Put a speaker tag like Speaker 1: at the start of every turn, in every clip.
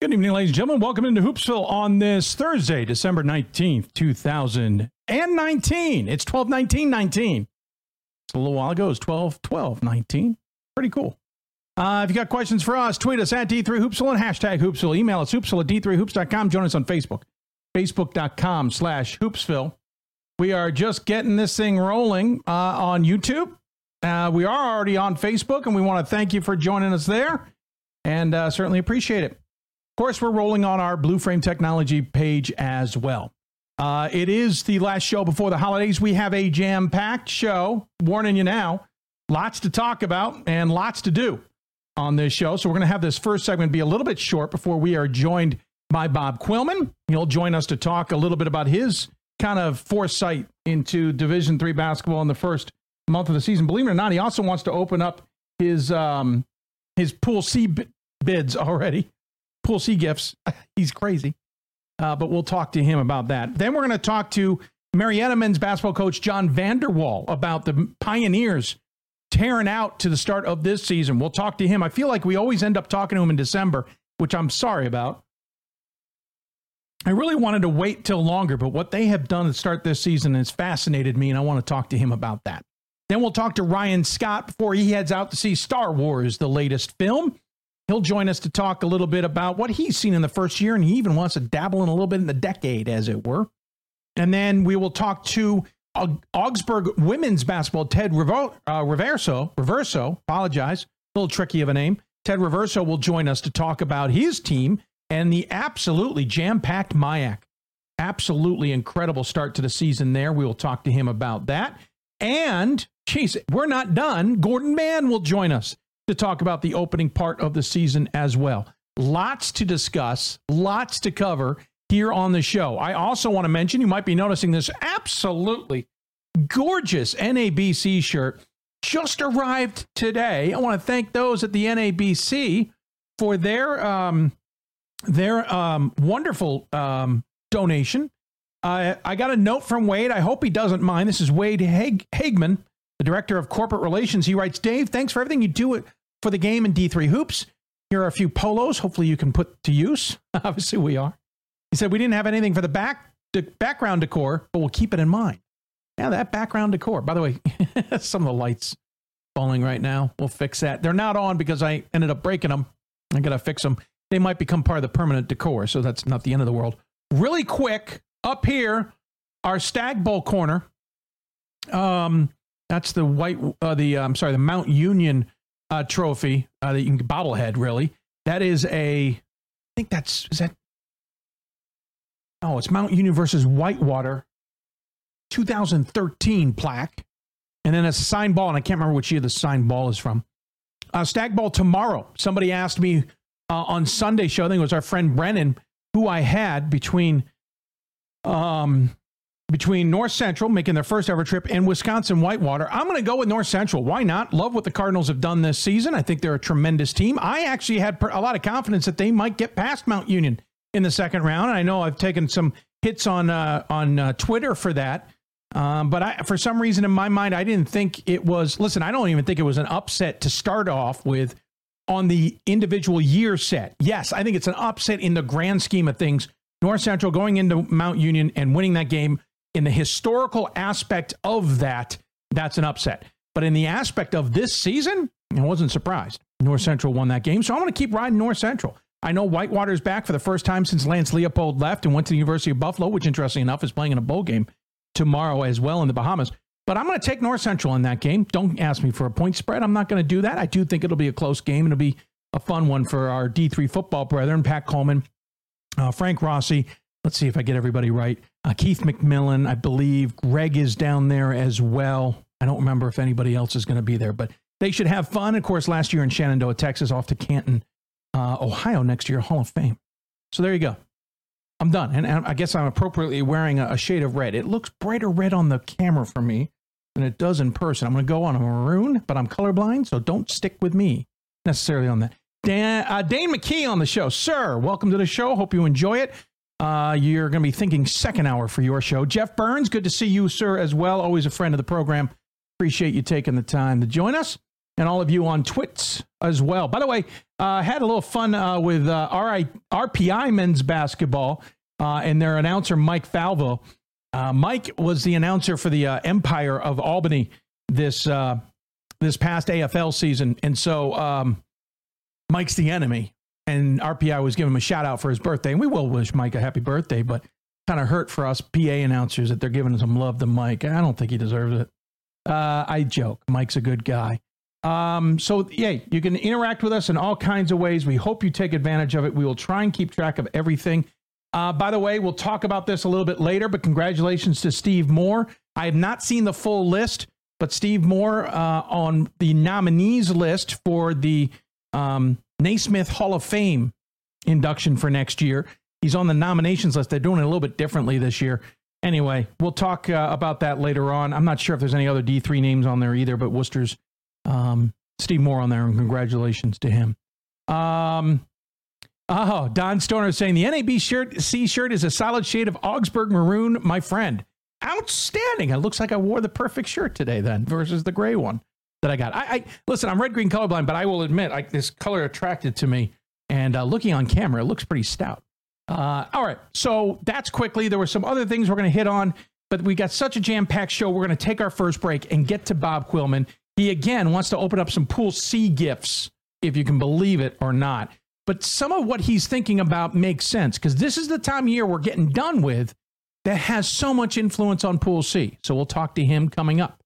Speaker 1: Good evening, ladies and gentlemen. Welcome into Hoopsville on this Thursday, December 19th, 2019. It's 12 19 19. It's a little while ago. It's 12 12 19. Pretty cool. Uh, if you got questions for us, tweet us at D3Hoopsville and hashtag Hoopsville. Email us hoopsville at D3Hoops.com. Join us on Facebook, Facebook.com slash Hoopsville. We are just getting this thing rolling uh, on YouTube. Uh, we are already on Facebook, and we want to thank you for joining us there and uh, certainly appreciate it. Of course, we're rolling on our Blue Frame Technology page as well. Uh, it is the last show before the holidays. We have a jam packed show, warning you now. Lots to talk about and lots to do on this show. So, we're going to have this first segment be a little bit short before we are joined by Bob Quillman. He'll join us to talk a little bit about his kind of foresight into Division three basketball in the first month of the season. Believe it or not, he also wants to open up his um, his Pool C bids already. Pool C gifts. He's crazy. Uh, but we'll talk to him about that. Then we're going to talk to Marietta men's basketball coach John Vander Wal about the Pioneers tearing out to the start of this season. We'll talk to him. I feel like we always end up talking to him in December, which I'm sorry about. I really wanted to wait till longer, but what they have done to start this season has fascinated me, and I want to talk to him about that. Then we'll talk to Ryan Scott before he heads out to see Star Wars, the latest film. He'll join us to talk a little bit about what he's seen in the first year, and he even wants to dabble in a little bit in the decade, as it were. And then we will talk to Augsburg women's basketball, Ted uh, Riverso, Riverso, apologize, a little tricky of a name. Ted Riverso will join us to talk about his team and the absolutely jam packed MIAC. Absolutely incredible start to the season there. We will talk to him about that. And, geez, we're not done. Gordon Mann will join us to talk about the opening part of the season as well. Lots to discuss, lots to cover here on the show. I also want to mention you might be noticing this absolutely gorgeous NABC shirt just arrived today. I want to thank those at the NABC for their um, their um, wonderful um, donation. Uh, I got a note from Wade. I hope he doesn't mind. This is Wade Hag- Hagman, the director of corporate relations. He writes, Dave, thanks for everything you do for the game in D3 Hoops. Here are a few polos. Hopefully, you can put to use. Obviously, we are. He said we didn't have anything for the back background decor, but we'll keep it in mind. Yeah, that background decor. By the way, some of the lights falling right now. We'll fix that. They're not on because I ended up breaking them. I got to fix them. They might become part of the permanent decor, so that's not the end of the world. Really quick, up here, our Stagg Bowl corner. Um, that's the white. Uh, the uh, I'm sorry, the Mount Union uh, trophy, uh, that you can bobblehead really. That is a, I think that's is that. Oh, it's Mount Union versus Whitewater, 2013 plaque, and then a signed ball, and I can't remember which year the signed ball is from. Uh, Stagg Bowl tomorrow. Somebody asked me uh, on Sunday show. I think it was our friend Brennan who I had between um, between North Central making their first ever trip and Wisconsin Whitewater. I'm going to go with North Central. Why not? Love what the Cardinals have done this season. I think they're a tremendous team. I actually had a lot of confidence that they might get past Mount Union in the second round. I know I've taken some hits on uh, on uh, Twitter for that. Um, but I, for some reason in my mind, I didn't think it was. Listen, I don't even think it was an upset to start off with on the individual year set. Yes, I think it's an upset in the grand scheme of things. North Central going into Mount Union and winning that game in the historical aspect of that, that's an upset. But in the aspect of this season, I wasn't surprised. North Central won that game. So I'm going to keep riding North Central. I know Whitewater's back for the first time since Lance Leopold left and went to the University of Buffalo, which, interestingly enough, is playing in a bowl game tomorrow as well in the Bahamas. But I'm going to take North Central in that game. Don't ask me for a point spread. I'm not going to do that. I do think it'll be a close game. It'll be a fun one for our D3 football brethren, Pat Coleman, uh, Frank Rossi, let's see if I get everybody right. Uh, Keith McMillan, I believe. Greg is down there as well. I don't remember if anybody else is going to be there, but they should have fun. Of course, last year in Shenandoah, Texas, off to Canton, uh, Ohio next year, Hall of Fame. So there you go. I'm done. And, I guess I'm appropriately wearing a, a, shade of red. It looks brighter red on the camera for me than it does in person. I'm going to go on a maroon, but I'm colorblind, so don't stick with me necessarily on that. Dan, uh, Dane McKee on the show. Sir, welcome to the show. Hope you enjoy it. Uh, you're going to be thinking second hour for your show. Jeff Burns, good to see you, sir, as well. Always a friend of the program. Appreciate you taking the time to join us. and all of you on Twits as well. By the way, uh, had a little fun uh, with uh, RI, RPI men's basketball uh, and their announcer, Mike Falvo. Uh, Mike was the announcer for the uh, Empire of Albany this this past AFL season, and so um, Mike's the enemy. And RPI was giving him a shout out for his birthday, and we will wish Mike a happy birthday. But kind of hurt for us PA announcers that they're giving some love to Mike. I don't think he deserves it. Uh, I joke. Mike's a good guy. Um, so yeah, you can interact with us in all kinds of ways. We hope you take advantage of it. We will try and keep track of everything. Uh, by the way, we'll talk about this a little bit later, but congratulations to Steve Moore. I have not seen the full list, but Steve Moore uh, on the nominees list for the um, Naismith Hall of Fame induction for next year. He's on the nominations list. They're doing it a little bit differently this year. Anyway, we'll talk uh, about that later on. I'm not sure if there's any other D3 names on there either, but Wooster's um, Steve Moore on there, and congratulations to him. Um, oh, Don Stoner saying the NAB shirt C shirt is a solid shade of Augsburg maroon, my friend. Outstanding. It looks like I wore the perfect shirt today then versus the gray one that I got. I, I listen, I'm red green colorblind, but I will admit like this color attracted to me. And uh, looking on camera, it looks pretty stout. Uh, all right, so that's quickly. There were some other things we're going to hit on, but we got such a jam packed show. We're going to take our first break and get to Bob Quillman. He again wants to open up some Pool C gifts, if you can believe it or not. But some of what he's thinking about makes sense because this is the time of year we're getting done with that has so much influence on Pool C. So we'll talk to him coming up.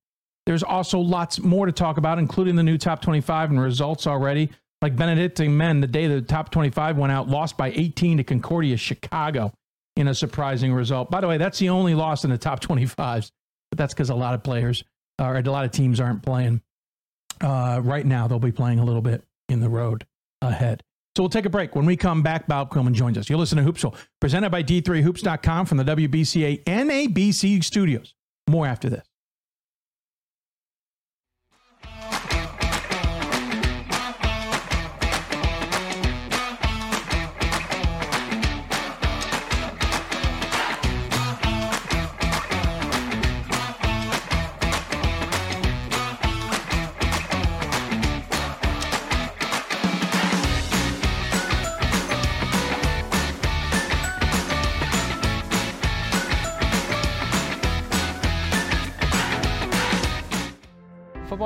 Speaker 1: There's also lots more to talk about, including the new top 25 and results already like Benedictine men, the day the top 25 went out, lost by 18 to Concordia Chicago in a surprising result. By the way, that's the only loss in the top 25s, but that's because a lot of players or a lot of teams aren't playing. Uh, right now, they'll be playing a little bit in the road ahead. So we'll take a break. When we come back, Bob Quillman joins us. You'll listen to Hoopsville, presented by D3Hoops.com from the WBCA NABC studios. More after this.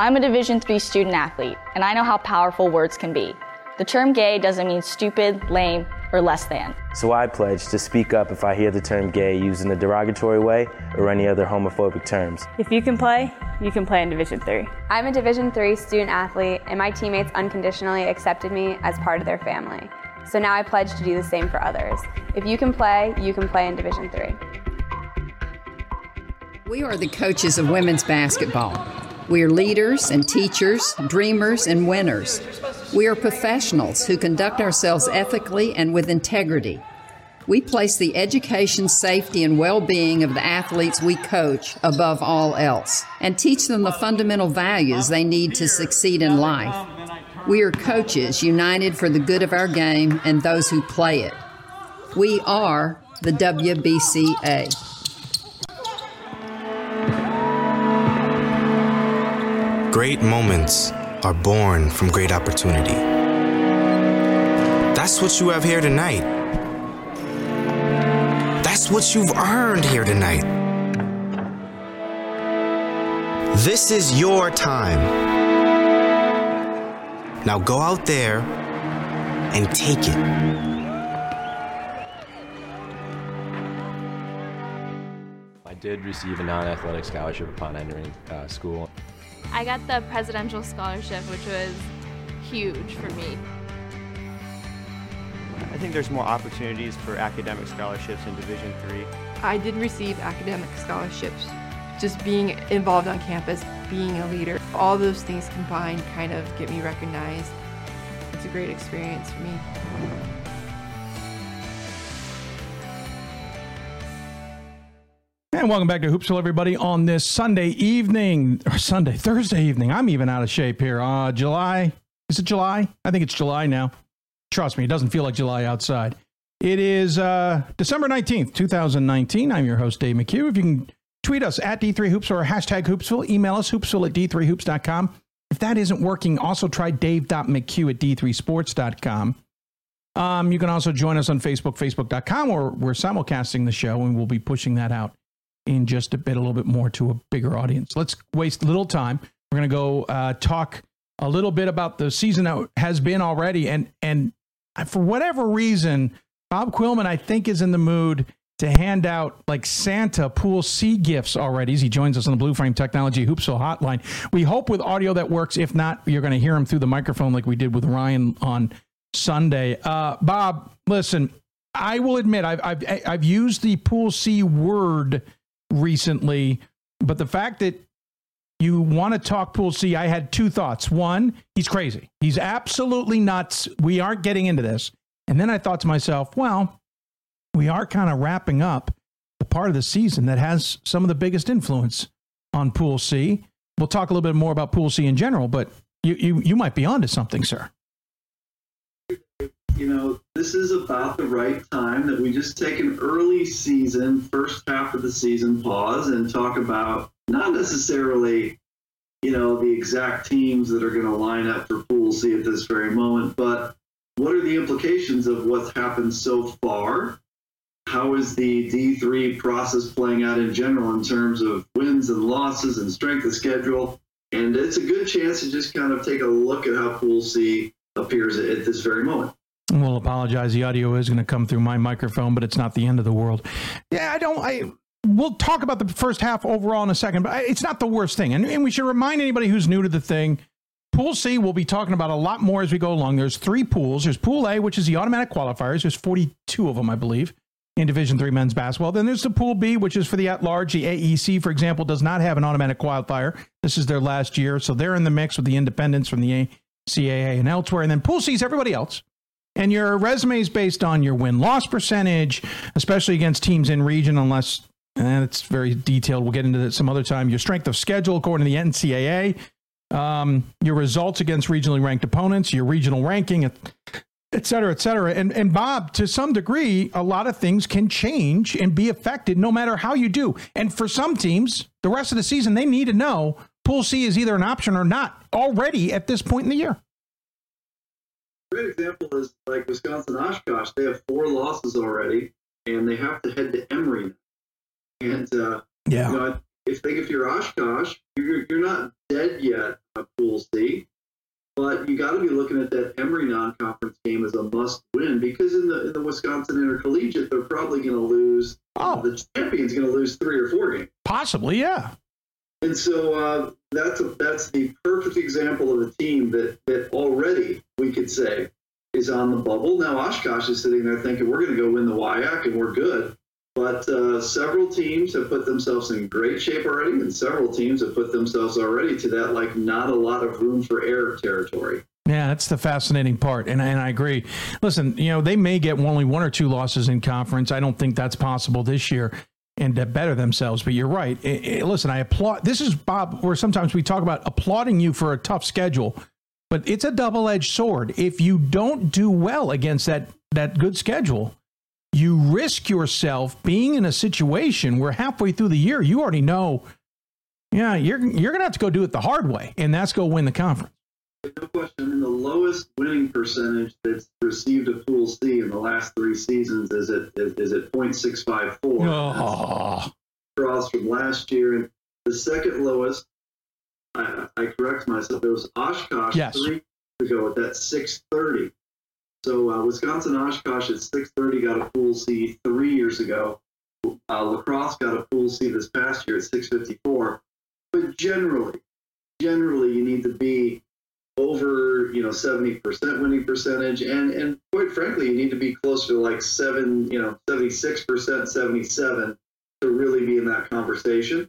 Speaker 2: I'm a Division III student athlete, and I know how powerful words can be. The term gay doesn't mean stupid, lame, or less than.
Speaker 3: So I pledge to speak up if I hear the term gay used in a derogatory way or any other homophobic terms.
Speaker 4: If you can play, you can play in Division 3.
Speaker 5: I'm a Division 3 student athlete, and my teammates unconditionally accepted me as part of their family. So now I pledge to do the same for others. If you can play, you can play in Division 3.
Speaker 6: We are the coaches of women's basketball. We are leaders and teachers, dreamers and winners. We are professionals who conduct ourselves ethically and with integrity. We place the education, safety, and well being of the athletes we coach above all else and teach them the fundamental values they need to succeed in life.
Speaker 7: We are coaches united for the good of our game and those who play it. We are the WBCA.
Speaker 8: Great moments are born from great opportunity. That's what you have here tonight. That's what you've earned here tonight. This is your time. Now go out there and take it.
Speaker 9: I did receive a non-athletic scholarship upon entering uh, school.
Speaker 10: I got the presidential scholarship, which was huge for me.
Speaker 11: I think there's more opportunities for academic scholarships in Division Three.
Speaker 12: I did receive academic scholarships. Just being involved on campus, being a leader, all those things combined kind of get me recognized. It's a great experience for me.
Speaker 1: And welcome back to Hoopsville, everybody, on this Sunday evening, or Sunday, Thursday evening. I'm even out of shape here. Uh, July, is it July? I think it's July now. Trust me, it doesn't feel like July outside. It is uh, December 19th, 2019. I'm your host, Dave McHugh. If you can tweet us at D3Hoops or hashtag Hoopsville, email us, hoopsville at D3Hoops.com. If that isn't working, also try dave.mchugh at D3Sports.com. Um, you can also join us on Facebook, Facebook.com, or we're simulcasting the show, and we'll be pushing that out in just a bit, a little bit more to a bigger audience. Let's waste little time. We're going to go uh, talk a little bit about the season that has been already, and and for whatever reason, Bob Quillman I think is in the mood to hand out like Santa Pool C gifts already he joins us on the Blue Frame Technology Hoopsville Hotline. We hope with audio that works. If not, you're going to hear him through the microphone like we did with Ryan on Sunday. Uh, Bob, listen, I will admit I've I've I've used the Pool C word recently, but the fact that you want to talk Pool C, I had two thoughts. One, he's crazy. He's absolutely nuts. We aren't getting into this. And then I thought to myself, well, we are kind of wrapping up the part of the season that has some of the biggest influence on Pool C. We'll talk a little bit more about Pool C in general, but you, you, you might be onto something, sir.
Speaker 13: You know, this is about the right time that we just take an early season, first half of the season pause and talk about not necessarily, you know, the exact teams that are going to line up for Pool C at this very moment, but what are the implications of what's happened so far? How is the D3 process playing out in general in terms of wins and losses and strength of schedule? And it's a good chance to just kind of take a look at how Pool C appears at this very moment.
Speaker 1: We'll apologize. The audio is going to come through my microphone, but it's not the end of the world. Yeah, I don't. I we'll talk about the first half overall in a second, but it's not the worst thing. And, and we should remind anybody who's new to the thing. Pool C, we'll be talking about a lot more as we go along. There's three pools. There's Pool A, which is the automatic qualifiers. There's 42 of them, I believe, in Division Three men's basketball. Then there's the Pool B, which is for the at-large. The AEC, for example, does not have an automatic qualifier. This is their last year, so they're in the mix with the independents from the ACAA and elsewhere. And then Pool is everybody else. And your resume is based on your win loss percentage, especially against teams in region, unless and it's very detailed. We'll get into that some other time. Your strength of schedule, according to the NCAA, um, your results against regionally ranked opponents, your regional ranking, et cetera, et cetera. And, and Bob, to some degree, a lot of things can change and be affected no matter how you do. And for some teams, the rest of the season, they need to know Pool C is either an option or not already at this point in the year.
Speaker 13: Great example is like Wisconsin Oshkosh. They have four losses already, and they have to head to Emory. And uh,
Speaker 1: yeah,
Speaker 13: you know, if think if you're Oshkosh, you're, you're not dead yet at Pool C, but you got to be looking at that Emory non-conference game as a must-win because in the in the Wisconsin Intercollegiate, they're probably going to lose.
Speaker 1: Oh,
Speaker 13: the champion's going to lose three or four games.
Speaker 1: Possibly, yeah.
Speaker 13: And so uh, that's a, that's the perfect example of a team that that already we could say is on the bubble. Now Oshkosh is sitting there thinking we're going to go win the WIAC and we're good. But uh, several teams have put themselves in great shape already, and several teams have put themselves already to that like not a lot of room for error territory.
Speaker 1: Yeah, that's the fascinating part, and and I agree. Listen, you know they may get only one or two losses in conference. I don't think that's possible this year, and to better themselves. But you're right. It, it, listen, I applaud. This is Bob, where sometimes we talk about applauding you for a tough schedule. but it's a double edged sword. If you don't do well against that, that good schedule, you risk yourself being in a situation where halfway through the year, you already know, yeah, you're, you're to have to go do it the hard way, and that's go win the conference.
Speaker 13: No question. I mean, the lowest winning percentage that's received a pool C in the last three seasons is at is, is at 0.654.
Speaker 1: Oh.
Speaker 13: Across from last year, and the second lowest, I, I correct myself. It was Oshkosh
Speaker 1: Yes.
Speaker 13: three years ago at that 630. So uh, Wisconsin Oshkosh at 630 got a pool C three years ago. Uh, La Crosse got a pool C this past year at 654. But generally, generally, you need to be over you know 70% winning percentage and and quite frankly you need to be closer to like 7 you know 76% 77 to really be in that conversation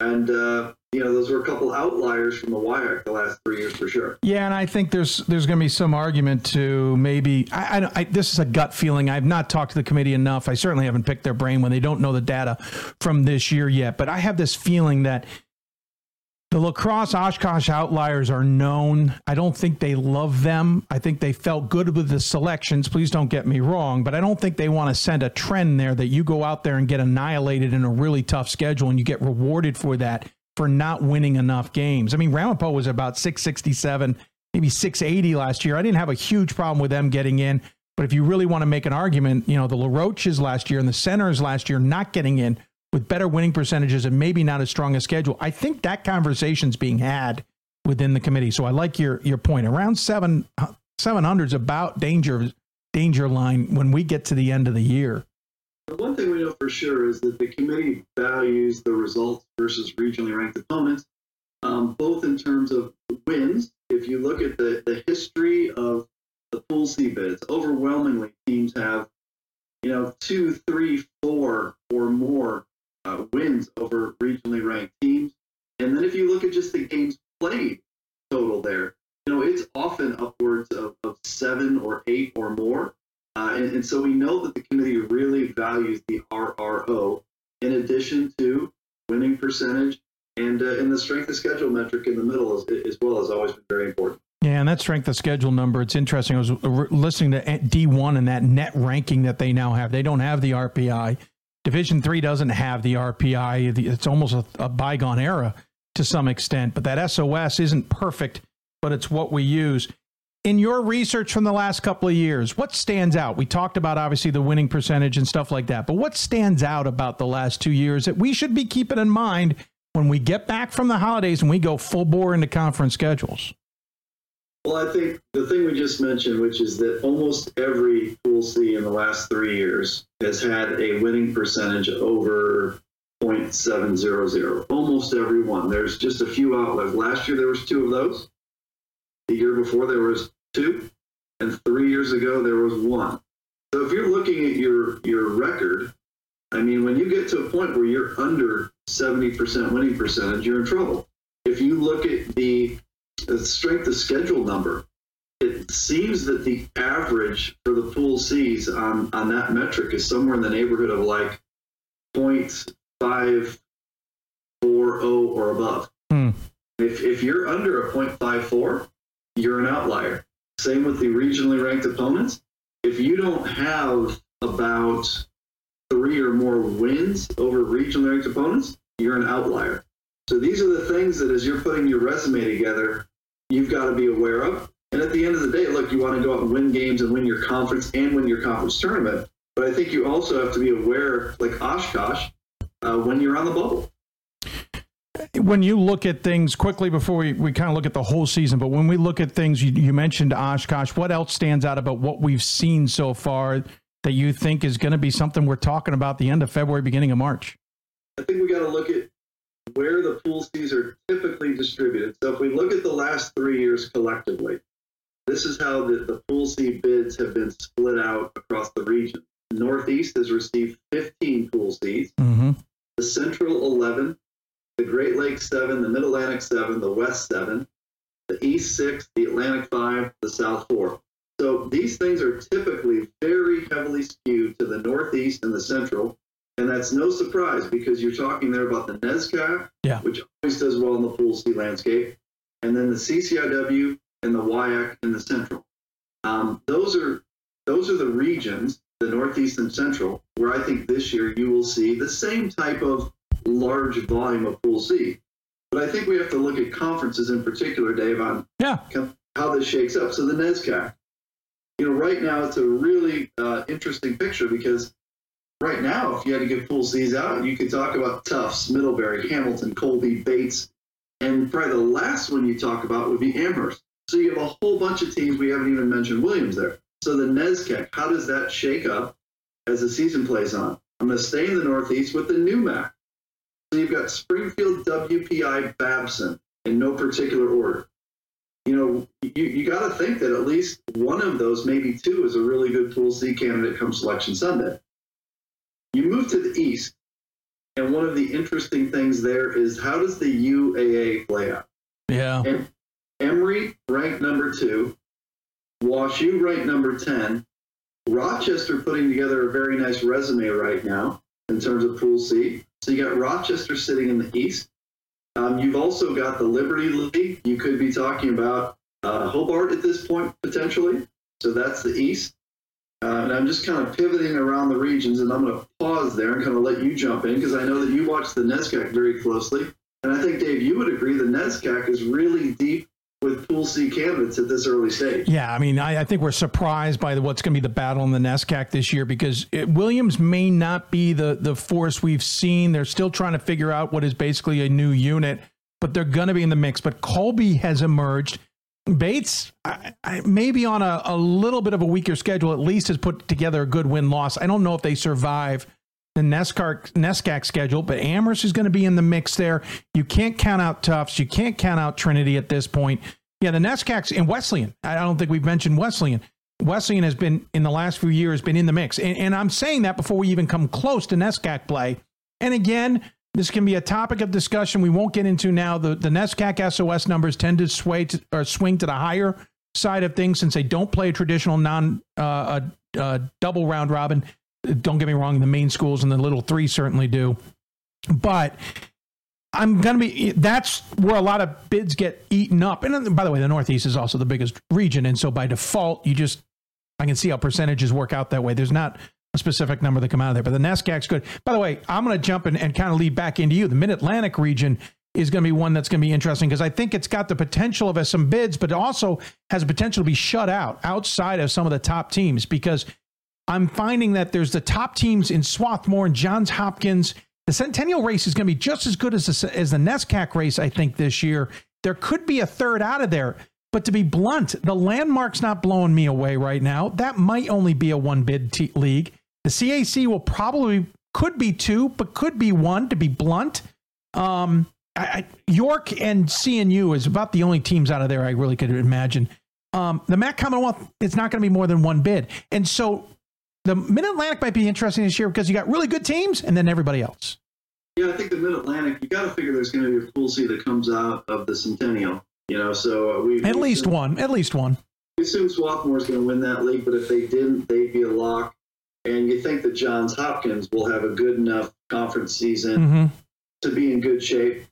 Speaker 13: and uh, you know those were a couple outliers from the WIAC the last three years for sure
Speaker 1: Yeah, and I think there's there's going to be some argument to maybe I, I, I this is a gut feeling. I've not talked to the committee enough. I certainly haven't picked their brain when they don't know the data from this year yet. But I have this feeling that the La Crosse Oshkosh outliers are known. I don't think they love them. I think they felt good with the selections. Please don't get me wrong, but I don't think they want to send a trend there that you go out there and get annihilated in a really tough schedule and you get rewarded for that for not winning enough games. I mean, Ramapo was about 667, maybe 680 last year. I didn't have a huge problem with them getting in. But if you really want to make an argument, you know, the La Roches last year and the Centers last year not getting in with better winning percentages and maybe not as strong a schedule, I think that conversation's being had within the committee. So I like your your point. Around seven seven hundred is about danger danger line when we get to the end of the year.
Speaker 13: The one thing we know for sure is that the committee values the results versus regionally ranked opponents, um, both in terms of wins. If you look at the, the history of the pool C bids, overwhelmingly teams have, you know, two, three, four or more uh, wins over regionally ranked teams. And then if you look at just the games played total there, you know, it's often upwards of, of seven or eight or more. Uh, and, and so we know that the committee really values the RRO in addition to winning percentage and, uh, and the strength of schedule metric in the middle as, as well has always been very important.
Speaker 1: Yeah, and that strength of schedule number, it's interesting. I was listening to D1 and that net ranking that they now have. They don't have the RPI. Division 3 doesn't have the RPI. It's almost a, a bygone era to some extent, but that SOS isn't perfect, but it's what we use. In your research from the last couple of years, what stands out? We talked about obviously the winning percentage and stuff like that, but what stands out about the last two years that we should be keeping in mind when we get back from the holidays and we go full bore into conference schedules?
Speaker 13: Well, I think the thing we just mentioned, which is that almost every pool C in the last three years has had a winning percentage over 0.700. Almost every one. There's just a few outliers. Last year there was two of those. The year before there was two, and three years ago there was one. So if you're looking at your your record, I mean, when you get to a point where you're under 70% winning percentage, you're in trouble. If you look at the the strength of schedule number, it seems that the average for the pool C's on, on that metric is somewhere in the neighborhood of like 0.540 or above.
Speaker 1: Hmm.
Speaker 13: If, if you're under a 0.54, you're an outlier. Same with the regionally ranked opponents. If you don't have about three or more wins over regionally ranked opponents, you're an outlier. So these are the things that as you're putting your resume together, you've got to be aware of. And at the end of the day, look, you want to go out and win games and win your conference and win your conference tournament. But I think you also have to be aware, like Oshkosh, uh, when you're on the bubble.
Speaker 1: When you look at things quickly before we, we kind of look at the whole season, but when we look at things, you, you mentioned Oshkosh. What else stands out about what we've seen so far that you think is going to be something we're talking about the end of February, beginning of March?
Speaker 13: I think we got to look at where the pool C's are typically distributed. So if we look at the last three years collectively, this is how the, the pool C bids have been split out across the region. Northeast has received 15 pool Cs,
Speaker 1: mm-hmm.
Speaker 13: the Central 11, the Great Lakes 7, the Mid Atlantic 7, the West 7, the East 6, the Atlantic 5, the South 4. So these things are typically very heavily skewed to the Northeast and the Central. And that's no surprise because you're talking there about the NESCAC,
Speaker 1: yeah.
Speaker 13: which always does well in the pool C landscape, and then the CCIW and the WIAC in the Central. Um, those are those are the regions, the Northeast and Central, where I think this year you will see the same type of large volume of Pool C. But I think we have to look at conferences in particular, Dave, on
Speaker 1: yeah.
Speaker 13: how this shakes up. So the NESCAC, you know, right now it's a really uh, interesting picture because right now, if you had to give Pool C's out, you could talk about Tufts, Middlebury, Hamilton, Colby, Bates, and probably the last one you talk about would be Amherst. So you have a whole bunch of teams. We haven't even mentioned Williams there. So the NESCAC, how does that shake up as the season plays on? I'm going to stay in the Northeast with the new MAC. So you've got Springfield, WPI, Babson in no particular order. You know, you, you got to think that at least one of those, maybe two, is a really good Pool C candidate come Selection Sunday. You move to the East, and one of the interesting things there is how does the UAA play out?
Speaker 1: Yeah.
Speaker 13: And Emory ranked number two, WashU ranked number 10, Rochester putting together a very nice resume right now in terms of Pool C. So you got Rochester sitting in the East. Um, you've also got the Liberty League. You could be talking about uh, Hobart at this point potentially. So that's the East. Uh, and I'm just kind of pivoting around the regions, and I'm going to pause there and kind of let you jump in because I know that you watch the NESCAC very closely. And I think, Dave, you would agree the NESCAC is really deep with Pool C candidates at this early stage.
Speaker 1: Yeah, I mean, I, I think we're surprised by the, what's going to be the battle in the NESCAC this year because it, Williams may not be the the force we've seen. They're still trying to figure out what is basically a new unit, but they're going to be in the mix. But Colby has emerged. Bates, I, I, maybe on a, a little bit of a weaker schedule, at least has put together a good win loss. I don't know if they survive the NESCAC, NESCAC schedule, but Amherst is going to be in the mix there. You can't count out Tufts. You can't count out Trinity at this point. Yeah, the NESCAC's and Wesleyan. I don't think we've mentioned Wesleyan. Wesleyan has been in the last few years been in the mix, and, and I'm saying that before we even come close to NESCAC play. And again, this can be a topic of discussion we won't get into now. The the NESCAC SOS numbers tend to sway to, or swing to the higher side of things since they don't play a traditional non uh, a, a double round robin. Don't get me wrong, the main schools and the little three certainly do, but I'm going to be, that's where a lot of bids get eaten up. And by the way, the Northeast is also the biggest region. And so by default, you just, I can see how percentages work out that way. There's not specific number that come out of there, but the NESCAC's good. By the way, I'm going to jump in and kind of lead back into you. The Mid Atlantic region is going to be one that's going to be interesting because I think it's got the potential of some bids, but also has potential to be shut out outside of some of the top teams because I'm finding that there's the top teams in Swarthmore and Johns Hopkins the Centennial race is going to be just as good as the, as the NESCAC race, I think, this year. There could be a third out of there. But to be blunt, the landmark's not blowing me away right now. That might only be a one bid t- league. The CAC will probably could be two, but could be one. To be blunt, um, I, I, York and CNU is about the only teams out of there I really could imagine. Um, the MAC Commonwealth, it's not going to be more than one bid, and so the Mid Atlantic might be interesting this year because you got really good teams and then everybody else.
Speaker 13: Yeah, I think the Mid Atlantic, you got to figure there's going to be a full C that comes out of the Centennial. You know, so uh, we
Speaker 1: at least one, at least one.
Speaker 13: We assume Swarthmore is going to win that league, but if they didn't, they'd be a lock. And you think that Johns Hopkins will have a good enough conference season
Speaker 1: mm-hmm.
Speaker 13: to be in good shape.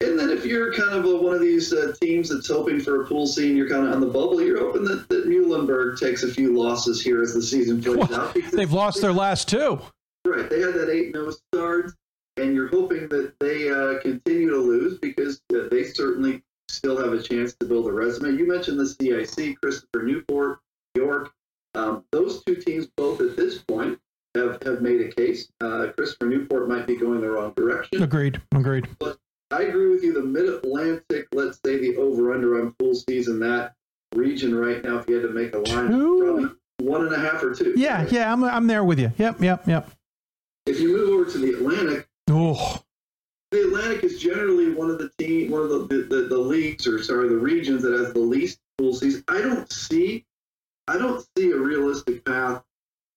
Speaker 13: And then if you're kind of a, one of these uh, teams that's hoping for a pool scene, you're kind of on the bubble. You're hoping that, that Muhlenberg takes a few losses here as the season plays well, out.
Speaker 1: They've lost their last two.
Speaker 13: Right. They had that 8 0 start, and you're hoping that they uh, continue to lose because uh, they certainly still have a chance to build a resume. You mentioned the CIC, Christopher Newport, York. Um, those two teams, both at this point, have, have made a case. Uh, Christopher Newport might be going the wrong direction.
Speaker 1: Agreed. Agreed.
Speaker 13: But I agree with you. The Mid Atlantic, let's say the over under on pool season that region right now, if you had to make a line, probably one and a half or two.
Speaker 1: Yeah, right? yeah, I'm, I'm there with you. Yep, yep, yep.
Speaker 13: If you move over to the Atlantic,
Speaker 1: oh.
Speaker 13: the Atlantic is generally one of the team, one of the, the, the, the leagues or sorry, the regions that has the least pool season. I don't see, I don't see a realistic path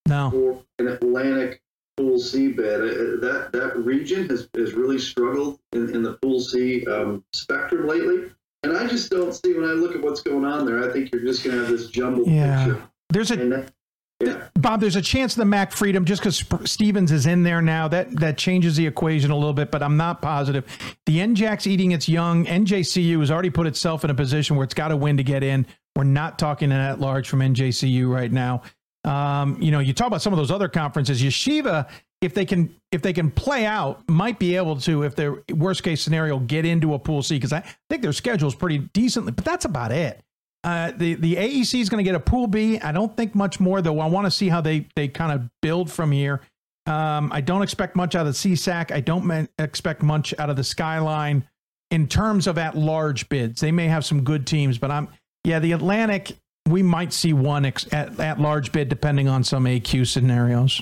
Speaker 1: no.
Speaker 13: for an Atlantic pool C bed. Uh, that that region has, has really struggled in, in the pool C um, spectrum lately. And I just don't see when I look at what's going on there. I think you're just going to have this jumbled
Speaker 1: yeah.
Speaker 13: picture.
Speaker 1: There's a
Speaker 13: and
Speaker 1: Bob, there's a chance of the Mac Freedom just because Stevens is in there now. That that changes the equation a little bit, but I'm not positive. The NJAC's eating its young. NJCU has already put itself in a position where it's got to win to get in. We're not talking at large from NJCU right now. Um, you know, you talk about some of those other conferences. Yeshiva, if they can if they can play out, might be able to, if their worst case scenario, get into a pool C because I think their schedule is pretty decently, but that's about it. Uh, the the AEC is going to get a pool B. I don't think much more though. I want to see how they they kind of build from here. Um, I don't expect much out of the CSAC. I don't expect much out of the Skyline in terms of at large bids. They may have some good teams, but I'm yeah the Atlantic. We might see one ex- at at large bid depending on some AQ scenarios.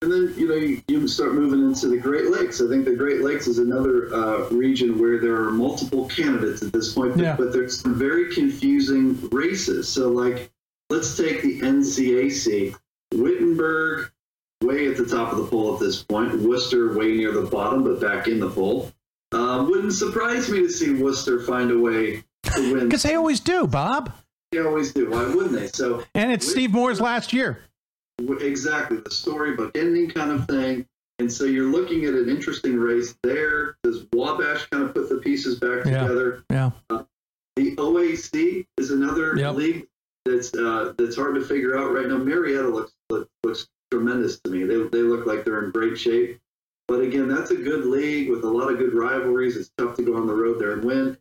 Speaker 13: And then you know you, you start moving into the Great Lakes. I think the Great Lakes is another uh, region where there are multiple candidates at this point, but,
Speaker 1: Yeah.
Speaker 13: but there's some very confusing races. So like, let's take the NCAC. Wittenberg, way at the top of the poll at this point. Wooster, way near the bottom, but back in the poll. Uh, wouldn't surprise me to see Wooster find a way.
Speaker 1: Because they always do, Bob.
Speaker 13: They always do. Why wouldn't they? So
Speaker 1: And it's Steve Moore's last year.
Speaker 13: Exactly, the storybook ending kind of thing. And so you're looking at an interesting race there. Does Wabash kind of put the pieces back
Speaker 1: Yeah.
Speaker 13: together?
Speaker 1: Yeah.
Speaker 13: The OAC is another
Speaker 1: Yep.
Speaker 13: league that's uh, that's hard to figure out right now. Marietta looks looks, looks tremendous to me. They they look like they're in great shape. But again, that's a good league with a lot of good rivalries. It's tough to go on the road there and win.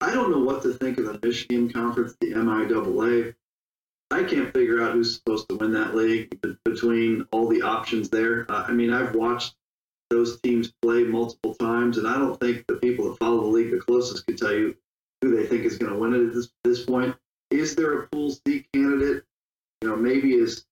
Speaker 13: I don't know what to think of the Michigan Conference, the MIAA. I can't figure out who's supposed to win that league between all the options there. Uh, I mean, I've watched those teams play multiple times, and I don't think the people that follow the league the closest could tell you who they think is going to win it at this, this point. Is there a Pool C candidate? You know, maybe is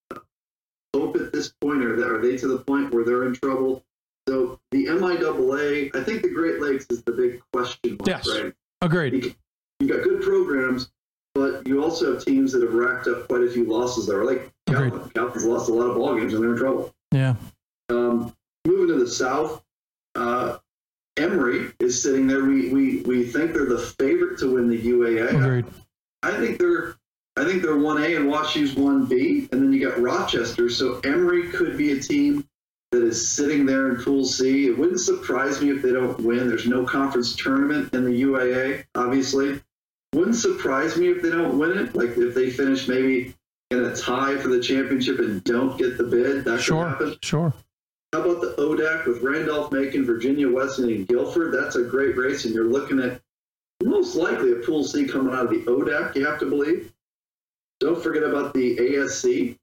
Speaker 13: Hope at this point, or are they to the point where they're in trouble? So the MIAA, I think the Great Lakes is the big question mark,
Speaker 1: Yes.
Speaker 13: right?
Speaker 1: Agreed.
Speaker 13: You've got good programs, but you also have teams that have racked up quite a few losses there. Like Calvin. Calvin's lost a lot of ball games and they're in trouble.
Speaker 1: Yeah.
Speaker 13: Um, moving to the south, uh, Emory is sitting there. We, we we think they're the favorite to win the UAA.
Speaker 1: Agreed.
Speaker 13: I think they're I think they're one A and WashU's one B, and then you got Rochester. So Emory could be a team that is sitting there in Pool C. It wouldn't surprise me if they don't win. There's no conference tournament in the UAA, obviously. Wouldn't surprise me if they don't win it. Like if they finish maybe in a tie for the championship and don't get the bid, that could
Speaker 1: Sure.
Speaker 13: happen.
Speaker 1: Sure.
Speaker 13: How about the ODAC with Randolph Macon, Virginia Wesleyan, and Guilford? That's a great race, and you're looking at most likely a Pool C coming out of the ODAC, you have to believe. Don't forget about the ASC.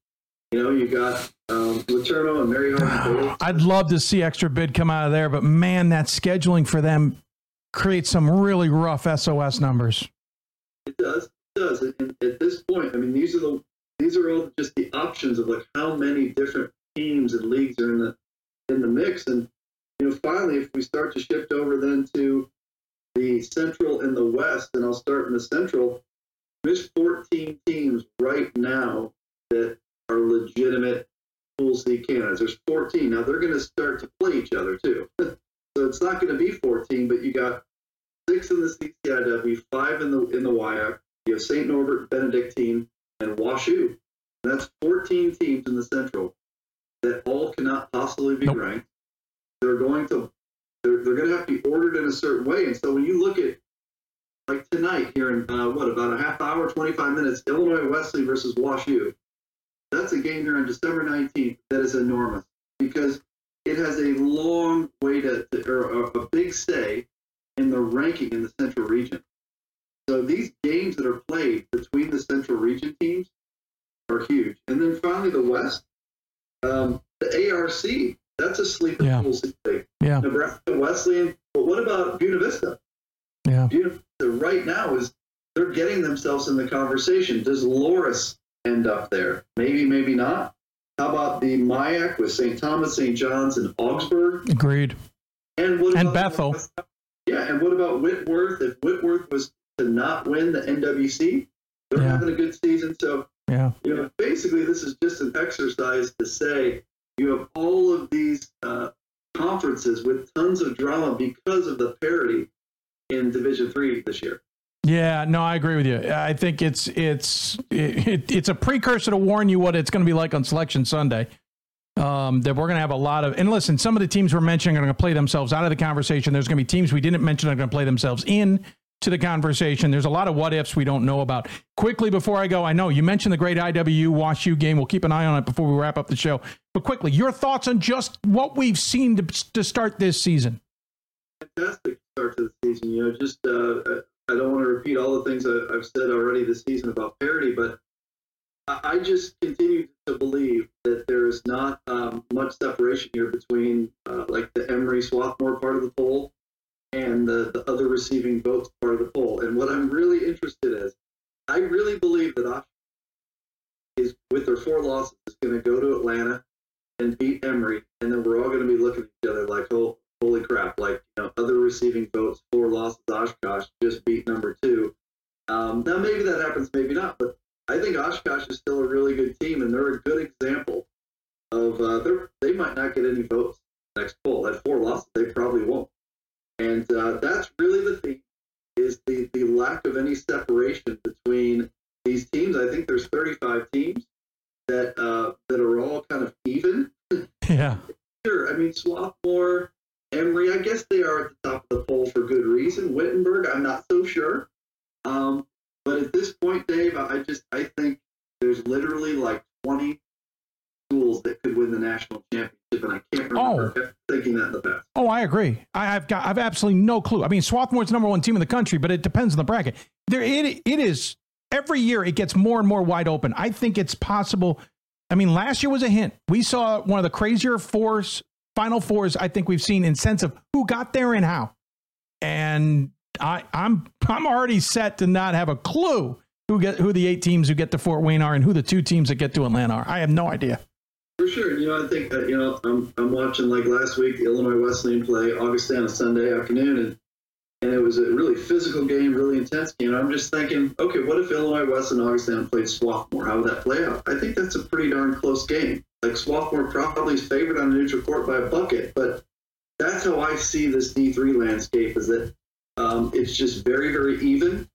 Speaker 13: You know, you got um, LeTourneau and Mary.
Speaker 1: I'd love to see extra bid come out of there, but man, that scheduling for them creates some really rough SOS numbers.
Speaker 13: It does. It does. And at this point, I mean, these are the these are all just the options of like how many different teams and leagues are in the in the mix. And you know, finally, if we start to shift over then to the Central and the West, and I'll start in the Central. There's 14 teams right now that are legitimate Pool C candidates. There's 14 now. They're going to start to play each other too. so it's not going to be 14, but you got six in the CCIW, five in the in the WIAC. You have St. Norbert, Benedictine, and WashU. That's 14 teams in the Central that all cannot possibly be ranked. They're going to they're, they're going to have to be ordered in a certain way. And so when you look at like tonight here in uh, what about a half hour, 25 minutes, Illinois Wesley versus WashU. That's a game here on December 19th that is enormous because it has a long way to, to or a, a big say in the ranking in the Central Region. So these games that are played between the Central Region teams are huge. And then finally, the West, um, the ARC, that's a sleeper
Speaker 1: Yeah.
Speaker 13: pool state.
Speaker 1: Yeah.
Speaker 13: Nebraska Wesleyan. But what about Buena Vista?
Speaker 1: Yeah.
Speaker 13: Buena Vista right now is they're getting themselves in the conversation. Does Loras end up there? Maybe, maybe not. How about the MIAC with St. Thomas, St. John's, and Augsburg?
Speaker 1: Agreed.
Speaker 13: And what
Speaker 1: And
Speaker 13: about
Speaker 1: Bethel.
Speaker 13: Yeah, and what about Whitworth? If Whitworth was to not win the NWC, they're
Speaker 1: Yeah.
Speaker 13: having a good season. So
Speaker 1: Yeah.
Speaker 13: you know, basically, this is just an exercise to say you have all of these uh, conferences with tons of drama because of the parity in Division Three this year.
Speaker 1: Yeah, no, I agree with you. I think it's it's it, it's a precursor to warn you what it's going to be like on Selection Sunday. Um, that we're going to have a lot of and listen. Some of the teams we're mentioning are going to play themselves out of the conversation. There's going to be teams we didn't mention are going to play themselves in to the conversation. There's a lot of what ifs we don't know about. Quickly before I go, I know you mentioned the great IWU Wash U game. We'll keep an eye on it before we wrap up the show. But quickly, your thoughts on just what we've seen to, to start this season?
Speaker 13: Fantastic start to the season. You know, just uh, I don't want to repeat all the things I've said already this season about parity, but I just continue to believe that there is not um, much separation here between uh, like the Emory Swarthmore part of the poll and the, the other receiving votes part of the poll. And what I'm really interested in is, I really believe that Oshkosh is with their four losses is going to go to Atlanta and beat Emory, and then we're all going to be looking at each other like, oh, holy crap! Like you know, other receiving votes, four losses, Oshkosh just beat number two. Um, now maybe that happens, maybe not, but I think Oshkosh is still a really good team, and they're a good example of uh, they might not get any votes next poll. At four losses, they probably won't. And uh, that's really the thing is the, the lack of any separation between these teams. I think there's 35 teams that uh, that are all kind of even.
Speaker 1: Yeah.
Speaker 13: Sure. I mean, Swarthmore, Emory, I guess they are at the top of the poll for good reason. Wittenberg, I'm not so sure. Um, but at this point, Dave, I just I think there's literally like 20 schools that could win the national championship, and I can't remember oh. thinking that in the past.
Speaker 1: Oh, I agree. I, have got I've absolutely no clue. I mean, Swarthmore's number one team in the country, but it depends on the bracket. There, it it is every year it gets more and more wide open. I think it's possible. I mean, last year was a hint. We saw one of the crazier fours, final fours I think we've seen in sense of who got there and how. And I, I'm I'm already set to not have a clue who get who the eight teams who get to Fort Wayne are and who the two teams that get to Atlanta are. I have no idea.
Speaker 13: For sure, you know, I think that you know, I'm I'm watching like last week the Illinois Wesleyan play Augustana Sunday afternoon, and and it was a really physical game, really intense game. I'm just thinking, okay, what if Illinois Wesleyan Augustana played Swarthmore? How would that play out? I think that's a pretty darn close game. Like Swarthmore probably is favored on the neutral court by a bucket, but that's how I see this D3 landscape. Is that um, it's just very, very even.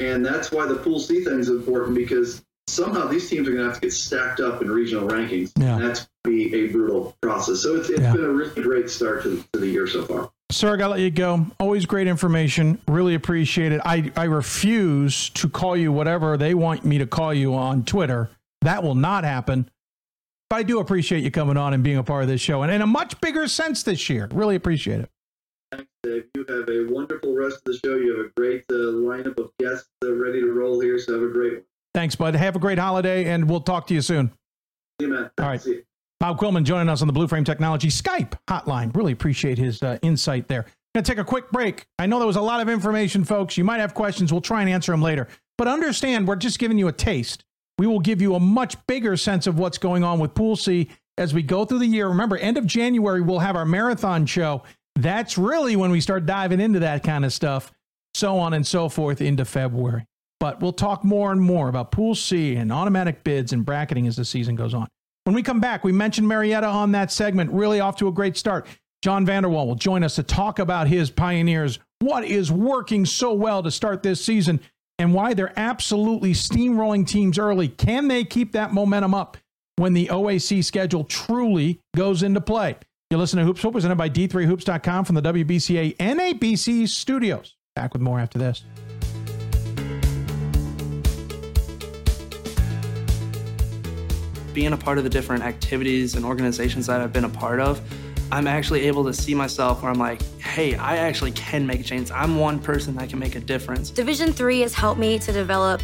Speaker 13: And that's why the Pool C thing is important because somehow these teams are going to have to get stacked up in regional rankings. Yeah. And that's be a brutal process. So it's, it's yeah. been a really great start to, to the year so far.
Speaker 1: Sir, I got to let you go. Always great information. Really appreciate it. I, I refuse to call you whatever they want me to call you on Twitter. That will not happen. But I do appreciate you coming on and being a part of this show and in a much bigger sense this year. Really appreciate it.
Speaker 13: Thanks, Dave. You have a wonderful rest of the show. You have a great uh, lineup of guests uh, ready to roll here, so have a great one.
Speaker 1: Thanks, bud. Have a great holiday, and we'll talk to you soon.
Speaker 13: See you, man.
Speaker 1: All right. Bob Quillman joining us on the Blue Frame Technology Skype hotline. Really appreciate his uh, insight there. Gonna take a quick break. I know there was a lot of information, folks. You might have questions. We'll try and answer them later. But understand, we're just giving you a taste. We will give you a much bigger sense of what's going on with Pool C as we go through the year. Remember, end of January, we'll have our marathon show that's really when we start diving into that kind of stuff, so on and so forth into February. But we'll talk more and more about Pool C and automatic bids and bracketing as the season goes on. When we come back, we mentioned Marietta on that segment, really off to a great start. Jon Vander Wal will join us to talk about his Pioneers, what is working so well to start this season, and why they're absolutely steamrolling teams early. Can they keep that momentum up when the OAC schedule truly goes into play? You listen to Hoops Hope, presented by D3Hoops.com from the WBCA NABC studios. Back with more after this.
Speaker 14: Being a part of the different activities and organizations that I've been a part of, I'm actually able to see myself where I'm like, hey, I actually can make a change. I'm one person that can make a difference.
Speaker 2: Division three has helped me to develop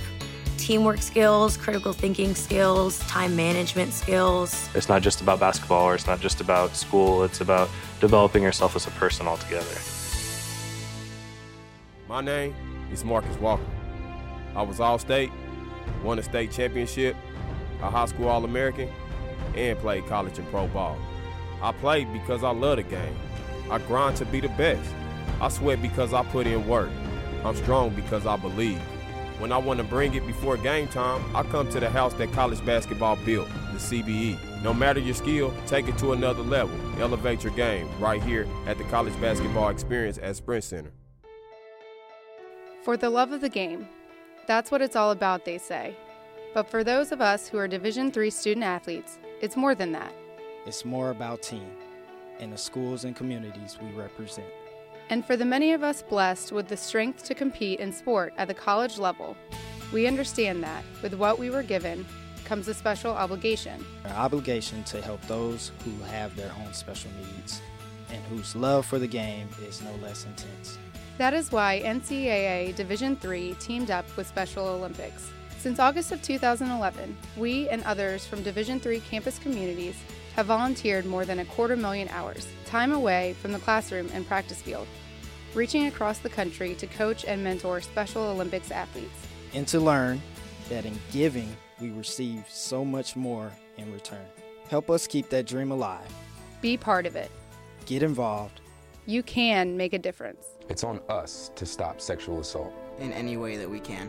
Speaker 2: teamwork skills, critical thinking skills, time management skills.
Speaker 15: It's not just about basketball or it's not just about school, it's about developing yourself as a person altogether.
Speaker 16: My name is Marcus Walker. I was All State, won a state championship, a high school All American, and played college and pro ball. I played because I love the game. I grind to be the best. I sweat because I put in work. I'm strong because I believe. When I want to bring it before game time, I come to the house that college basketball built, the CBE. No matter your skill, take it to another level. Elevate your game right here at the College Basketball Experience at Sprint Center.
Speaker 17: For the love of the game. That's what it's all about, they say. But for those of us who are Division III student athletes, it's more than that.
Speaker 18: It's more about team and the schools and communities we represent.
Speaker 17: And for the many of us blessed with the strength to compete in sport at the college level, we understand that with what we were given comes a special obligation.
Speaker 18: Our obligation to help those who have their own special needs and whose love for the game is no less intense.
Speaker 17: That is why NCAA Division III teamed up with Special Olympics. Since August of 2011, we and others from Division III campus communities have volunteered more than a quarter million hours, time away from the classroom and practice field, reaching across the country to coach and mentor Special Olympics athletes.
Speaker 18: And to learn that in giving, we receive so much more in return. Help us keep that dream alive.
Speaker 17: Be part of it.
Speaker 18: Get involved.
Speaker 17: You can make a difference.
Speaker 19: It's on us to stop sexual assault
Speaker 20: in any way that we can.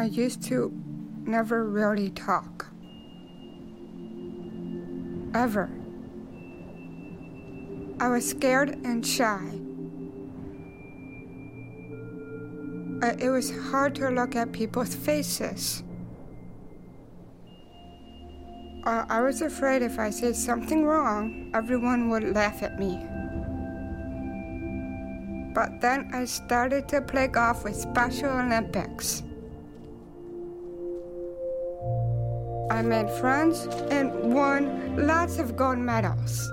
Speaker 21: I used to never really talk. Ever. I was scared and shy. It was hard to look at people's faces. Uh, I was afraid if I said something wrong, everyone would laugh at me. But then I started to play golf with Special Olympics. I made friends and won lots of gold medals.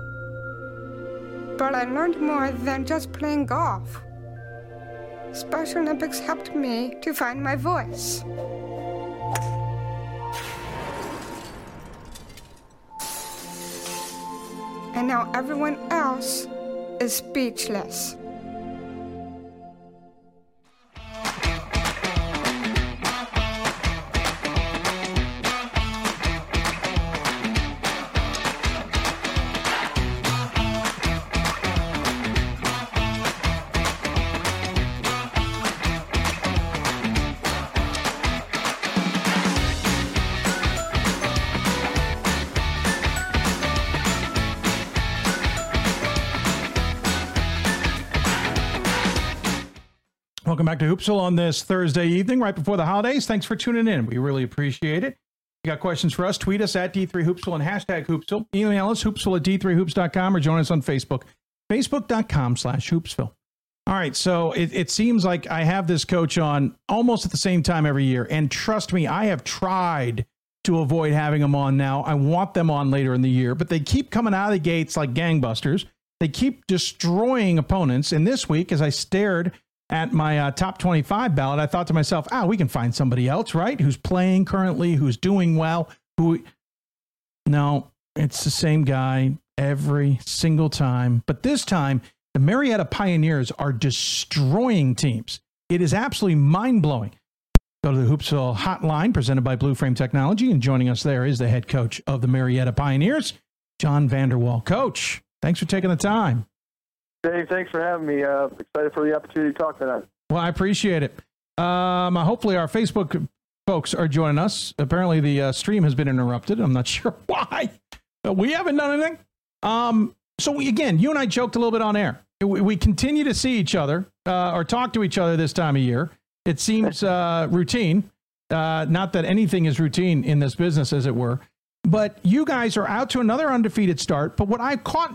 Speaker 21: But I learned more than just playing golf. Special Olympics helped me to find my voice. And now everyone else is speechless.
Speaker 1: Back to Hoopsville on this Thursday evening, right before the holidays. Thanks for tuning in. We really appreciate it. If you got questions for us, tweet us at D3Hoopsville and hashtag Hoopsville. Email us, hoopsville at D3Hoops.com or join us on Facebook, Facebook.com slash Hoopsville. All right, so it, it seems like I have this coach on almost at the same time every year. And trust me, I have tried to avoid having them on now. I want them on later in the year, but they keep coming out of the gates like gangbusters. They keep destroying opponents. And this week, as I stared at my uh, top 25 ballot, I thought to myself, ah, we can find somebody else, right? Who's playing currently, who's doing well, who. No, it's the same guy every single time. But this time, the Marietta Pioneers are destroying teams. It is absolutely mind blowing. Go to the Hoopsville hotline presented by Blue Frame Technology, and joining us there is the head coach of the Marietta Pioneers, Jon Vander Wal. Coach, thanks for taking the time.
Speaker 22: Dave, thanks for having me. Uh, excited for the opportunity to talk tonight.
Speaker 1: Well, I appreciate it. Um, hopefully, our Facebook folks are joining us. Apparently, the uh, stream has been interrupted. I'm not sure why, but we haven't done anything. Um, so, we, again, you and I joked a little bit on air. We, we continue to see each other uh, or talk to each other this time of year. It seems uh, routine. Uh, not that anything is routine in this business, as it were. But you guys are out to another undefeated start. But what I caught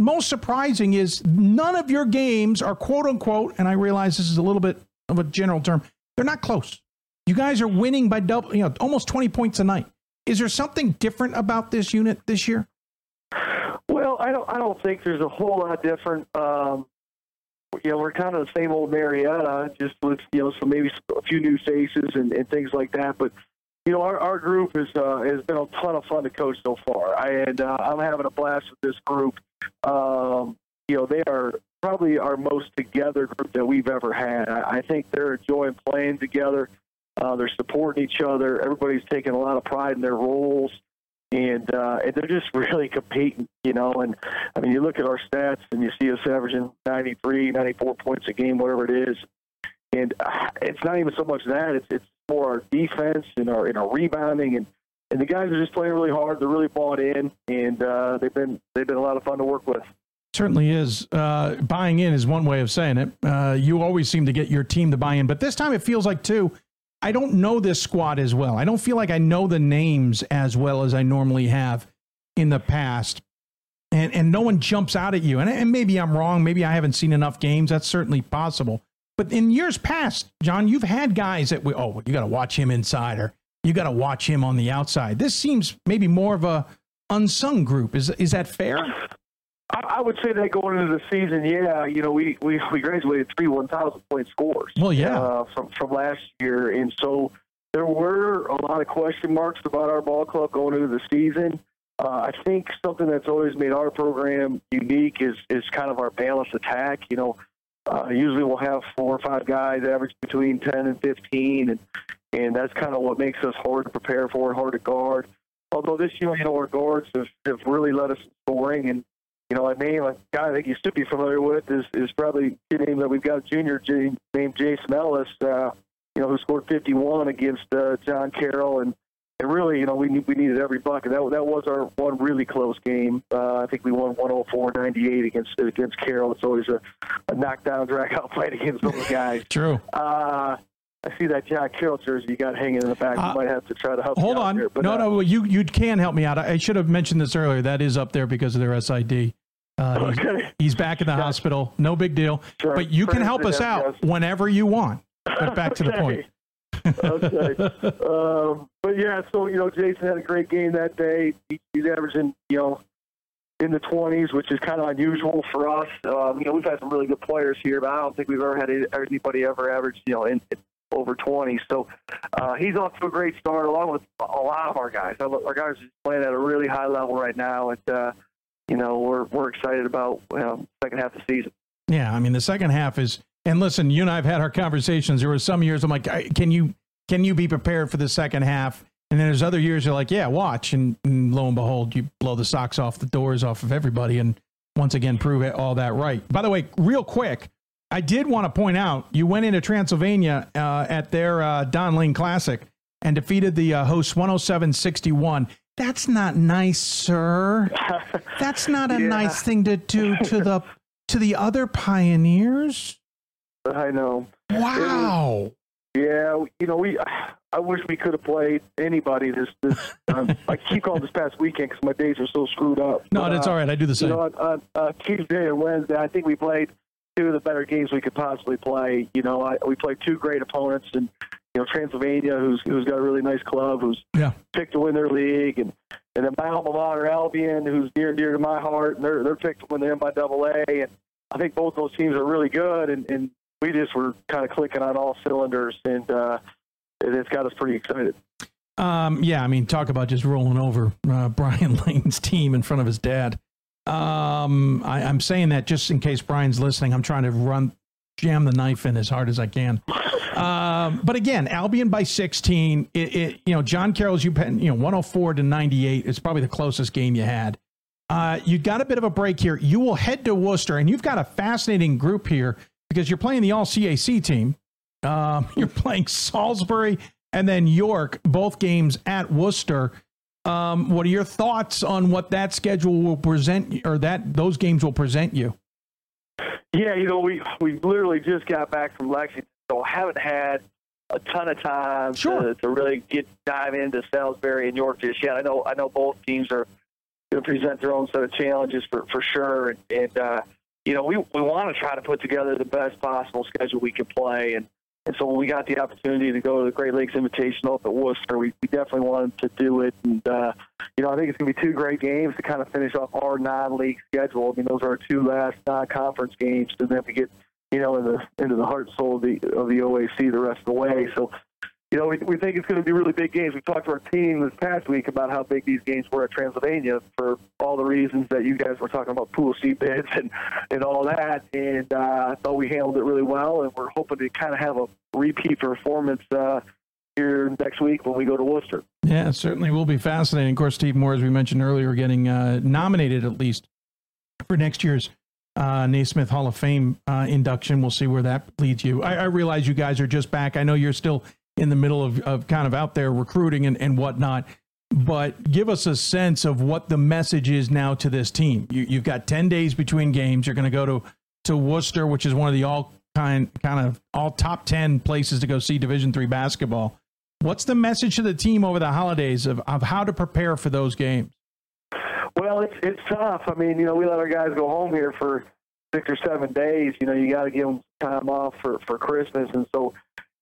Speaker 1: most surprising is none of your games are quote unquote, and I realize this is a little bit of a general term, they're not close. You guys are winning by double, you know, almost 20 points a night. Is there something different about this unit this year?
Speaker 22: Well, I don't. I don't think there's a whole lot different. Um, you know, we're kind of the same old Marietta, just with you know, so maybe a few new faces and, and things like that. But you know, our, our group is uh, has been a ton of fun to coach so far. I and uh, I'm having a blast with this group. Um, you know, they are probably our most together group that we've ever had. I, I think they're enjoying playing together. Uh, they're supporting each other. Everybody's taking a lot of pride in their roles, and uh, and they're just really competing, you know. And I mean, you look at our stats and you see us averaging 93, 94 points a game, whatever it is. And uh, it's not even so much that; it's it's more our defense and our and our rebounding and and the guys are just playing really hard. They're really bought in, and uh, they've been they've been a lot of fun to work with.
Speaker 1: Certainly is. Uh, buying in is one way of saying it. Uh, you always seem to get your team to buy in, but this time it feels like too. I don't know this squad as well. I don't feel like I know the names as well as I normally have in the past. And, and no one jumps out at you. And, and maybe I'm wrong. Maybe I haven't seen enough games. That's certainly possible. But in years past, Jon, you've had guys that we, oh, you got to watch him inside or you got to watch him on the outside. This seems maybe more of a unsung group. Is is that fair?
Speaker 22: I, I would say that going into the season, yeah, you know, we we, we graduated three one thousand point scores.
Speaker 1: Well, yeah,
Speaker 22: uh, from from last year, and so there were a lot of question marks about our ball club going into the season. Uh, I think something that's always made our program unique is is kind of our balanced attack. You know, uh, usually we'll have four or five guys average between ten and fifteen, and and that's kind of what makes us hard to prepare for and hard to guard. Although this year, you know, our guards have, have really led us scoring, and you know, a name a guy I think you should be familiar with is is probably the name that we've got junior named Jason Ellis, uh, you know, who scored 51 against uh, John Carroll, and and really, you know, we we needed every bucket. That that was our one really close game. Uh, I think we won 104-98 against against Carroll. It's always a, a knockdown, drag out fight against those guys.
Speaker 1: True.
Speaker 22: Uh, I see that Jack Carroll jersey you got hanging in the back.
Speaker 1: Uh,
Speaker 22: you might have to try to help.
Speaker 1: Hold on.
Speaker 22: Here, but,
Speaker 1: no,
Speaker 22: uh,
Speaker 1: no, you you can help me out. I should have mentioned this earlier. That is up there because of their SID. Uh, he's,
Speaker 22: Okay.
Speaker 1: he's back in the hospital. No big deal.
Speaker 22: Sure.
Speaker 1: But you can help us out
Speaker 22: yes.
Speaker 1: whenever you want. But back to the point.
Speaker 22: okay. Um, but yeah, so you know, Jason had a great game that day. He, he's averaging, you know, in the 20s, which is kind of unusual for us. Um, you know, we've had some really good players here, but I don't think we've ever had anybody ever average, you know, in, in over 20. So uh, he's off to a great start, along with a lot of our guys. Our guys are playing at a really high level right now, and uh, you know, we're we're excited about um, second half of the season.
Speaker 1: Yeah, I mean the second half is. And listen, you and I have had our conversations. There were some years I'm like, can you can you be prepared for the second half? And then there's other years you're like, yeah, watch, and, and lo and behold, you blow the socks off the doors off of everybody, and once again prove it, all that right. By the way, real quick, I did want to point out you went into Transylvania uh, at their uh, Don Lane Classic and defeated the uh, hosts 107-61. That's not nice, sir. That's not a
Speaker 22: Yeah.
Speaker 1: nice thing to do to the to the other pioneers.
Speaker 22: I know.
Speaker 1: Wow.
Speaker 22: Yeah, you know, we. I wish we could have played anybody this. this um, I keep calling this past weekend because my days are so screwed up.
Speaker 1: No,
Speaker 22: But,
Speaker 1: that's
Speaker 22: uh,
Speaker 1: all right. I do the same.
Speaker 22: You know, on, on uh, Tuesday and Wednesday, I think we played two of the better games we could possibly play. You know, I, we played two great opponents, and you know, Transylvania, who's who's got a really nice club, who's
Speaker 1: yeah.
Speaker 22: picked to win their league, and and then my alma mater, Albion, who's near and dear to my heart, and they're they're picked to win the NCAA, and I think both those teams are really good, and and we just were kind of clicking on all cylinders, and uh, it, it's got us pretty excited.
Speaker 1: Um, yeah, I mean, talk about just rolling over uh, Brian Lane's team in front of his dad. Um, I, I'm saying that just in case Brian's listening. I'm trying to run, jam the knife in as hard as I can. Um, but again, Albion by 16. It, it you know, John Carroll's you you know 104 to 98. It's probably the closest game you had. Uh, you got a bit of a break here. You will head to Wooster, and you've got a fascinating group here because you're playing the All CAC team. Um, you're playing Salisbury and then York, both games at Wooster. Um, what are your thoughts on what that schedule will present, or that those games will present you?
Speaker 22: Yeah, you know, we we literally just got back from Lexington, so haven't had a ton of time to, to really get dive into Salisbury and York just yet. I know I know both teams are going to present their own set of challenges for for sure, and, and uh, you know, we we want to try to put together the best possible schedule we can play, and and so when we got the opportunity to go to the Great Lakes Invitational up at Wooster, we, we definitely wanted to do it. And, uh, you know, I think it's going to be two great games to kind of finish off our non-league schedule. I mean, those are our two last non-conference games, and then we get, you know, in the, into the heart and soul of the, of the OAC the rest of the way. So, you know, we, we think it's going to be really big games. We talked to our team this past week about how big these games were at Transylvania for all the reasons that you guys were talking about Pool C bids and, and all that. And uh, I thought we handled it really well, and we're hoping to kind of have a repeat performance uh, here next week when we go to Wooster.
Speaker 1: Yeah, certainly will be fascinating. Of course, Steve Moore, as we mentioned earlier, getting uh, nominated at least for next year's uh, Naismith Hall of Fame uh, induction. We'll see where that leads you. I, I realize you guys are just back. I know you're still in the middle of, of kind of out there recruiting and, and whatnot. But give us a sense of what the message is now to this team. You, you've got 10 days between games. You're going to go to, to Wooster, which is one of the all kind, kind of all top 10 places to go see Division three basketball. What's the message to the team over the holidays of, of how to prepare for those games?
Speaker 22: Well, it's it's tough. I mean, you know, we let our guys go home here for six or seven days. You know, you got to give them time off for for Christmas, and so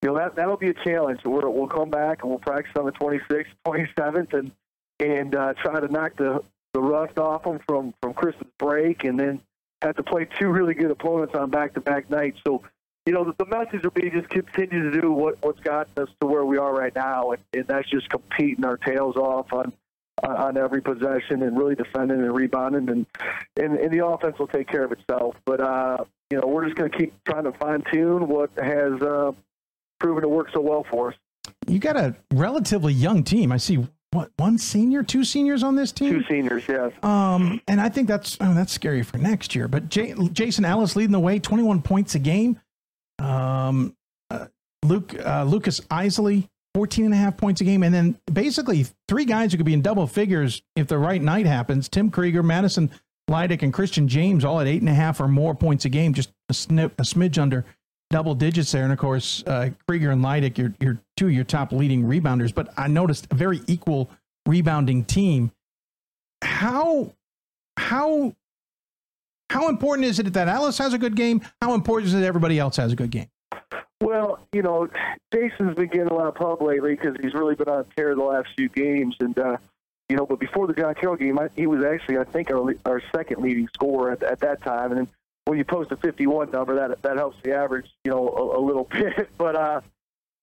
Speaker 22: you know that that'll be a challenge. We're, we'll come back and we'll practice on the 26th, 27th, and and uh, try to knock the the rust off them from from Christmas break, and then have to play two really good opponents on back to back nights. So. You know, the, message will be just continue to do what, what's gotten us to where we are right now, and, and that's just competing our tails off on on every possession and really defending and rebounding, and and, and the offense will take care of itself. But uh, you know, we're just going to keep trying to fine tune what has uh, proven to work so well for us.
Speaker 1: You got a relatively young team. I see what one senior, two seniors on this team.
Speaker 22: Two seniors, yes.
Speaker 1: Um, and I think that's oh, that's scary for next year. But J- Jason Ellis leading the way, twenty one points a game. Um, uh, Luke uh, Lucas Isley 14 and a half points a game. And then basically three guys who could be in double figures if the right night happens Tim Krieger, Madison Leidick, and Christian James all at eight and a half or more points a game, just a, snip, a smidge under double digits there. And of course, uh, Krieger and Leidick, you're, you're two of your top leading rebounders. But I noticed a very equal rebounding team. How, how, how important is it that Ellis has a good game? How important is it that everybody else has a good game?
Speaker 22: Well, you know, Jason's been getting a lot of pub lately because he's really been on tear the last few games, and uh, you know, but before the John Carroll game, I, he was actually, I think, our, our second leading scorer at, at that time. And then when you post a 51 number, that that helps the average, you know, a, a little bit. But uh,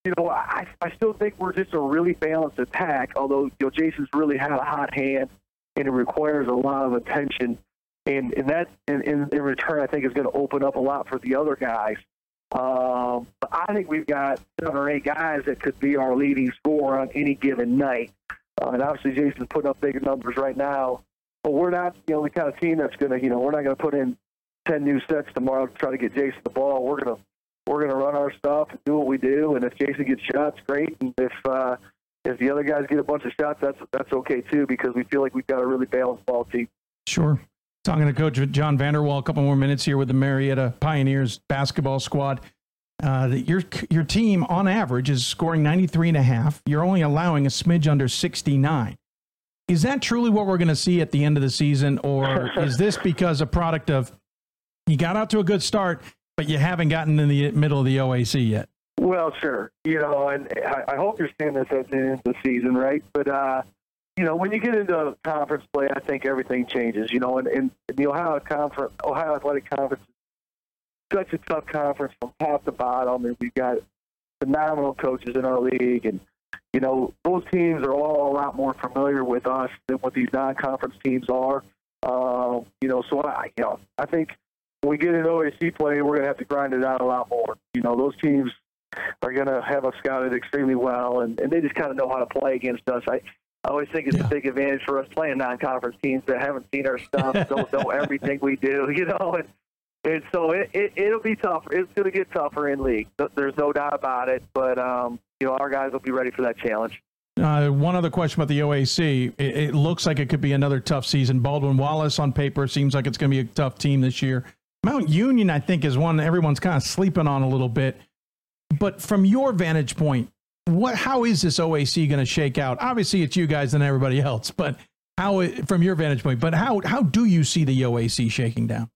Speaker 22: you know, I I still think we're just a really balanced attack. Although you know, Jason's really had a hot hand, and it requires a lot of attention. And and that in, in, in return, I think is going to open up a lot for the other guys. Um, I think we've got seven or eight guys that could be our leading scorer on any given night. Uh, and obviously, Jason's putting up bigger numbers right now. But we're not the kind of team that's going to, you know, we're not going to put in 10 new sets tomorrow to try to get Jason the ball. We're going to we're to run our stuff and do what we do. And if Jason gets shots, great. And if uh, if the other guys get a bunch of shots, that's that's okay too because we feel like we've got a really balanced ball team.
Speaker 1: Sure. Talking to Coach Jon Vander Wal, a couple more minutes here with the Marietta Pioneers basketball squad. Uh, your your team on average is scoring 93 and a half. You're only allowing a smidge under 69. Is that truly what we're going to see at the end of the season, or is this because a product of you got out to a good start, but you haven't gotten in the middle of the OAC yet?
Speaker 22: Well, sure. You know, and I, hope you're seeing this at the end of the season, right? But uh, you know, when you get into conference play, I think everything changes. You know, and, and the Ohio conference, Ohio Athletic Conference, is such a tough conference from top to bottom, and we've got phenomenal coaches in our league, and you know, those teams are all a lot more familiar with us than what these non-conference teams are. Uh, you know, so I, you know, I think we get into OAC play, we're going to have to grind it out a lot more. You know, those teams are going to have us scouted extremely well, and, and they just kind of know how to play against us. I, I always think it's yeah. a big advantage for us playing non-conference teams that haven't seen our stuff, don't know everything we do, you know. And, and so it, it it'll be tougher. It's going to get tougher in league. There's no doubt about it. But um, you know, our guys will be ready for that challenge.
Speaker 1: Uh, one other question about the OAC. It, it, looks like it could be another tough season. Baldwin Wallace on paper seems like it's going to be a tough team this year. Mount Union, I think, is one everyone's kind of sleeping on a little bit. But from your vantage point, what how is this OAC going to shake out? Obviously, it's you guys and everybody else, but how from your vantage point, but how how do you see the OAC shaking down?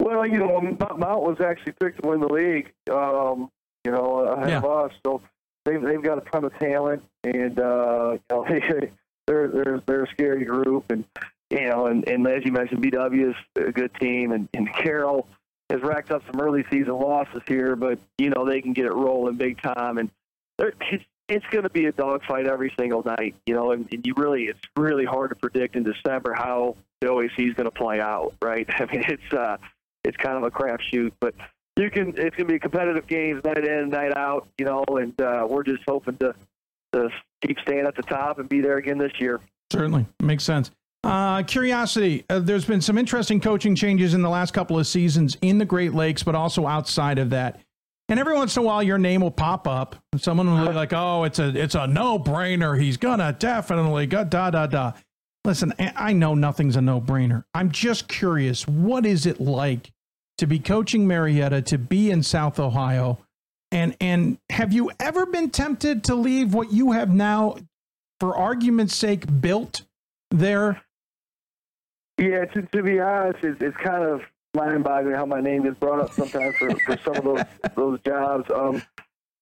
Speaker 22: Well, you know, Mount was actually picked to win the league. Um, you know, ahead yeah. of us, so they've they've got a ton of talent, and uh, you know, they're they're they're a scary group, and you know, and, and as you mentioned, BW is a good team, and, and Carroll has racked up some early season losses here, but you know they can get it rolling big time, and it's it's going to be a dogfight every single night, you know, and, and you really, it's really hard to predict in December how the OAC is going to play out, right? I mean, it's uh, it's kind of a crapshoot, but you can, it's going to be competitive games night in, night out, you know, and uh, we're just hoping to to keep staying at the top and be there again this year.
Speaker 1: Certainly makes sense. Uh, curiosity. Uh, there's been some interesting coaching changes in the last couple of seasons in the Great Lakes, but also outside of that. And every once in a while, your name will pop up. and Someone will be like, "Oh, it's a it's a no brainer. He's gonna definitely go da da da." Listen, I know nothing's a no brainer. I'm just curious. What is it like to be coaching Marietta, to be in South Ohio, and and have you ever been tempted to leave what you have now, for argument's sake, built there?
Speaker 22: Yeah, to, to be honest, it's, it's kind of mind-boggling how my name is brought up sometimes for, for some of those those jobs. Um,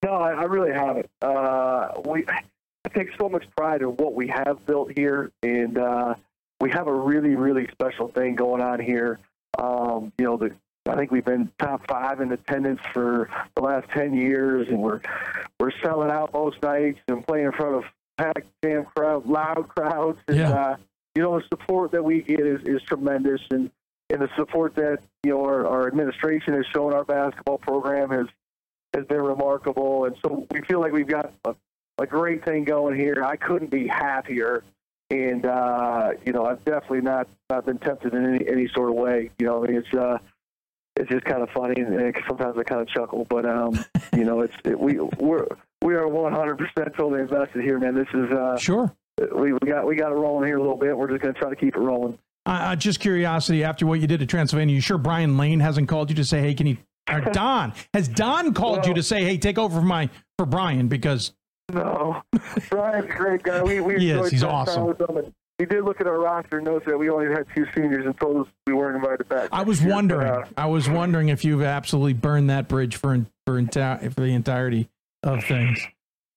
Speaker 22: no, I, I really haven't. Uh, we I take so much pride in what we have built here, and uh, we have a really really special thing going on here. Um, you know, the I think we've been top five in attendance for the last ten years, and we're we're selling out most nights and playing in front of packed, jam crowd, loud crowds. And,
Speaker 1: Yeah.
Speaker 22: uh, you know, the support that we get is, is tremendous, and and the support that you know our, our administration has shown our basketball program has has been remarkable, and so we feel like we've got a, a great thing going here. I couldn't be happier, and uh, you know I've definitely not not been tempted in any, any sort of way. You know, I mean, it's uh, it's just kind of funny, and, and sometimes I kind of chuckle, but um, you know, it's it, we we're we are 100 percent totally invested here, man. This is uh,
Speaker 1: sure.
Speaker 22: We, we got we got it rolling here a little bit. We're just going to try to keep it rolling.
Speaker 1: Uh, just curiosity. After what you did at Transylvania, you sure Brian Lane hasn't called you to say, "Hey, can you?" Or Don has Don called you to say, "Hey, take over for my for Brian," because
Speaker 22: No, Brian's a great guy. We we
Speaker 1: He is. He's awesome.
Speaker 22: He did look at our roster and notice that we only had two seniors and told us we weren't invited back.
Speaker 1: I was wondering.
Speaker 22: but, uh,
Speaker 1: I was wondering if you've absolutely burned that bridge for for, enti- for the entirety of things.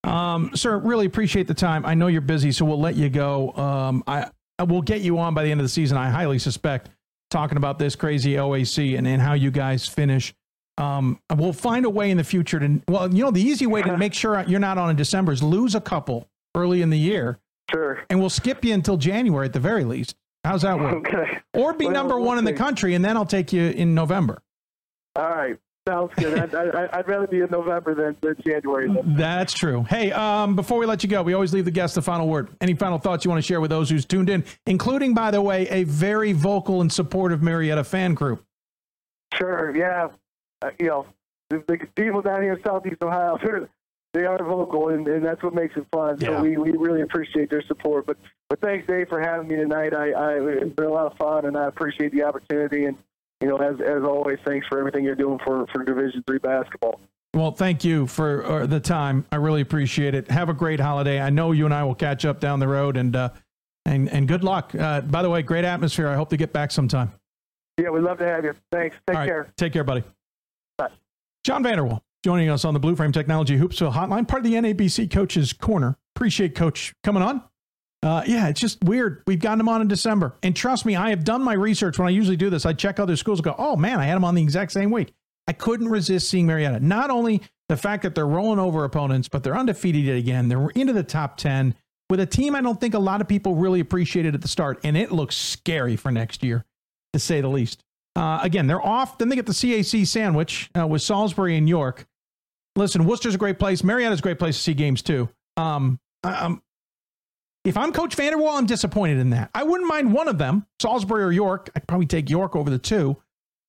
Speaker 1: Um, sir, really appreciate the time. I know you're busy, so we'll let you go. Um, I, I will get you on by the end of the season. I highly suspect talking about this crazy OAC and, and how you guys finish. Um, we'll find a way in the future to. Well, you know, the easy way to make sure you're not on in December is lose a couple early in the year.
Speaker 22: Sure.
Speaker 1: And we'll skip you until January at the very least. How's that work?
Speaker 22: Okay.
Speaker 1: Or be
Speaker 22: Well,
Speaker 1: number
Speaker 22: we'll
Speaker 1: one in the country, and then I'll take you in November.
Speaker 22: All right. Sounds good. I'd, I'd, I'd rather be in November than, than January. Then.
Speaker 1: That's true. Hey, um, before we let you go, we always leave the guest the final word. Any final thoughts you want to share with those who's tuned in, including, by the way, a very vocal and supportive Marietta fan group?
Speaker 22: Sure. Yeah. Uh, you know, the, the people down here in Southeast Ohio, they are vocal, and, and that's what makes it fun.
Speaker 1: Yeah.
Speaker 22: So we, we really appreciate their support. But but thanks, Dave, for having me tonight. I, I it's been a lot of fun, and I appreciate the opportunity. And you know, as as always, thanks for everything you're doing for for Division three basketball.
Speaker 1: Well, thank you for uh, the time. I really appreciate it. Have a great holiday. I know you and I will catch up down the road, and uh, and and good luck. Uh, by the way, great atmosphere. I hope to get back sometime.
Speaker 22: Yeah, we'd love to have you. Thanks. Take
Speaker 1: right,
Speaker 22: care.
Speaker 1: Take care, buddy. Jon Vander Wal joining us on the Blue Frame Technology Hoopsville Hotline, part of the NABC Coaches Corner. Appreciate Coach coming on. Uh, yeah, it's just weird. We've gotten him on in December, and trust me, I have done my research. When I usually do this, I check other schools and go, "Oh man, I had him on the exact same week." I couldn't resist seeing Marietta. Not only the fact that they're rolling over opponents, but they're undefeated again. They're into the top ten with a team I don't think a lot of people really appreciated at the start, and it looks scary for next year, to say the least. Uh, again, they're off. Then they get the CAC sandwich uh, with Salisbury and York. Listen, Wooster's a great place. Marietta's a great place to see games too. Um, I- um, if I'm Coach Vander Wal, I'm disappointed in that. I wouldn't mind one of them, Salisbury or York. I'd probably take York over the two,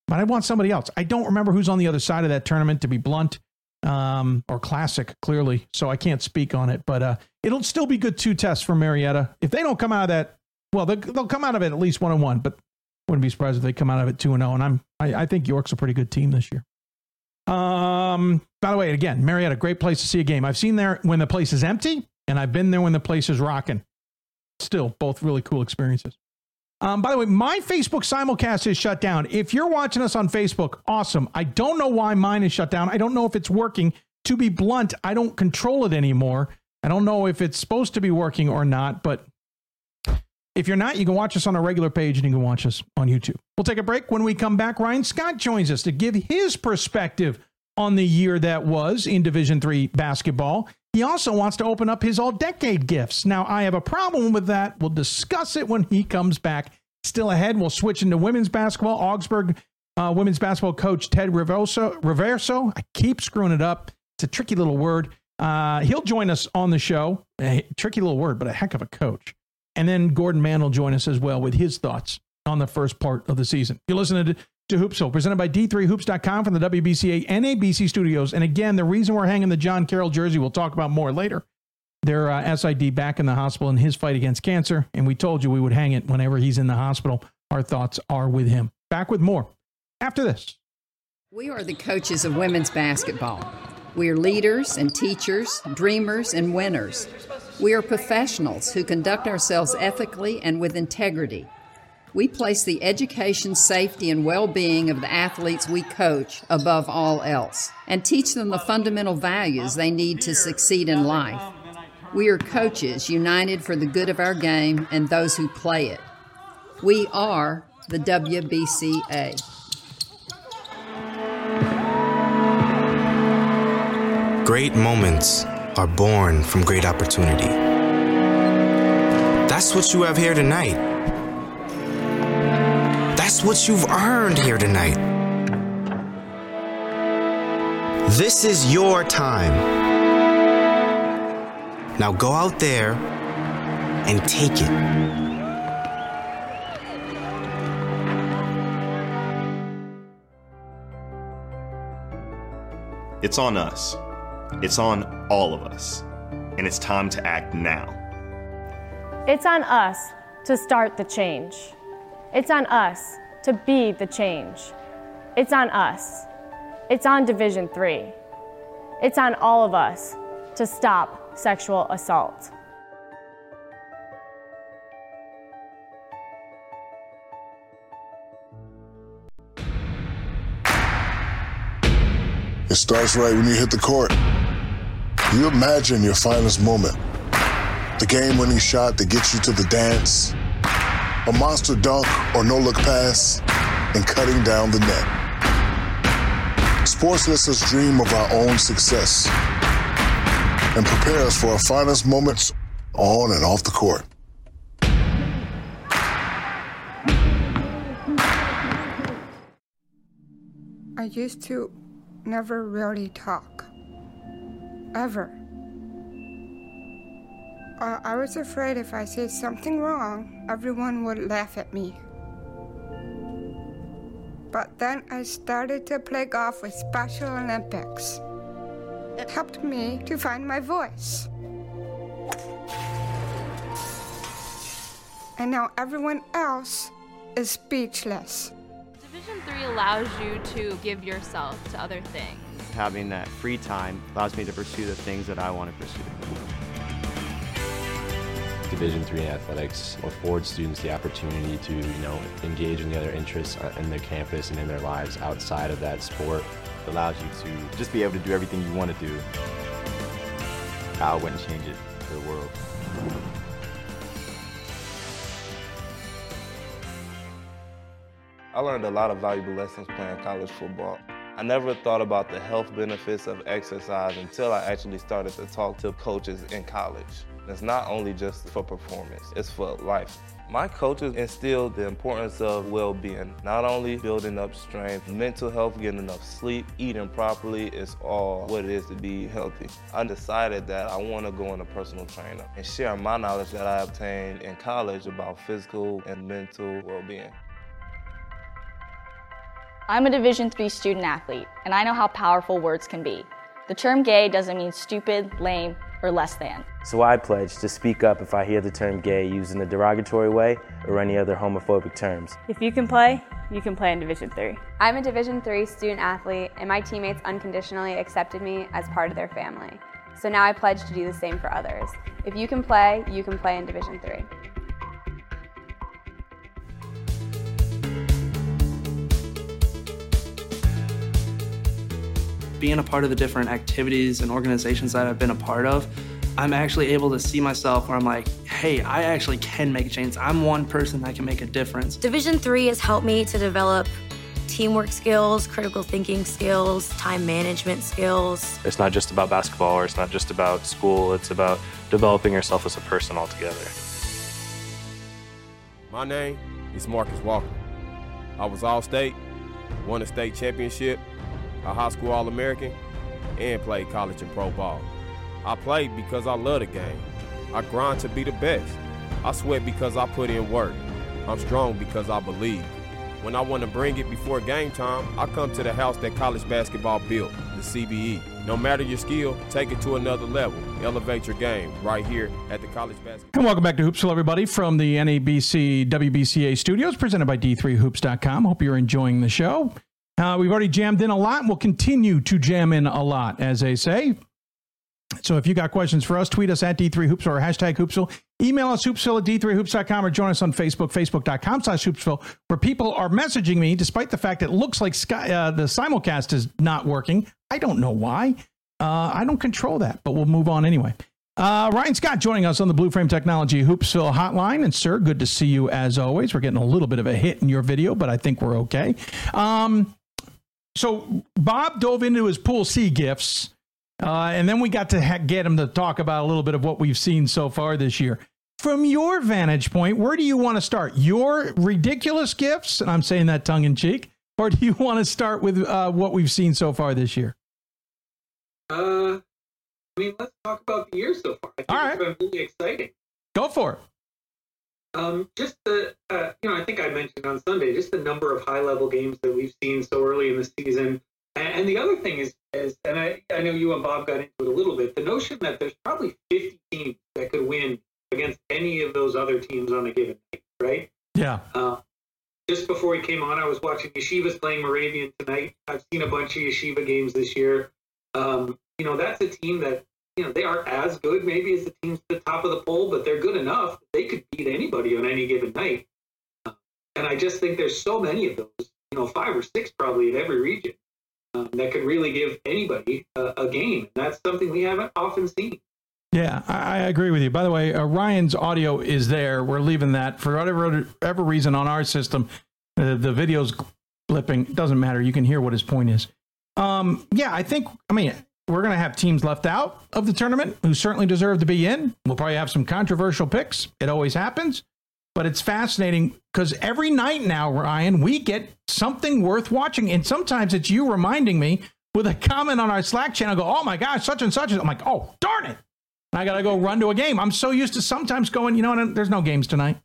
Speaker 1: but I want somebody else. I don't remember who's on the other side of that tournament, to be blunt, um, or classic, clearly. So I can't speak on it, but uh, it'll still be good two tests for Marietta. If they don't come out of that, well, they'll, they'll come out of it at least one and one, but wouldn't be surprised if they come out of it two and zero. And I'm, I, I think York's a pretty good team this year. Um, by the way, again, Marietta, great place to see a game. I've seen there when the place is empty, and I've been there when the place is rocking. Still, both really cool experiences. Um, by the way, my Facebook simulcast is shut down. If you're watching us on Facebook, awesome. I don't know why mine is shut down. I don't know if it's working. To be blunt, I don't control it anymore. I don't know if it's supposed to be working or not, but if you're not, you can watch us on our regular page and you can watch us on YouTube. We'll take a break. When we come back, Ryan Scott joins us to give his perspective on the year that was in Division Three basketball. He also wants to open up his all decade gifts. Now, I have a problem with that. We'll discuss it when he comes back. Still ahead, we'll switch into women's basketball. Augsburg uh, women's basketball coach Ted Riverso, Riverso. I keep screwing it up. It's a tricky little word. Uh, he'll join us on the show. A tricky little word, but a heck of a coach. And then Gordon Mann will join us as well with his thoughts on the first part of the season. You're listening to, to Hoopsville, presented by D3Hoops.com from the WBCA and studios. And again, the reason we're hanging the John Carroll jersey, we'll talk about more later. Their uh, SID back in the hospital in his fight against cancer. And we told you we would hang it whenever he's in the hospital. Our thoughts are with him. Back with more after this.
Speaker 6: We are the coaches of women's basketball. We are leaders and teachers, dreamers and winners. We are professionals who conduct ourselves ethically and with integrity. We place the education, safety, and well being of the athletes we coach above all else and teach them the fundamental values they need to succeed in life. We are coaches united for the good of our game and those who play it. We are the WBCA.
Speaker 8: Great moments are born from great opportunity. That's what you have here tonight. That's what you've earned here tonight. This is your time. Now go out there and take it.
Speaker 23: It's on us. It's on all of us. And it's time to act now.
Speaker 4: It's on us to start the change. It's on us to be the change. It's on us. It's on Division 3. It's on all of us to stop sexual assault.
Speaker 24: It starts right when you hit the court. You imagine your finest moment. The game winning shot that gets you to the dance, a monster dunk or no look pass, and cutting down the net. Sports lets us dream of our own success and prepare us for our finest moments on and off the court.
Speaker 21: I used to never really talk. Ever. Uh, I was afraid if I said something wrong, everyone would laugh at me. But then I started to play golf with Special Olympics. It helped me to find my voice. And now everyone else is speechless.
Speaker 25: Division 3 allows you to give yourself to other things.
Speaker 11: Having that free time allows me to pursue the things that I want to pursue.
Speaker 26: Division three athletics affords students the opportunity to, you know, engage in the other interests uh, in their campus and in their lives outside of that sport.
Speaker 27: It allows you to just be able to do everything you want to do. I wouldn't change it for the world.
Speaker 28: I learned a lot of valuable lessons playing college football. I never thought about the health benefits of exercise until I actually started to talk to coaches in college. It's not only just for performance, it's for life. My coaches instilled the importance of well-being, not only building up strength, mental health, getting enough sleep, eating properly is all what it is to be healthy. I decided that I want to go into personal trainer and share my knowledge that I obtained in college about physical and mental well-being.
Speaker 2: I'm a Division III student athlete, and I know how powerful words can be. The term gay doesn't mean stupid, lame, or less than.
Speaker 3: So I pledge to speak up if I hear the term gay used in a derogatory way or any other homophobic terms.
Speaker 4: If you can play, you can play in Division 3.
Speaker 5: I'm a Division 3 student athlete, and my teammates unconditionally accepted me as part of their family. So now I pledge to do the same for others. If you can play, you can play in Division 3.
Speaker 14: Being a part of the different activities and organizations that I've been a part of, I'm actually able to see myself where I'm like, hey, I actually can make a change. I'm one person that can make a difference.
Speaker 29: Division 3 has helped me to develop
Speaker 2: teamwork skills, critical thinking skills, time management skills.
Speaker 30: It's not just about basketball or it's not just about school, it's about developing yourself as a person altogether.
Speaker 31: My name is Marcus Walker. I was All State, won a state championship, a high school All American, and played college and pro ball. I played because I love the game. I grind to be the best. I sweat because I put in work. I'm strong because I believe. When I want to bring it before game time, I come to the house that college basketball built, the CBE. No matter your skill, take it to another level. Elevate your game right here at the college basketball.
Speaker 1: And welcome back to Hoopsville, everybody, from the NABC WBCA studios, presented by D3Hoops.com. Hope you're enjoying the show. Uh, we've already jammed in a lot, and we'll continue to jam in a lot, as they say. So if you got questions for us, tweet us at D3Hoops or hashtag Hoopsville. Email us hoopsville at D3Hoops.com or join us on Facebook, Facebook.com slash Hoopsville, where people are messaging me, despite the fact it looks like Sky, uh, the simulcast is not working. I don't know why. Uh, I don't control that, but we'll move on anyway. Uh, Ryan Scott joining us on the Blue Frame Technology Hoopsville hotline. And, sir, good to see you as always. We're getting a little bit of a hit in your video, but I think we're okay. Um, so, Bob dove into his pool C gifts. Uh, and then we got to ha- get him to talk about a little bit of what we've seen so far this year. From your vantage point, where do you want to start? Your ridiculous gifts, and I'm saying that tongue in cheek, or do you want to start with uh, what we've seen so far this year?
Speaker 32: Uh, I mean, let's talk about the year so far. I think
Speaker 1: All right.
Speaker 32: it's been really exciting.
Speaker 1: Go for it.
Speaker 32: Um, just the, uh, you know, I think I mentioned on Sunday, just the number of high level games that we've seen so early in the season. And, and the other thing is, is, and I, I know you and Bob got into it a little bit, the notion that there's probably 50 teams that could win against any of those other teams on a given night, right?
Speaker 1: Yeah.
Speaker 32: Uh, just before he came on, I was watching Yeshiva's playing Moravian tonight. I've seen a bunch of Yeshiva games this year. Um, you know, that's a team that, you know, they aren't as good maybe as the teams at the top of the poll, but they're good enough they could beat anybody on any given night. Uh, and I just think there's so many of those, you know, five or six probably in every region um, that could really give anybody a, game. And that's something we haven't often seen.
Speaker 1: Yeah, I, agree with you. By the way, uh, Ryan's audio is there. We're leaving that for whatever, whatever reason on our system. Uh, the video's blipping. Doesn't matter. You can hear what his point is. Um, yeah, I think, I mean, we're going to have teams left out of the tournament who certainly deserve to be in. We'll probably have some controversial picks. It always happens. But it's fascinating because every night now, Ryan, we get something worth watching. And sometimes it's you reminding me with a comment on our Slack channel, go, oh my gosh, such and such. I'm like, oh, darn it. I got to go run to a game. I'm so used to sometimes going, you know what, there's no games tonight.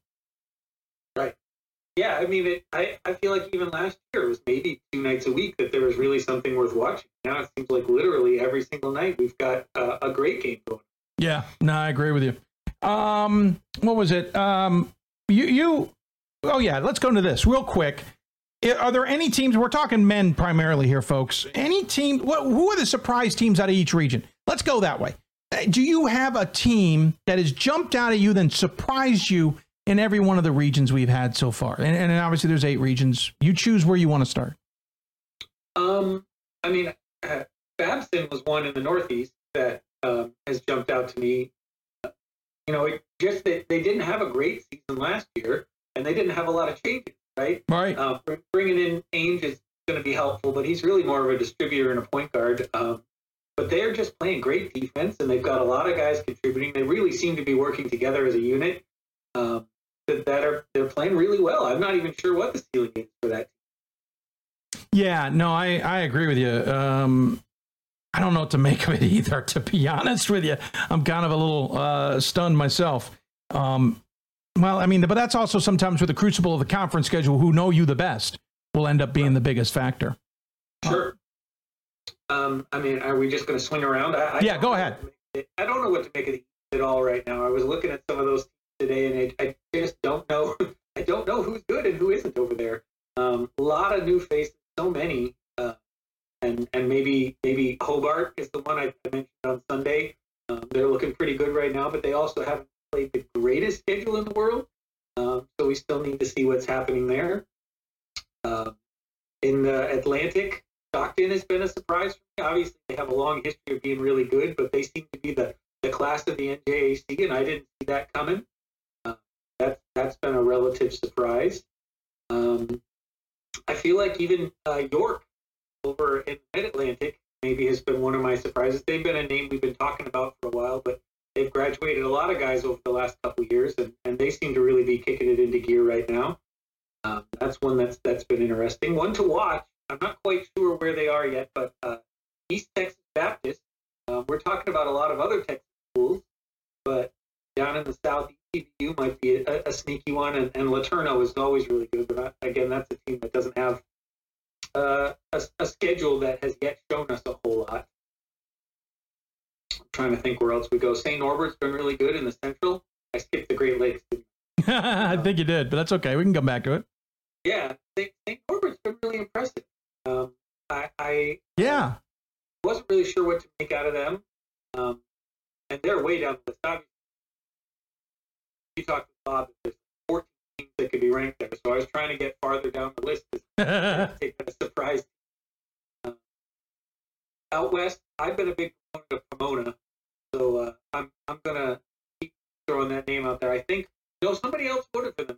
Speaker 32: Yeah, I mean, it, I, I feel like even last year it was maybe two nights a week that there was really something worth watching. Now it seems like literally every single night we've got uh, a great game going.
Speaker 1: Yeah, no, I agree with you. Um, what was it? Um, you, you, oh yeah, let's go into this real quick. Are there any teams? We're talking men primarily here, folks. Any team? What, who are the surprise teams out of each region? Let's go that way. Uh, Do you have a team that has jumped out at you, then surprised you in every one of the regions we've had so far? And, and obviously, there's eight regions. You choose where you want to start.
Speaker 32: Um, I mean, uh, Babson was one in the Northeast that um, has jumped out to me. You know, it just that they didn't have a great season last year, and they didn't have a lot of changes, right?
Speaker 1: Right.
Speaker 32: Uh, bringing in Ainge is going to be helpful, but he's really more of a distributor and a point guard. Um, but they're just playing great defense, and they've got a lot of guys contributing. They really seem to be working together as a unit. Um, that, that are they're playing really well. I'm not even sure what the ceiling is for that.
Speaker 1: Yeah, no, I, I agree with you. Um, I don't know what to make of it either, to be honest with you. I'm kind of a little uh, stunned myself. Um, well, I mean, but that's also sometimes with the crucible of the conference schedule, who know you the best will end up being the biggest factor.
Speaker 32: Sure. Um, I mean, are we just going to swing around? I, I
Speaker 1: Yeah, go ahead.
Speaker 32: I don't know what to make of it at all right now. I was looking at some of those today, and I, I just don't know. I don't know who's good and who isn't over there. Um, a lot of new faces, so many, uh, and and maybe maybe Hobart is the one I mentioned on Sunday. Um, they're looking pretty good right now, but they also haven't played the greatest schedule in the world. Um, so we still need to see what's happening there. Uh, in the Atlantic, Stockton has been a surprise for me. Obviously, they have a long history of being really good, but they seem to be the, the class of the NJAC, and I didn't see that coming. That, that's been a relative surprise. Um, I feel like even uh, York over in Mid Atlantic maybe has been one of my surprises. They've been a name we've been talking about for a while, but they've graduated a lot of guys over the last couple years, and, and they seem to really be kicking it into gear right now. Um, that's one that's that's been interesting. One to watch. I'm not quite sure where they are yet, but uh, East Texas Baptist. Um, we're talking about a lot of other Texas schools, but down in the south, ECU might be a, a sneaky one, and, and LeTourneau is always really good. But again, that's a team that doesn't have uh, a, a, schedule that has yet shown us a whole lot. I'm trying to think where else we go. St. Norbert's been really good in the Central. I skipped the Great Lakes.
Speaker 1: I think you did, but that's okay. We can come back to it.
Speaker 32: Yeah, St. Norbert's been really impressive. Um, I, I
Speaker 1: yeah
Speaker 32: wasn't really sure what to make out of them, um, and they're way down the list. You talked to Bob. There's 14 teams that could be ranked there, so I was trying to get farther down the list to take that surprise. Uh, out west, I've been a big proponent of Pomona, so uh, I'm I'm gonna keep throwing that name out there. I think no, somebody else voted for them.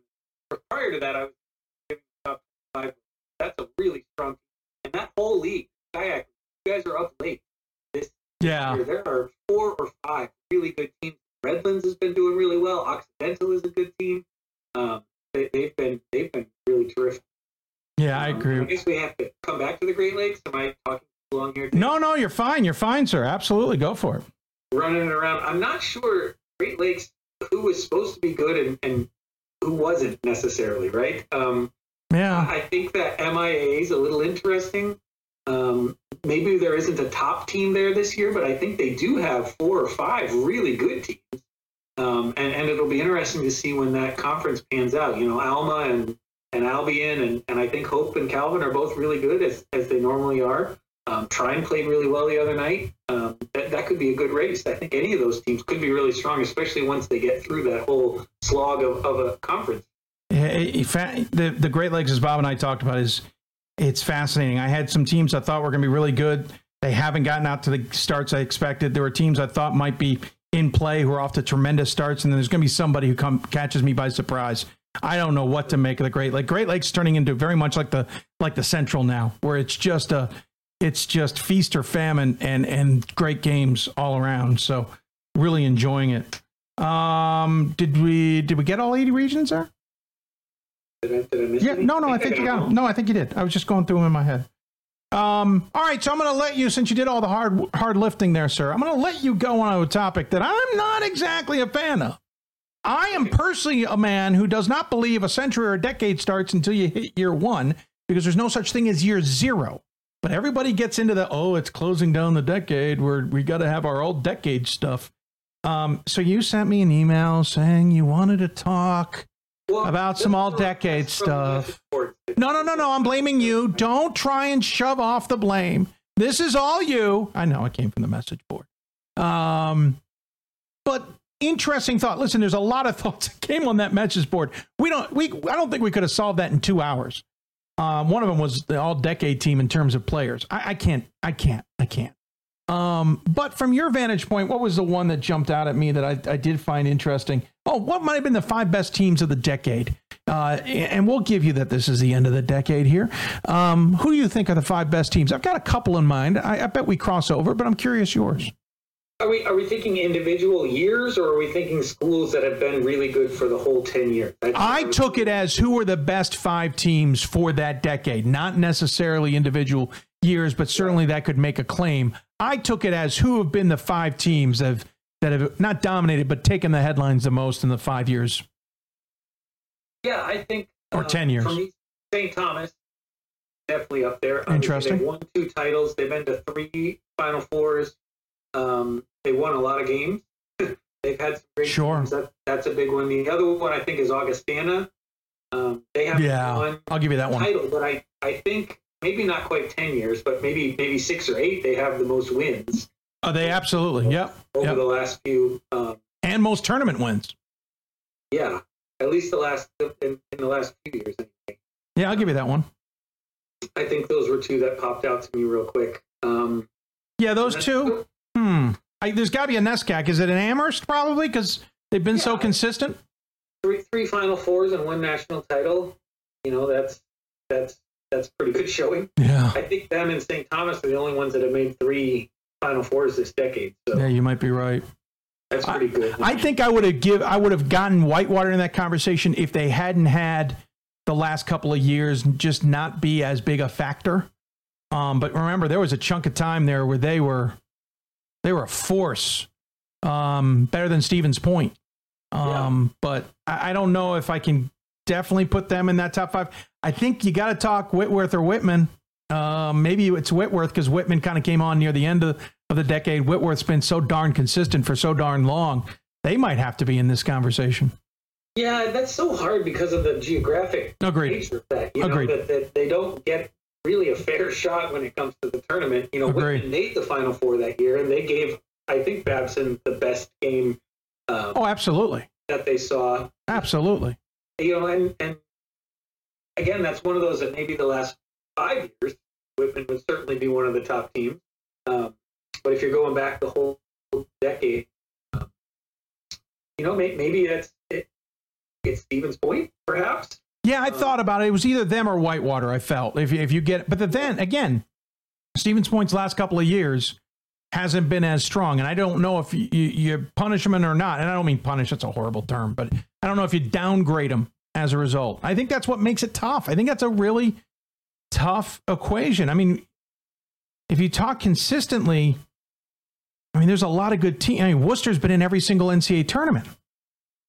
Speaker 32: Prior to that, I was giving top five. That's a really strong team, and that whole league, SCIAC, you guys are up late. This
Speaker 1: yeah,
Speaker 32: year. there are four or five really good teams. Redlands has been doing really well. Occidental is a good team. Um, they, have been they've been really terrific.
Speaker 1: Yeah, I agree.
Speaker 32: Um, I guess we have to come back to the Great Lakes. Am I talking too long here?
Speaker 1: No, no, you're fine. You're fine, sir. Absolutely, go for it.
Speaker 32: Running it around. I'm not sure Great Lakes who was supposed to be good and, and who wasn't necessarily right. Um,
Speaker 1: yeah,
Speaker 32: I think that MIAA is a little interesting. Um, maybe there isn't a top team there this year, but I think they do have four or five really good teams. Um, and, and it'll be interesting to see when that conference pans out. You know, Alma and, and Albion and, and I think Hope and Calvin are both really good as, as they normally are. Um, played really well the other night. Um, that, that could be a good race. I think any of those teams could be really strong, especially once they get through that whole slog of, of a conference.
Speaker 1: The, the Great Lakes, as Bob and I talked about, is it's fascinating. I had some teams I thought were going to be really good. They haven't gotten out to the starts I expected. There were teams I thought might be in play who are off to tremendous starts, and then there's going to be somebody who come catches me by surprise. I don't know what to make of the Great Lake. Great Lakes turning into very much like the like the Central now, where it's just a it's just feast or famine and and great games all around. So really enjoying it. Um, did we did we get all 80 regions there?
Speaker 32: Did I, did I
Speaker 1: yeah, no, no, I think you got. No, I think you did. I was just going through them in my head. Um, all right, so I'm going to let you, since you did all the hard hard lifting there, sir. I'm going to let you go on a topic that I'm not exactly a fan of. I am personally a man who does not believe a century or a decade starts until you hit year one, because there's no such thing as year zero. But everybody gets into the oh, it's closing down the decade. Where we got to have our old decade stuff. Um, so you sent me an email saying you wanted to talk well, about some all decade stuff. No, no, no, no. I'm blaming you. Don't try and shove off the blame. This is all you. I know it came from the message board. Um, but interesting thought. Listen, there's a lot of thoughts that came on that message board. We don't. We. I don't think we could have solved that in two hours. Um, one of them was the all decade team in terms of players. I, I can't. I can't. I can't. Um, but from your vantage point, what was the one that jumped out at me that I, I did find interesting? Oh, what might have been the five best teams of the decade? Uh, and we'll give you that this is the end of the decade here. Um, who do you think are the five best teams? I've got a couple in mind. I, I bet we cross over, but I'm curious yours.
Speaker 32: Are we are we thinking individual years, or are we thinking schools that have been really good for the whole ten years?
Speaker 1: I took it as who were the best five teams for that decade, not necessarily individual years, but certainly that could make a claim. I took it as who have been the five teams that have, that have not dominated, but taken the headlines the most in the five years.
Speaker 32: Yeah, I think.
Speaker 1: Or uh, 10 years.
Speaker 32: St. Thomas, definitely up there.
Speaker 1: Interesting.
Speaker 32: They've won two titles. They've been to three Final Fours. Um, they won a lot of games. They've had some great
Speaker 1: sure.
Speaker 32: games. That, that's a big one. The other one I think is Augustana. Um, they have
Speaker 1: yeah, I'll give you that one.
Speaker 32: title, but I, I think maybe not quite ten years, but maybe maybe six or eight. They have the most wins.
Speaker 1: Oh, they absolutely, yep.
Speaker 32: Over
Speaker 1: yep.
Speaker 32: the last few, um,
Speaker 1: and most tournament wins.
Speaker 32: Yeah, at least the last in, in the last few years. Anyway.
Speaker 1: Yeah, I'll give you that one.
Speaker 32: I think those were two that popped out to me real quick. Um,
Speaker 1: yeah, those two. Hmm. I, there's got to be a NESCAC. Is it an Amherst probably because they've been yeah, so consistent?
Speaker 32: Three three Final Fours and one national title. You know that's that's that's pretty good showing.
Speaker 1: Yeah.
Speaker 32: I think them and St. Thomas are the only ones that have made three Final Fours this decade. So
Speaker 1: Yeah, you might be right.
Speaker 32: that's pretty good.
Speaker 1: I think I would have give I would have gotten Whitewater in that conversation if they hadn't had the last couple of years just not be as big a factor. Um, but remember, there was a chunk of time there where they were they were a force, um, better than Stevens Point. Um, But I, I don't know if I can definitely put them in that top five. I think you got to talk Whitworth or Whitman. Um, maybe it's Whitworth because Whitman kind of came on near the end of, of the decade. Whitworth's been so darn consistent for so darn long. They might have to be in this conversation.
Speaker 32: Yeah, that's so hard because of the geographic
Speaker 1: Agreed.
Speaker 32: nature of that. You
Speaker 1: Agreed.
Speaker 32: know that, that they don't get really a fair shot when it comes to the tournament. You know,
Speaker 1: Agreed.
Speaker 32: Whitman made the Final Four that year, and they gave I think Babson the best game um,
Speaker 1: Oh, absolutely,
Speaker 32: that they saw.
Speaker 1: absolutely.
Speaker 32: You know, and and again, that's one of those that maybe the last five years, Whitman would certainly be one of the top teams. Um, but if you're going back the whole decade, um, you know, may, maybe that's it, it's Stevens Point, perhaps.
Speaker 1: Yeah, I thought about it. It was either them or Whitewater. I felt if if you get, but then again, Stevens Point's last couple of years hasn't been as strong, and I don't know if you, you punish them or not. And I don't mean punish; that's a horrible term, but I don't know if you downgrade them as a result. I think that's what makes it tough. I think that's a really tough equation. I mean, if you talk consistently, I mean, there's a lot of good teams. I mean, Wooster's been in every single NCAA tournament.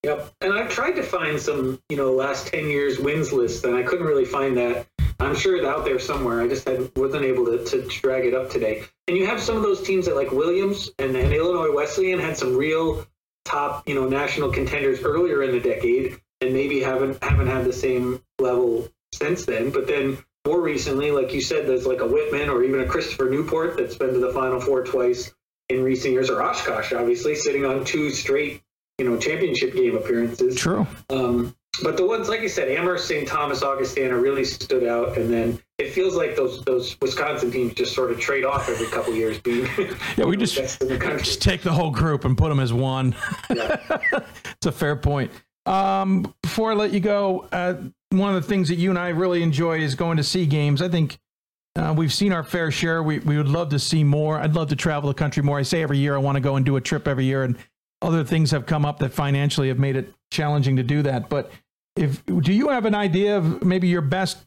Speaker 32: Yep. And I've tried to find some, you know, last 10 years wins list, and I couldn't really find that. I'm sure it's out there somewhere. I just had, wasn't able to, to drag it up today. And you have some of those teams that, like Williams and, and Illinois Wesleyan, had some real top, you know, national contenders earlier in the decade, and maybe haven't haven't had the same level since then. But then more recently, like you said, there's like a Whitman or even a Christopher Newport that's been to the Final Four twice in recent years, or Oshkosh, obviously, sitting on two straight, you know, championship game appearances.
Speaker 1: True.
Speaker 32: Um, but the ones, like you said, Amherst, St. Thomas, Augustana really stood out, and then it feels like those those Wisconsin teams just sort of trade off every couple years, being
Speaker 1: Yeah, we just
Speaker 32: best in the
Speaker 1: just take the whole group and put them as one. it's a fair point. Um, before I let you go, uh, one of the things that you and I really enjoy is going to see games. I think uh, we've seen our fair share. We we would love to see more. I'd love to travel the country more. I say every year I want to go and do a trip every year, and other things have come up that financially have made it challenging to do that. But if do you have an idea of maybe your best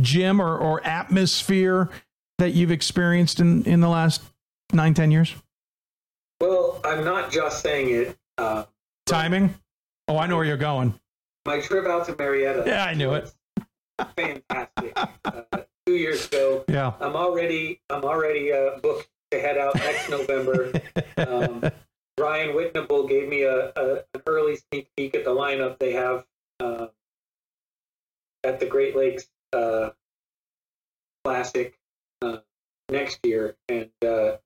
Speaker 1: gym or, or atmosphere that you've experienced in, in the last nine, ten years?
Speaker 32: Well, I'm not just saying it. Uh,
Speaker 1: Timing? Oh, I know where you're going.
Speaker 32: my trip out to Marietta.
Speaker 1: Yeah, I knew it.
Speaker 32: fantastic. uh, two years ago.
Speaker 1: Yeah.
Speaker 32: I'm already I'm already uh, booked to head out next November. Um, Ryan Whitnable gave me a, a an early sneak peek at the lineup they have uh, at the Great Lakes uh, Classic uh, next year, and uh,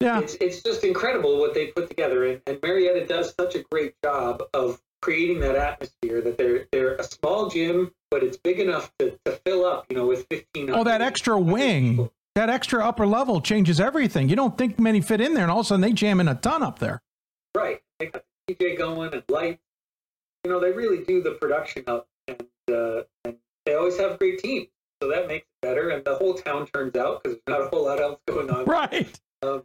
Speaker 1: yeah,
Speaker 32: it's it's just incredible what they put together. And, and Marietta does such a great job of creating that atmosphere that they're they're a small gym, but it's big enough to, to fill up. You know, with fifteen.
Speaker 1: Oh, that extra wing, that extra upper level changes everything. You don't think many fit in there, and all of a sudden they jam in a ton up there.
Speaker 32: Right. They got the DJ going and lights. You know, they really do the production up, and uh, and they always have great teams, so that makes it better. And the whole town turns out because there's not a whole lot else going on.
Speaker 1: Right.
Speaker 32: Um,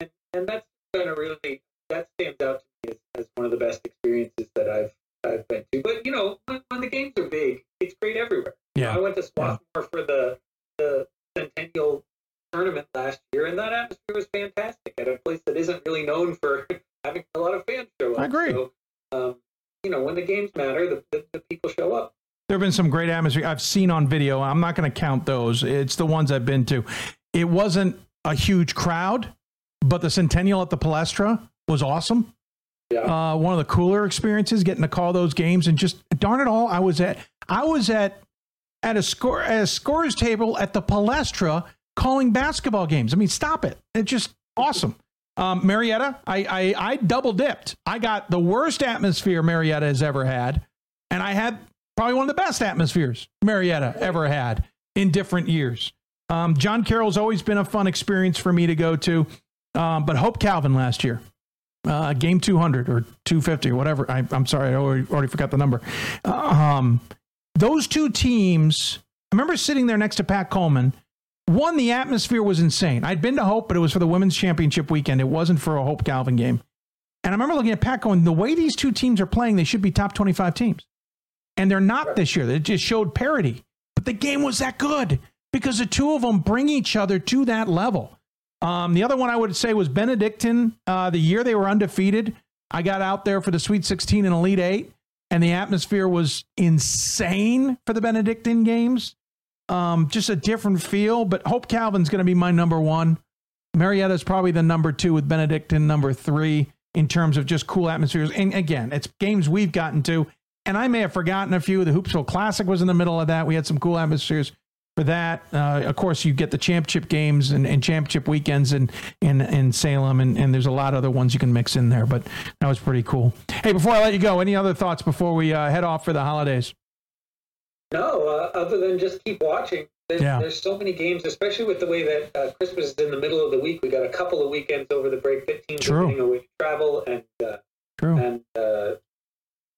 Speaker 32: and, and that's kind of really that stands out to me as, as one of the best experiences that I've I've been to. But you know, when, when the games are big, it's great everywhere.
Speaker 1: Yeah.
Speaker 32: I went to Swarthmore for the the Centennial tournament last year, and that atmosphere was fantastic at a place that isn't really known for having a lot of fans show up.
Speaker 1: I agree.
Speaker 32: So, um, you know, when the games matter, the, the, the people show up.
Speaker 1: There have been some great atmosphere I've seen on video. I'm not going to count those. It's the ones I've been to. It wasn't a huge crowd, but the Centennial at the Palestra was awesome.
Speaker 32: Yeah.
Speaker 1: Uh, one of the cooler experiences getting to call those games and just darn it all, I was at I was at at a score at a scores table at the Palestra calling basketball games. I mean, stop it. It's just awesome. Um, Marietta, I, I I double dipped. I got the worst atmosphere Marietta has ever had, and I had probably one of the best atmospheres Marietta ever had in different years. Um, John Carroll's always been a fun experience for me to go to, um, but Hope Calvin last year, uh, game 200 or 250 or whatever. I, I'm sorry, I already, already forgot the number. Um, those two teams. I remember sitting there next to Pat Coleman. One, the atmosphere was insane. I'd been to Hope, but it was for the women's championship weekend. It wasn't for a Hope Calvin game. And I remember looking at Pat going, the way these two teams are playing, they should be top 25 teams. And they're not this year. They just showed parity. But the game was that good because the two of them bring each other to that level. Um, the other one I would say was Benedictine. Uh, the year they were undefeated, I got out there for the Sweet 16 and Elite Eight, and the atmosphere was insane for the Benedictine games. Um, just a different feel, but Hope Calvin's going to be my number one. Marietta's probably the number two with Benedictine number three in terms of just cool atmospheres. And again, it's games we've gotten to, and I may have forgotten a few. The Hoopsville Classic was in the middle of that. We had some cool atmospheres for that. Uh, of course, you get the championship games and, and championship weekends in, in, in Salem, and, and there's a lot of other ones you can mix in there, but that was pretty cool. Hey, before I let you go, any other thoughts before we uh, head off for the holidays?
Speaker 32: No, uh, other than just keep watching. There's,
Speaker 1: Yeah.
Speaker 32: there's so many games, especially with the way that uh, Christmas is in the middle of the week. We got a couple of weekends over the break that teams
Speaker 1: True.
Speaker 32: are getting away to travel and uh,
Speaker 1: True.
Speaker 32: and uh,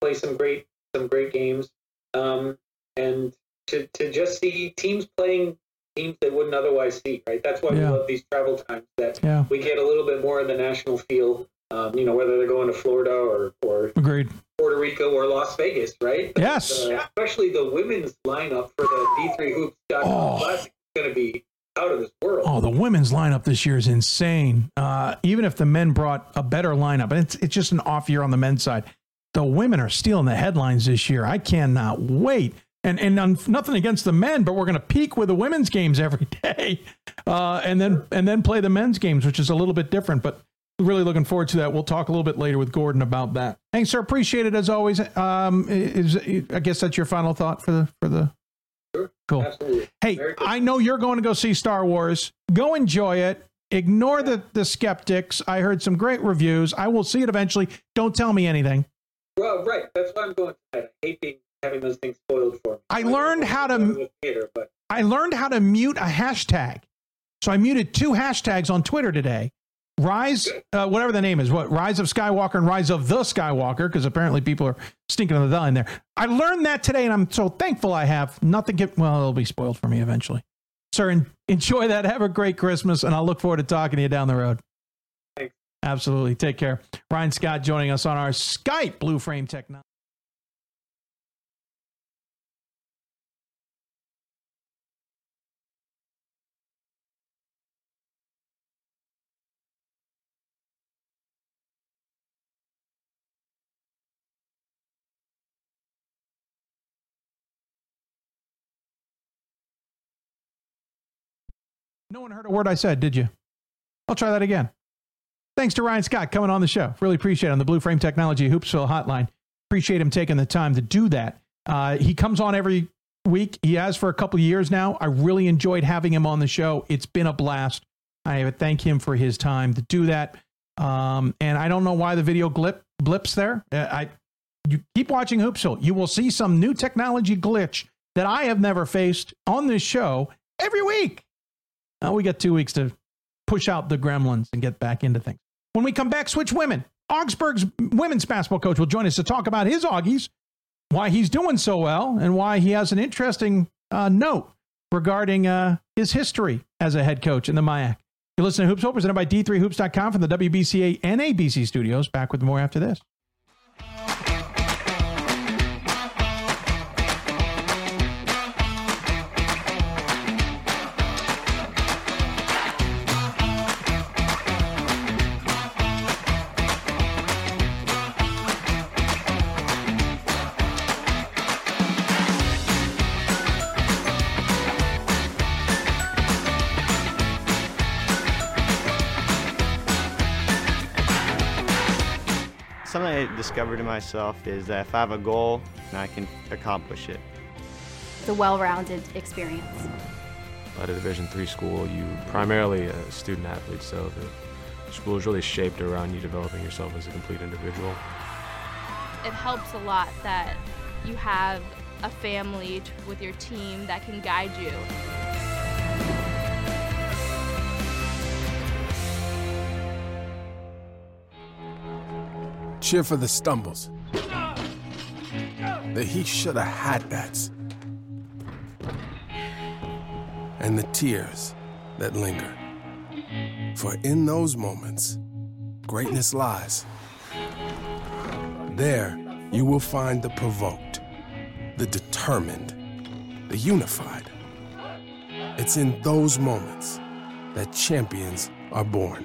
Speaker 32: play some great some great games. Um, and to to just see teams playing teams they wouldn't otherwise see. Right. That's why
Speaker 1: Yeah.
Speaker 32: we love these travel times. That
Speaker 1: Yeah.
Speaker 32: we get a little bit more of the national feel. Um, you know, whether they're going to Florida or or
Speaker 1: Agreed.
Speaker 32: Puerto Rico or Las Vegas, right?
Speaker 1: Yes.
Speaker 32: Uh, especially the women's lineup for the D3 Hoops
Speaker 1: Oh.
Speaker 32: Classic is going to be out of this world.
Speaker 1: Oh, the women's lineup this year is insane. Uh, even if the men brought a better lineup, and it's it's just an off year on the men's side. The women are stealing the headlines this year. I cannot wait. And and um, nothing against the men, but we're going to peak with the women's games every day, uh, and then and then play the men's games, which is a little bit different. But really looking forward to that. We'll talk a little bit later with Gordon about that. Thanks, sir. Appreciate it as always. Um, is I guess that's your final thought for the for the Cool.
Speaker 32: Absolutely.
Speaker 1: Hey, I know you're going to go see Star Wars. Go enjoy it. Ignore the, the skeptics. I heard some great reviews. I will see it eventually. Don't tell me anything.
Speaker 32: Well, right. That's why I'm going. I hate being, having those things spoiled for me.
Speaker 1: I learned how
Speaker 32: to
Speaker 1: to
Speaker 32: the theater, but
Speaker 1: I learned how to mute a hashtag. So I muted two hashtags on Twitter today. Rise, uh, whatever the name is, what Rise of Skywalker and Rise of the Skywalker, because apparently people are stinking on the the there. I learned that today, and I'm so thankful I have. Nothing get well, it'll be spoiled for me eventually. Sir, en- enjoy that. Have a great Christmas, and I'll look forward to talking to you down the road.
Speaker 32: Thanks.
Speaker 1: Absolutely. Take care. Ryan Scott joining us on our Skype Blue Frame Technology. No one heard a word I said, did you? I'll try that again. Thanks to Ryan Scott coming on the show. Really appreciate it on the Blue Frame Technology Hoopsville Hotline. Appreciate him taking the time to do that. Uh, he comes on every week. He has for a couple years now. I really enjoyed having him on the show. It's been a blast. I thank him for his time to do that. Um, and I don't know why the video glip blips there. Uh, I you keep watching Hoopsville. You will see some new technology glitch that I have never faced on this show every week. Now we got two weeks to push out the gremlins and get back into things. When we come back, switch women. Augsburg's women's basketball coach will join us to talk about his Augies, why he's doing so well, and why he has an interesting uh, note regarding uh, his history as a head coach in the MIAC. You're listening to Hoops Hope, presented by D3Hoops.com from the WBCA and ABC studios. Back with more after this.
Speaker 11: Discovered in myself is that if I have a goal, I can accomplish it.
Speaker 33: It's a well-rounded experience.
Speaker 30: At a Division three school, you primarily a student athlete, so the school is really shaped around you developing yourself as a complete individual.
Speaker 25: It helps a lot that you have a family with your team that can guide you.
Speaker 23: Cheer for the stumbles. The he shoulda had that's. And the tears that linger. For in those moments, greatness lies. There, you will find the provoked, the determined, the unified. It's in those moments that champions are born.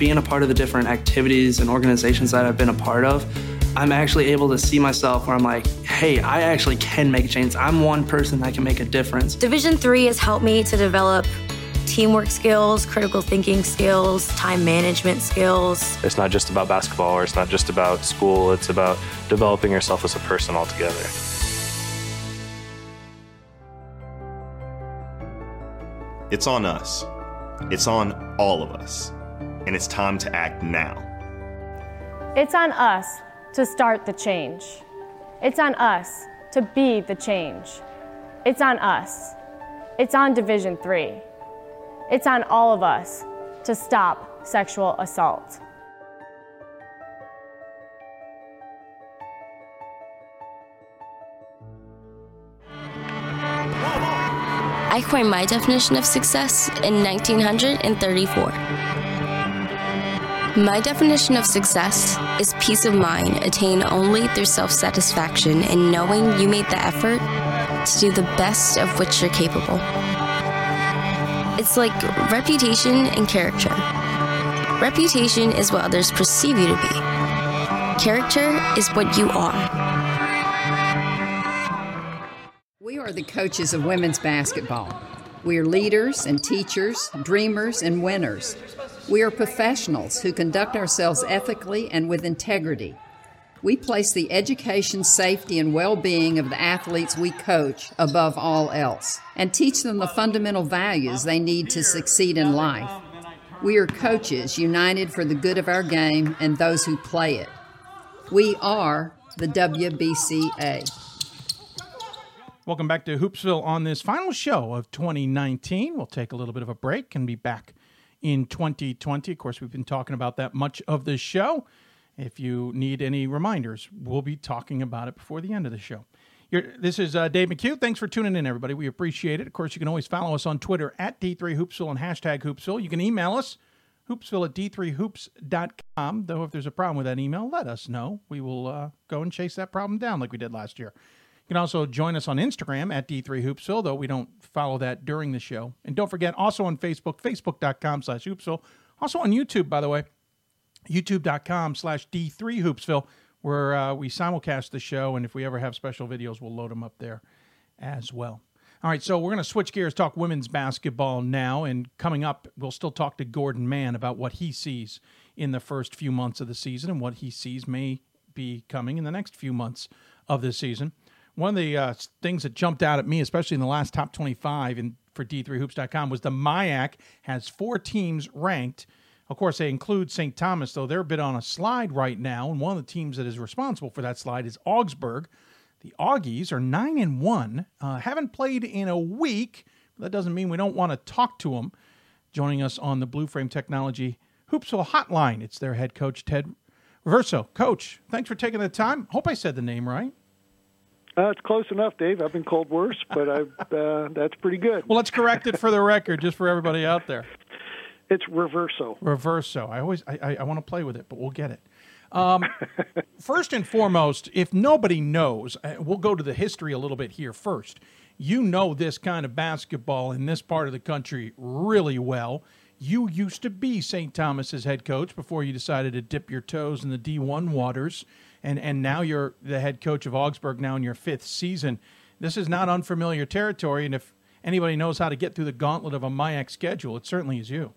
Speaker 14: Being a part of the different activities and organizations that I've been a part of, I'm actually able to see myself where I'm like, hey, I actually can make a change. I'm one person that can make a difference.
Speaker 2: Division 3 has helped me to develop teamwork skills, critical thinking skills, time management skills.
Speaker 30: It's not just about basketball or it's not just about school, it's about developing yourself as a person altogether.
Speaker 34: It's on us. It's on all of us. And it's time to act now.
Speaker 4: It's on us to start the change. It's on us to be the change. It's on us. It's on Division 3. It's on all of us to stop sexual assault.
Speaker 35: I coined my definition of success in 1934. My definition of success is peace of mind attained only through self satisfaction and knowing you made the effort to do the best of which you're capable. It's like reputation and character. Reputation is what others perceive you to be, character is what you are.
Speaker 6: We are the coaches of women's basketball. We are leaders and teachers, dreamers and winners. We are professionals who conduct ourselves ethically and with integrity. We place the education, safety, and well being of the athletes we coach above all else and teach them the fundamental values they need to succeed in life. We are coaches united for the good of our game and those who play it. We are the WBCA.
Speaker 1: Welcome back to Hoopsville on this final show of 2019. We'll take a little bit of a break and be back in 2020. Of course, we've been talking about that much of the show. If you need any reminders, we'll be talking about it before the end of the show. You're, this is uh, Dave McHugh. Thanks for tuning in, everybody. We appreciate it. Of course, you can always follow us on Twitter at D3Hoopsville and hashtag Hoopsville. You can email us, hoopsville at d3hoops.com. Though, if there's a problem with that email, let us know. We will uh, go and chase that problem down like we did last year. You can also join us on Instagram at D3Hoopsville, though we don't follow that during the show. And don't forget, also on Facebook, facebook.com slash Hoopsville. Also on YouTube, by the way, youtube.com slash D3Hoopsville, where uh, we simulcast the show. And if we ever have special videos, we'll load them up there as well. All right, so we're going to switch gears, talk women's basketball now. And coming up, we'll still talk to Gordon Mann about what he sees in the first few months of the season and what he sees may be coming in the next few months of this season. One of the uh, things that jumped out at me, especially in the last top 25 in, for D3Hoops.com, was the MIAC has four teams ranked. Of course, they include St. Thomas, though they're a bit on a slide right now. And one of the teams that is responsible for that slide is Augsburg. The Augies are 9 and 1, uh, haven't played in a week. That doesn't mean we don't want to talk to them. Joining us on the Blue Frame Technology Hoopsville Hotline, it's their head coach, Ted Reverso. Coach, thanks for taking the time. Hope I said the name right.
Speaker 36: Uh, it's close enough, Dave. I've been called worse, but I, uh, that's pretty good.
Speaker 1: Well, let's correct it for the record, just for everybody out there.
Speaker 36: It's Riverso.
Speaker 1: Riverso. I always I, I, I want to play with it, but we'll get it. Um, first and foremost, if nobody knows, uh, we'll go to the history a little bit here first. You know this kind of basketball in this part of the country really well. You used to be St. Thomas's head coach before you decided to dip your toes in the D1 waters, and and now you're the head coach of Augsburg now in your fifth season. This is not unfamiliar territory, and if anybody knows how to get through the gauntlet of a MIAC schedule, it certainly is you.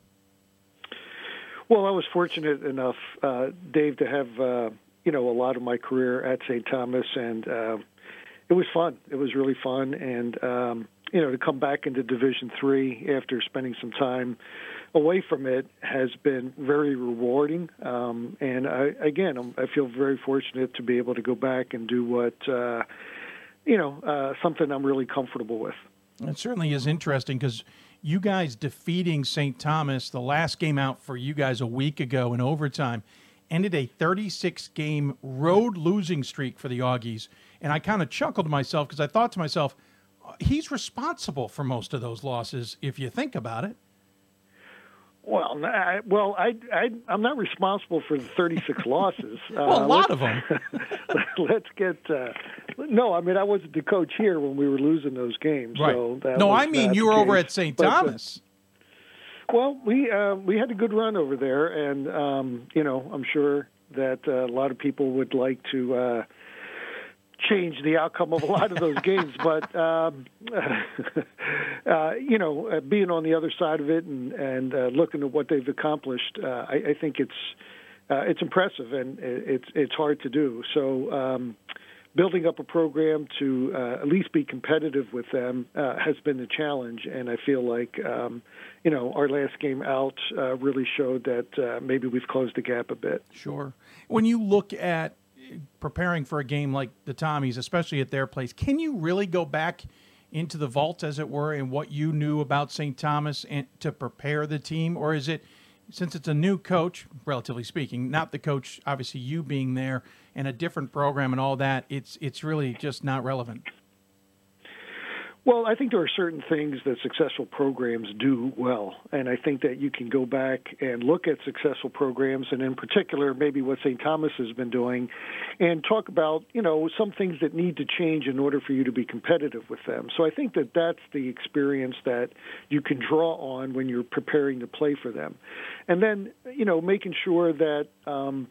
Speaker 36: Well, I was fortunate enough, uh, Dave, to have uh, you know, a lot of my career at St. Thomas, and uh, it was fun. It was really fun, and um, you know, to come back into Division Three after spending some time away from it has been very rewarding. Um, and I, again, I'm, I feel very fortunate to be able to go back and do what, uh, you know, uh, something I'm really comfortable with.
Speaker 1: It certainly is interesting because you guys defeating St. Thomas, the last game out for you guys a week ago in overtime, ended a 36 game road losing streak for the Augies. And I kind of chuckled to myself because I thought to myself, he's responsible for most of those losses if you think about it.
Speaker 36: Well, I, well, I, I, I'm not responsible for the 36 losses.
Speaker 1: well, a uh, lot of them.
Speaker 36: let's get. Uh, no, I mean I wasn't the coach here when we were losing those games.
Speaker 1: Right.
Speaker 36: So
Speaker 1: no, I mean you were over at St. Thomas.
Speaker 36: But, uh, well, we uh, we had a good run over there, and um, you know I'm sure that uh, a lot of people would like to. Change the outcome of a lot of those games. But um, uh, you know, uh, being on the other side of it and and uh, looking at what they've accomplished, uh, I, I think it's uh, it's impressive and it's it's hard to do. So. Um, building up a program to uh, at least be competitive with them uh, has been the challenge, and I feel like um, you know our last game out uh, really showed that uh, maybe we've closed the gap a bit.
Speaker 1: Sure. When you look at preparing for a game like the Tommies, especially at their place, can you really go back into the vault, as it were, and what you knew about St. Thomas and to prepare the team, or is it since it's a new coach, relatively speaking, not the coach, obviously you being there and a different program and all that, it's it's really just not relevant.
Speaker 36: Well, I think there are certain things that successful programs do well, and I think that you can go back and look at successful programs, and in particular, maybe what St. Thomas has been doing, and talk about you know some things that need to change in order for you to be competitive with them. So I think that that's the experience that you can draw on when you're preparing to play for them, and then you know making sure that. Um,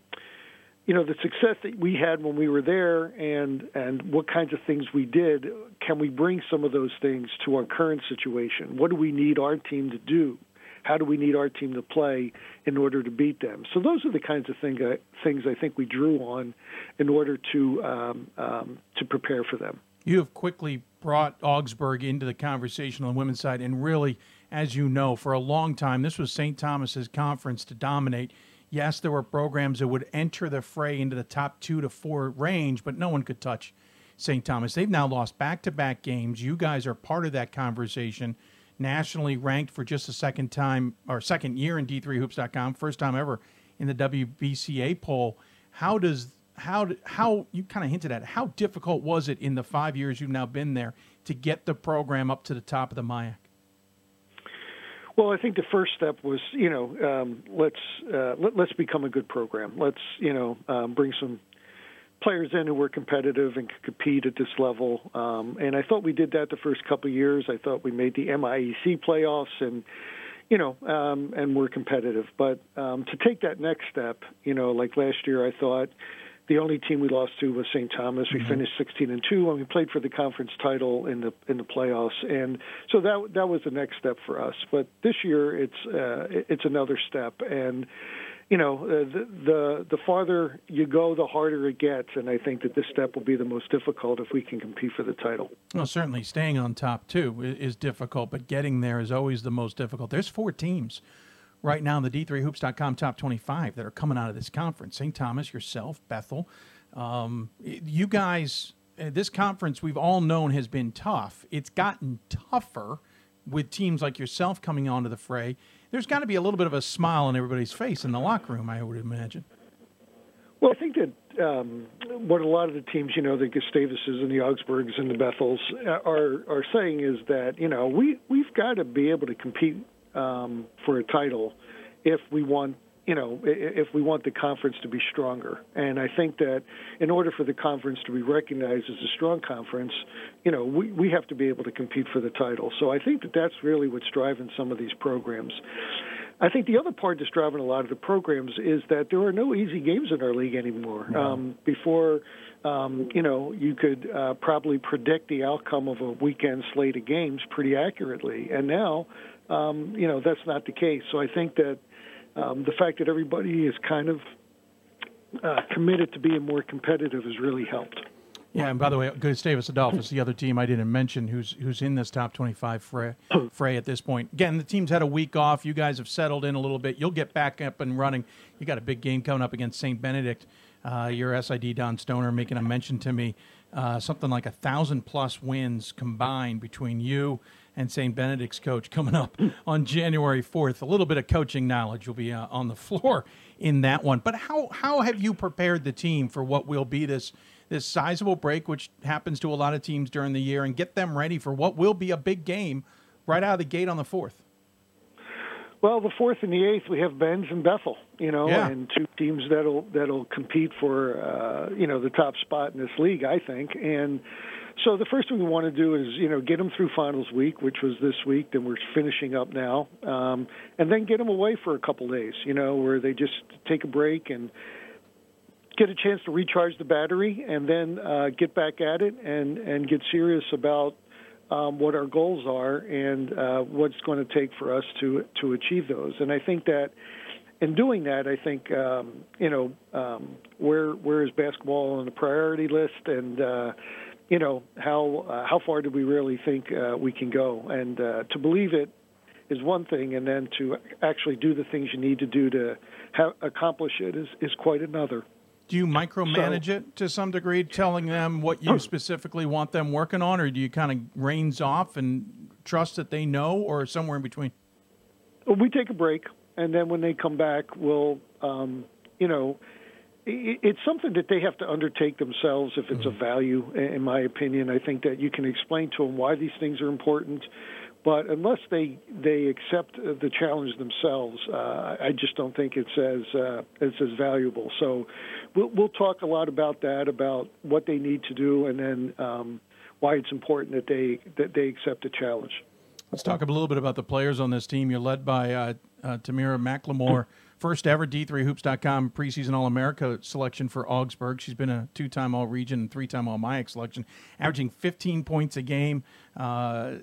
Speaker 36: you know the success that we had when we were there and and what kinds of things we did can we bring some of those things to our current situation? What do we need our team to do? How do we need our team to play in order to beat them? So those are the kinds of thing, uh, things I think we drew on in order to um, um, to prepare for them.
Speaker 1: You have quickly brought Augsburg into the conversation on the women's side. And really as you know for a long time this was St. Thomas's conference to dominate Yes, there were programs that would enter the fray into the top two to four range, but no one could touch St. Thomas. They've now lost back to back games. You guys are part of that conversation. Nationally ranked for just a second time or second year in D3Hoops.com, first time ever in the WBCA poll. How does how how you kind of hinted at how difficult was it in the five years you've now been there to get the program up to the top of the MIAC?
Speaker 36: Well, I think the first step was, you know, um, let's uh, let, us become a good program. Let's, you know, um, bring some players in who were competitive and could compete at this level. Um, and I thought we did that the first couple of years. I thought we made the MIAC playoffs and, you know, um, and we're competitive. But um, to take that next step, you know, like last year, I thought the only team we lost to was St. Thomas. We mm-hmm. finished 16 and two, and we played for the conference title in the in the playoffs. And so that that was the next step for us. But this year, it's uh, it's another step, and you know, uh, the, the the farther you go, the harder it gets. And I think that this step will be the most difficult if we can compete for the title.
Speaker 1: Well, certainly staying on top too is difficult, but getting there is always the most difficult. There's four teams right now in the D3Hoops.com top 25 that are coming out of this conference. St. Thomas, yourself, Bethel. Um, you guys, uh, this conference we've all known has been tough. It's gotten tougher with teams like yourself coming onto the fray. There's got to be a little bit of a smile on everybody's face in the locker room, I would imagine.
Speaker 36: Well, I think that um, what a lot of the teams, you know, the Gustavuses and the Augsburgs and the Bethels uh, are are saying is that you know we we've got to be able to compete um, for a title if we want you know if we want the conference to be stronger and i think that in order for the conference to be recognized as a strong conference you know we we have to be able to compete for the title so i think that that's really what's driving some of these programs I think the other part that's driving a lot of the programs is that there are no easy games in our league anymore. No. Um, before, um, you know, you could uh, probably predict the outcome of a weekend slate of games pretty accurately, and now um, you know that's not the case. So I think that um, the fact that everybody is kind of uh, committed to being more competitive has really helped.
Speaker 1: Yeah, and by the way, Gustavus Adolphus, the other team I didn't mention, who's who's in this top twenty-five fray, fray at this point. Again, the team's had a week off. You guys have settled in a little bit. You'll get back up and running. You got a big game coming up against Saint Benedict. Uh, your SID Don Stoner making a mention to me, uh, something like a thousand plus wins combined between you and St. Benedict's coach coming up on January 4th. A little bit of coaching knowledge will be uh, on the floor in that one. But how how have you prepared the team for what will be this this sizable break, which happens to a lot of teams during the year, and get them ready for what will be a big game right out of the gate on the fourth?
Speaker 36: Well, the fourth and the eighth, we have Bennies and Bethel, you know,
Speaker 1: Yeah.
Speaker 36: and two teams that'll that'll compete for uh, you know the top spot in this league, I think. And so the first thing we want to do is you know get them through finals week, which was this week, then we're finishing up now, um, and then get them away for a couple days, you know, where they just take a break and get a chance to recharge the battery, and then uh, get back at it and and get serious about um, what our goals are and uh, what's going to take for us to to achieve those. And I think that in doing that, I think um, you know um, where where is basketball on the priority list, and uh, you know how uh, how far do we really think uh, we can go? And uh, to believe it is one thing, and then to actually do the things you need to do to ha- accomplish it is is quite another.
Speaker 1: Do you micromanage it to some degree, telling them what you specifically want them working on, or do you kind of reins off and trust that they know, or somewhere in between?
Speaker 36: Well, we take a break, and then when they come back, we'll, um, you know, it's something that they have to undertake themselves if it's a value. In my opinion, I think that you can explain to them why these things are important, but unless they they accept uh, the challenge themselves, uh, I just don't think it's as uh, it's as valuable. So, we'll we'll talk a lot about that, about what they need to do, and then um, why it's important that they that they accept the challenge.
Speaker 1: Let's talk a little bit about the players on this team. You're led by uh, uh, Tamira McLemore, first ever D3Hoops.com preseason All America selection for Augsburg. She's been a two time All Region and three time All MIAC selection, averaging 15 points a game. Uh,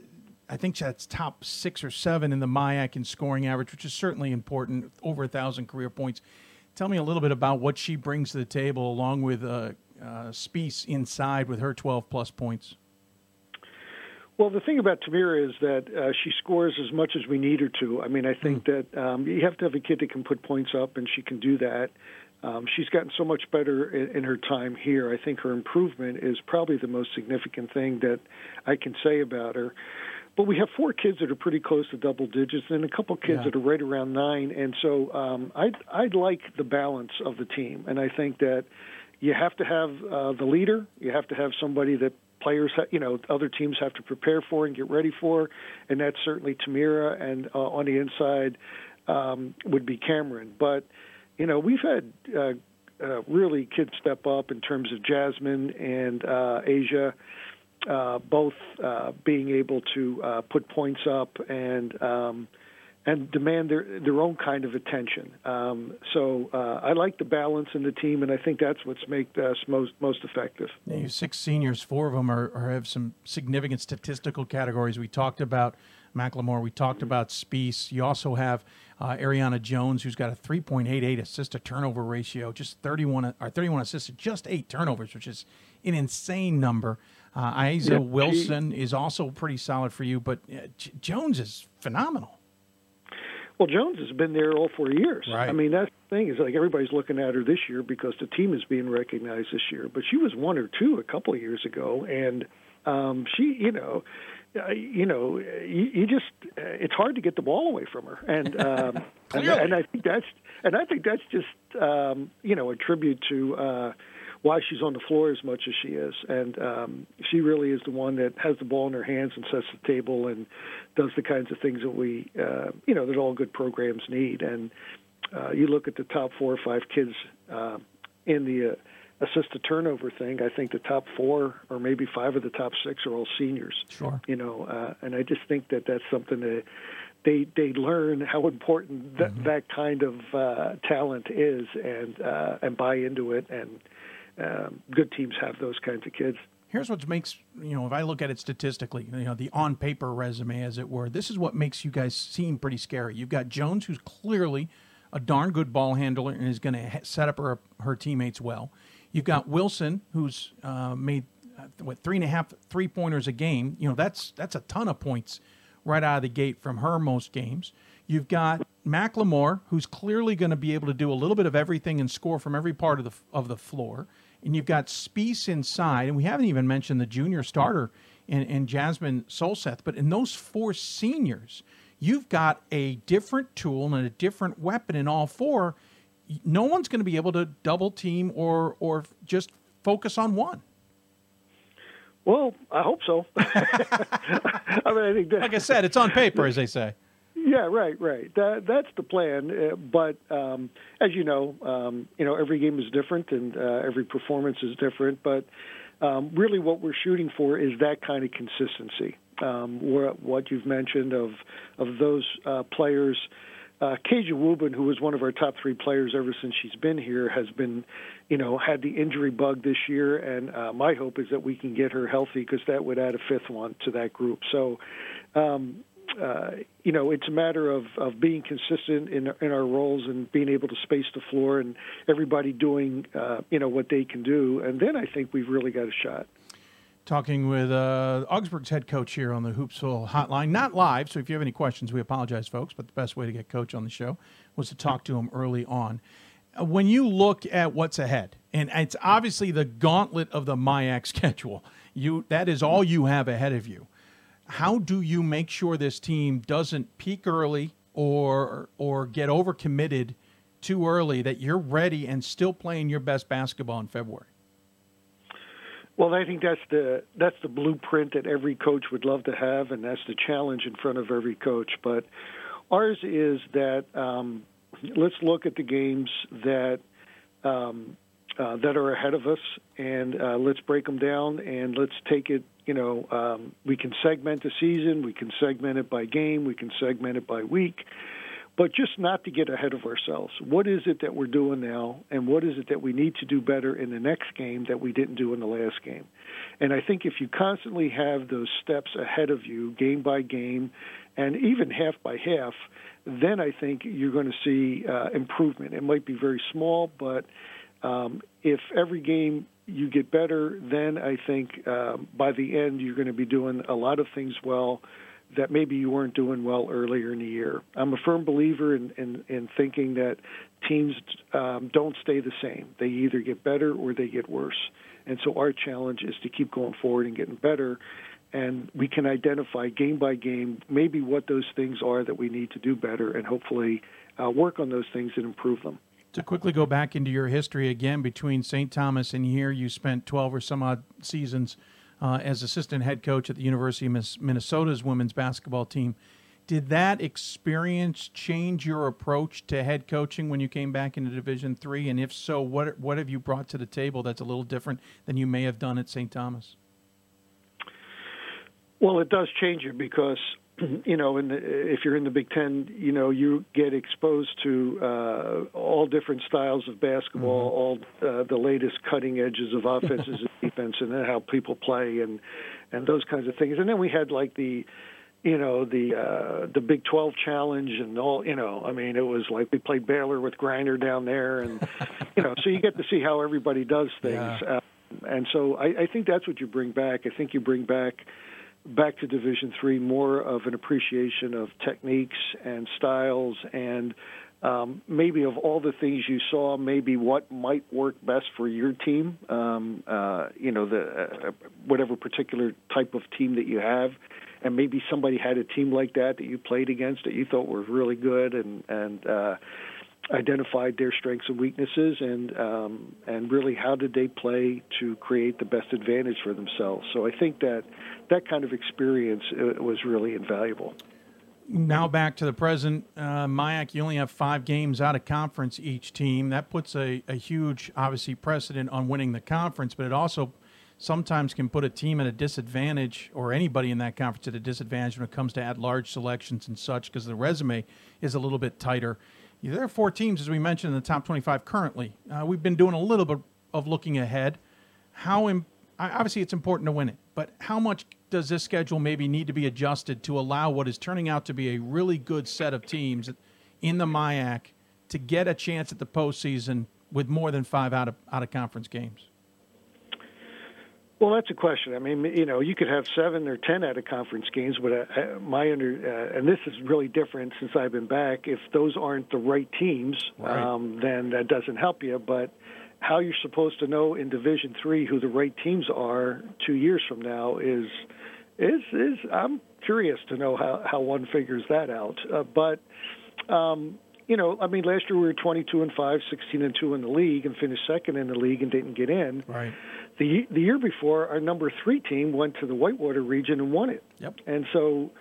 Speaker 1: I think that's top six or seven in the MIAC in scoring average, which is certainly important, over a thousand career points. Tell me a little bit about what she brings to the table, along with uh, uh, Spies inside with her 12 plus points.
Speaker 36: Well, the thing about Tamira is that uh, she scores as much as we need her to. I mean, I think that um, you have to have a kid that can put points up, and she can do that. Um, she's gotten so much better in, in her time here. I think her improvement is probably the most significant thing that I can say about her. But we have four kids that are pretty close to double digits, and a couple kids
Speaker 37: Yeah.
Speaker 36: that are right around nine. And so um, i'd i'd like the balance of the team, and I think that you have to have uh, the leader. You have to have somebody that players, you know, other teams have to prepare for and get ready for, and that's certainly Tamira. And uh, on the inside um, would be Cameron. But you know, we've had uh, uh, really kids step up in terms of Jasmine and uh, Asia. Uh, both uh, being able to uh, put points up and um, and demand their their own kind of attention. Um, so uh, I like the balance in the team, and I think that's what's made us most most effective.
Speaker 1: Now, you six seniors, four of them are, are have some significant statistical categories. We talked about McLemore. We talked about Speece. You also have uh, Ariana Jones, who's got a 3.88 assist to turnover ratio, just 31 or 31 assists, just eight turnovers, which is an insane number. Uh, Isa
Speaker 36: Yep,
Speaker 1: Wilson is also pretty solid for you, but uh, J- Jones is phenomenal.
Speaker 36: Well, Jones has been there all four years.
Speaker 1: Right.
Speaker 36: I mean, that's the thing is like everybody's looking at her this year because the team is being recognized this year. But she was one or two a couple of years ago, and um, she, you know, uh, you know, you, you just uh, it's hard to get the ball away from her, and um, and, and I think that's and I think that's just um, you know a tribute to. Uh, why she's on the floor as much as she is, and um, she really is the one that has the ball in her hands and sets the table and does the kinds of things that we, uh, you know, that all good programs need. And uh, you look at the top four or five kids uh, in the uh, assist to turnover thing. I think the top four or maybe five of the top six are all seniors.
Speaker 1: Sure.
Speaker 36: You know, uh, and I just think that that's something that they they learn how important that that kind of uh, talent is and uh, and buy into it and um, good teams have those kinds of kids.
Speaker 1: Here's what makes you know if I look at it statistically, you know the on paper resume, as it were. This is what makes you guys seem pretty scary. You've got Jones, who's clearly a darn good ball handler and is going to set up her her teammates well. You've got Wilson, who's uh, made uh, what three and a half three pointers a game. You know that's that's a ton of points right out of the gate from her most games. You've got McLemore, who's clearly going to be able to do a little bit of everything and score from every part of the of the floor. And you've got Spiess inside, and we haven't even mentioned the junior starter in, in Jasmine Solseth. But in those four seniors, you've got a different tool and a different weapon in all four. No one's going to be able to double team or or just focus on one.
Speaker 36: Well, I hope so. I mean, I think that,
Speaker 1: like I said, it's on paper, as they say.
Speaker 36: Yeah, right, right. That that's the plan. Uh, but um, as you know, um, you know every game is different and uh, every performance is different. But um, really, what we're shooting for is that kind of consistency. Um, what you've mentioned of of those uh, players. Uh, Kasia Wubben, who was one of our top three players ever since she's been here, has been, you know, had the injury bug this year, and uh, my hope is that we can get her healthy because that would add a fifth one to that group. So, um, uh, you know, it's a matter of, of being consistent in in our roles and being able to space the floor and everybody doing, uh, you know, what they can do, and then I think we've really got a shot.
Speaker 1: Talking with uh, Augsburg's head coach here on the Hoopsville hotline, not live. So if you have any questions, we apologize, folks. But the best way to get coach on the show was to talk to him early on. Uh, when you look at what's ahead, and it's obviously the gauntlet of the MIAC schedule, you that is all you have ahead of you how do you make sure this team doesn't peak early or or get overcommitted too early that you're ready and still playing your best basketball in February?
Speaker 36: Well, I think that's the that's the blueprint that every coach would love to have, and that's the challenge in front of every coach. But ours is that um, let's look at the games that um, uh, that are ahead of us, and uh, let's break them down and let's take it you know, um, we can segment the season, we can segment it by game, we can segment it by week, but just not to get ahead of ourselves. What is it that we're doing now, and what is it that we need to do better in the next game that we didn't do in the last game? And I think if you constantly have those steps ahead of you, game by game, and even half by half, then I think you're going to see uh, improvement. It might be very small, but um, if every game you get better, then I think uh, by the end you're going to be doing a lot of things well that maybe you weren't doing well earlier in the year. I'm a firm believer in, in, in thinking that teams um, don't stay the same. They either get better or they get worse. And so our challenge is to keep going forward and getting better. And we can identify game by game maybe what those things are that we need to do better and hopefully uh, work on those things and improve them
Speaker 1: to quickly go back into your history again between St. Thomas and here, you spent 12 or some odd seasons uh, as assistant head coach at the University of Minnesota's women's basketball team. Did that experience change your approach to head coaching when you came back into Division Three? And if so, what what have you brought to the table that's a little different than you may have done at St. Thomas?
Speaker 36: Well, it does change it because you know, in the, if you're in the Big Ten, you know, you get exposed to uh, all different styles of basketball, mm-hmm. all uh, the latest cutting edges of offenses and defense, and then how people play, and and those kinds of things. And then we had like the, you know, the uh, the Big 12 challenge and all. You know, I mean, it was like we played Baylor with Griner down there, and you know, so you get to see how everybody does things. Yeah. Uh, and so I, I think that's what you bring back. I think you bring back back to Division Three more of an appreciation of techniques and styles and um, maybe of all the things you saw, maybe what might work best for your team. Um, uh, you know, the uh, whatever particular type of team that you have, and maybe somebody had a team like that that you played against that you thought were really good, and and uh, identified their strengths and weaknesses and um, and really how did they play to create the best advantage for themselves. So I think that that kind of experience uh, was really invaluable.
Speaker 1: Now back to the present, uh, MIAC, you only have five games out of conference each team. That puts a, a huge, obviously, precedent on winning the conference, but it also sometimes can put a team at a disadvantage or anybody in that conference at a disadvantage when it comes to at large selections and such because the resume is a little bit tighter. There are four teams, as we mentioned, in the top 25 currently. Uh, we've been doing a little bit of looking ahead. How Im- obviously it's important to win it, but how much does this schedule maybe need to be adjusted to allow what is turning out to be a really good set of teams in the MIAC to get a chance at the postseason with more than five out of out of conference games?
Speaker 36: Well, that's a question. I mean, you know, you could have seven or ten out of conference games, but uh, my under uh, and this is really different since I've been back. If those aren't the right teams, right. Um, then that doesn't help you. But how you're supposed to know in Division Three who the right teams are two years from now is is is I'm curious to know how how one figures that out. Uh, but um, you know, I mean, last year we were 22 and 5, 16 and 2 in the league, and finished second in the league and didn't get in.
Speaker 1: Right.
Speaker 36: The the year before, our number three team went to the Whitewater region and won it.
Speaker 1: Yep.
Speaker 36: And so,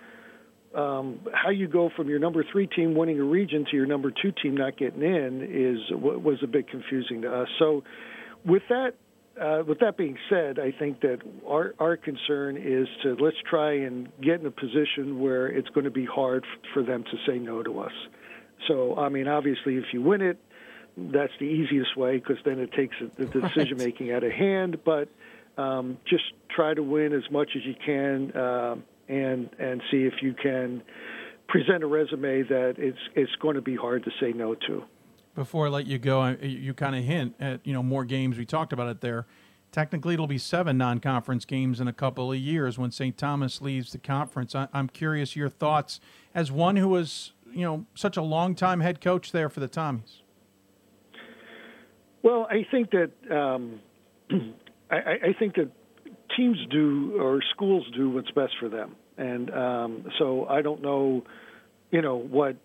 Speaker 36: um, how you go from your number three team winning a region to your number two team not getting in is was a bit confusing to us. So, with that. Uh, with that being said, I think that our our concern is to let's try and get in a position where it's going to be hard f- for them to say no to us. So, I mean, obviously, if you win it, that's the easiest way because then it takes the decision making out of hand. But um, just try to win as much as you can, uh, and and see if you can present a resume that it's it's going to be hard to say no to.
Speaker 1: Before I let you go, you kind of hint at you know more games. We talked about it there. Technically, it'll be seven non-conference games in a couple of years when St. Thomas leaves the conference. I, I'm curious your thoughts as one who was you know such a long time head coach there for the Tommies.
Speaker 36: Well, I think that um, I, I, think that teams do or schools do what's best for them, and um, so I don't know, you know, what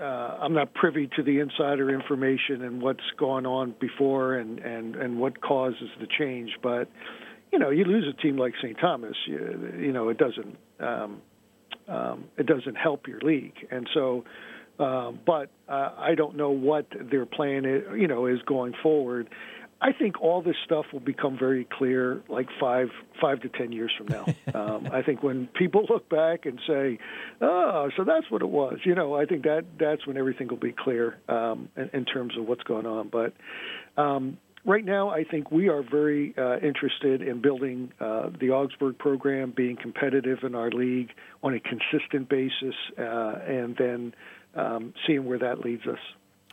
Speaker 36: uh, I'm not privy to the insider information and what's gone on before and and and what causes the change, but you know, you lose a team like St. Thomas, you, you know, it doesn't um, um, it doesn't help your league, and so uh, but uh, I don't know what their plan is, you know, is going forward. I think all this stuff will become very clear, like five five to ten years from now. Um, I think when people look back and say, "Oh, so that's what it was," you know, I think that that's when everything will be clear um, in, in terms of what's going on. But um, right now, I think we are very uh, interested in building uh, the Augsburg program, being competitive in our league on a consistent basis, uh, and then um, seeing where that leads us.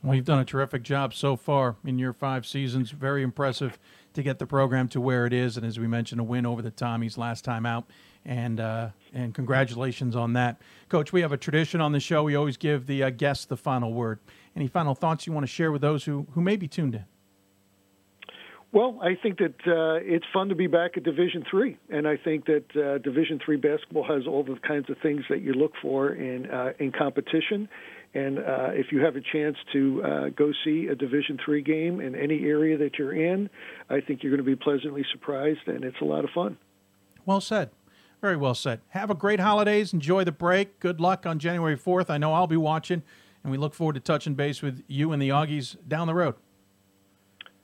Speaker 1: Well, you've done a terrific job so far in your five seasons. Very impressive to get the program to where it is, and as we mentioned, a win over the Tommies last time out. And uh, and congratulations on that, Coach. We have a tradition on the show. We always give the uh, guests the final word. Any final thoughts you want to share with those who who may be tuned in?
Speaker 36: Well, I think that uh, it's fun to be back at Division Three, and I think that uh, Division Three basketball has all the kinds of things that you look for in uh, in competition. And uh, if you have a chance to uh, go see a Division Three game in any area that you're in, I think you're going to be pleasantly surprised, and it's a lot of fun.
Speaker 1: Well said. Very well said. Have a great holidays. Enjoy the break. Good luck on January 4th. I know I'll be watching, and we look forward to touching base with you and the Augies down the road.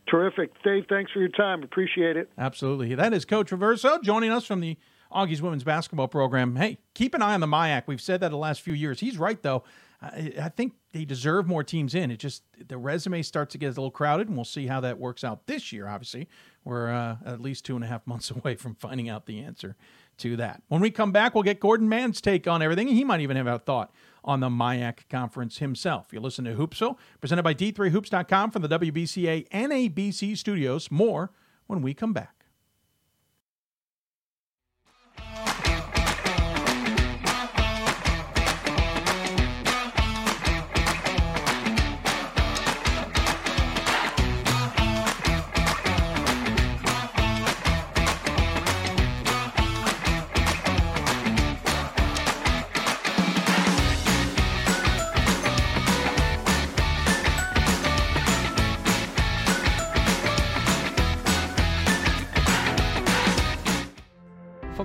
Speaker 36: Terrific. Dave, thanks for your time. Appreciate it.
Speaker 1: Absolutely. That is Coach Riverso joining us from the Augies women's basketball program. Hey, keep an eye on the MIAC. We've said that the last few years. He's right, though. I, I think they deserve more teams in. It just, the resume starts to get a little crowded, and we'll see how that works out this year, obviously. We're uh, at least two and a half months away from finding out the answer to that. When we come back, we'll get Gordon Mann's take on everything. He might even have a thought on the MIAC conference himself. You listen to Hoopsville, presented by D3Hoops.com from the WBCA NABC studios. More when we come back.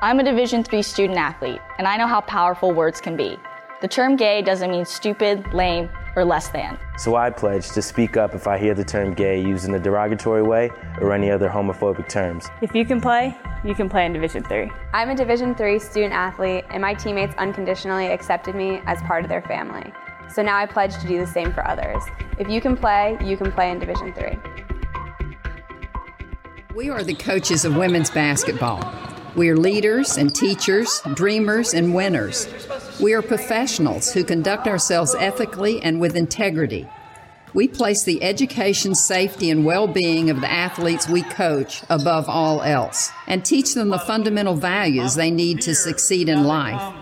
Speaker 2: I'm a Division III student athlete, and I know how powerful words can be. The term gay doesn't mean stupid, lame, or less than.
Speaker 3: So I pledge to speak up if I hear the term gay used in a derogatory way or any other homophobic terms.
Speaker 4: If you can play, you can play in Division 3.
Speaker 5: I'm a Division 3 student athlete, and my teammates unconditionally accepted me as part of their family. So now I pledge to do the same for others. If you can play, you can play in Division 3.
Speaker 6: We are the coaches of women's basketball. We are leaders and teachers, dreamers and winners. We are professionals who conduct ourselves ethically and with integrity. We place the education, safety, and well being of the athletes we coach above all else and teach them the fundamental values they need to succeed in life.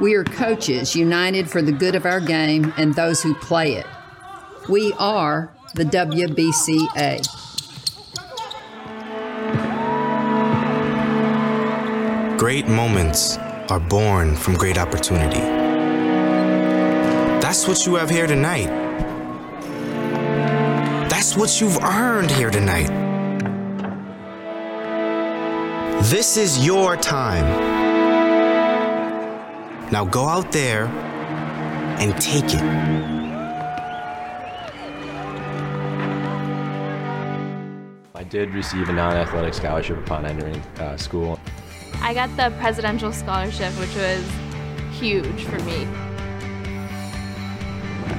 Speaker 6: We are coaches united for the good of our game and those who play it. We are the WBCA.
Speaker 8: Great moments are born from great opportunity. That's what you have here tonight. That's what you've earned here tonight. This is your time. Now go out there and take it.
Speaker 26: I did receive a non-athletic scholarship upon entering uh, school.
Speaker 25: I got the presidential scholarship, which was huge for me.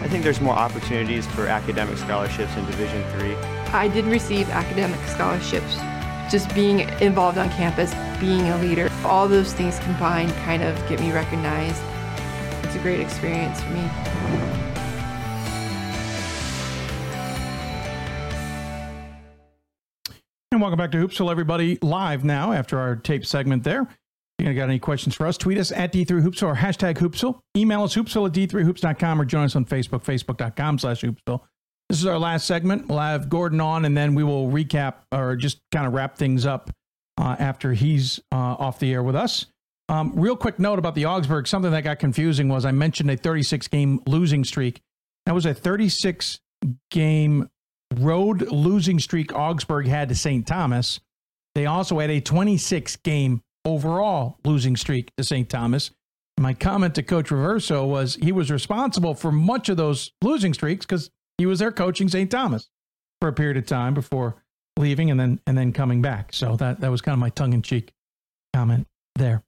Speaker 11: I think there's more opportunities for academic scholarships in Division Three.
Speaker 12: I did receive academic scholarships. Just being involved on campus, being a leader, all those things combined kind of get me recognized. It's a great experience for me.
Speaker 1: And welcome back to Hoopsville, everybody, live now after our tape segment there. If you got any questions for us, tweet us at D3Hoopsville or hashtag Hoopsville. Email us hoopsville at D3Hoops.com or join us on Facebook, Facebook.com slash Hoopsville. This is our last segment. We'll have Gordon on and then we will recap or just kind of wrap things up uh, after he's uh, off the air with us. Um, real quick note about the Augsburg. Something that got confusing was I mentioned a 36 game losing streak. That was a 36 game road losing streak Augsburg had to St. Thomas. They also had a 26 game overall losing streak to St. Thomas. My comment to Coach Riverso was he was responsible for much of those losing streaks because he was there coaching St. Thomas for a period of time before leaving and then and then coming back. So that that was kind of my tongue in cheek comment there.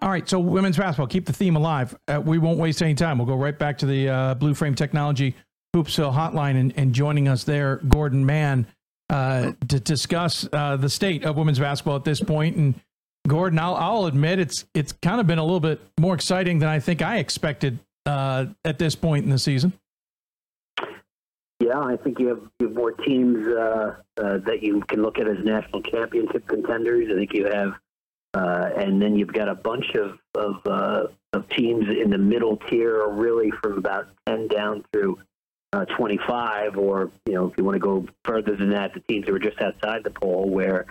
Speaker 1: All right, so women's basketball, keep the theme alive. Uh, we won't waste any time. We'll go right back to the uh, Blue Frame Technology Hoopsville hotline and, and joining us there, Gordon Mann, uh, to discuss uh, the state of women's basketball at this point. And Gordon, I'll, I'll admit it's it's kind of been a little bit more exciting than I think I expected uh, at this point in the season.
Speaker 38: Yeah, I think you have, you have more teams uh, uh, that you can look at as national championship contenders. I think you have, uh, and then you've got a bunch of of, of teams in the middle tier, really from about ten down through uh, 25, or you know, if you want to go further than that, the teams that were just outside the poll, where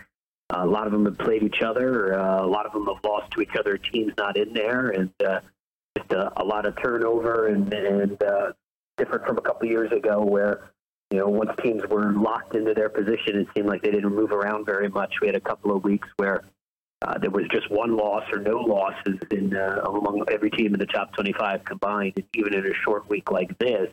Speaker 38: uh, a lot of them have played each other, uh, a lot of them have lost to each other. Teams not in there, and uh, just a, a lot of turnover, and and uh, different from a couple years ago, where you know once teams were locked into their position, it seemed like they didn't move around very much. We had a couple of weeks where. Uh, there was just one loss or no losses in uh, among every team in the top 25 combined. And even in a short week like this,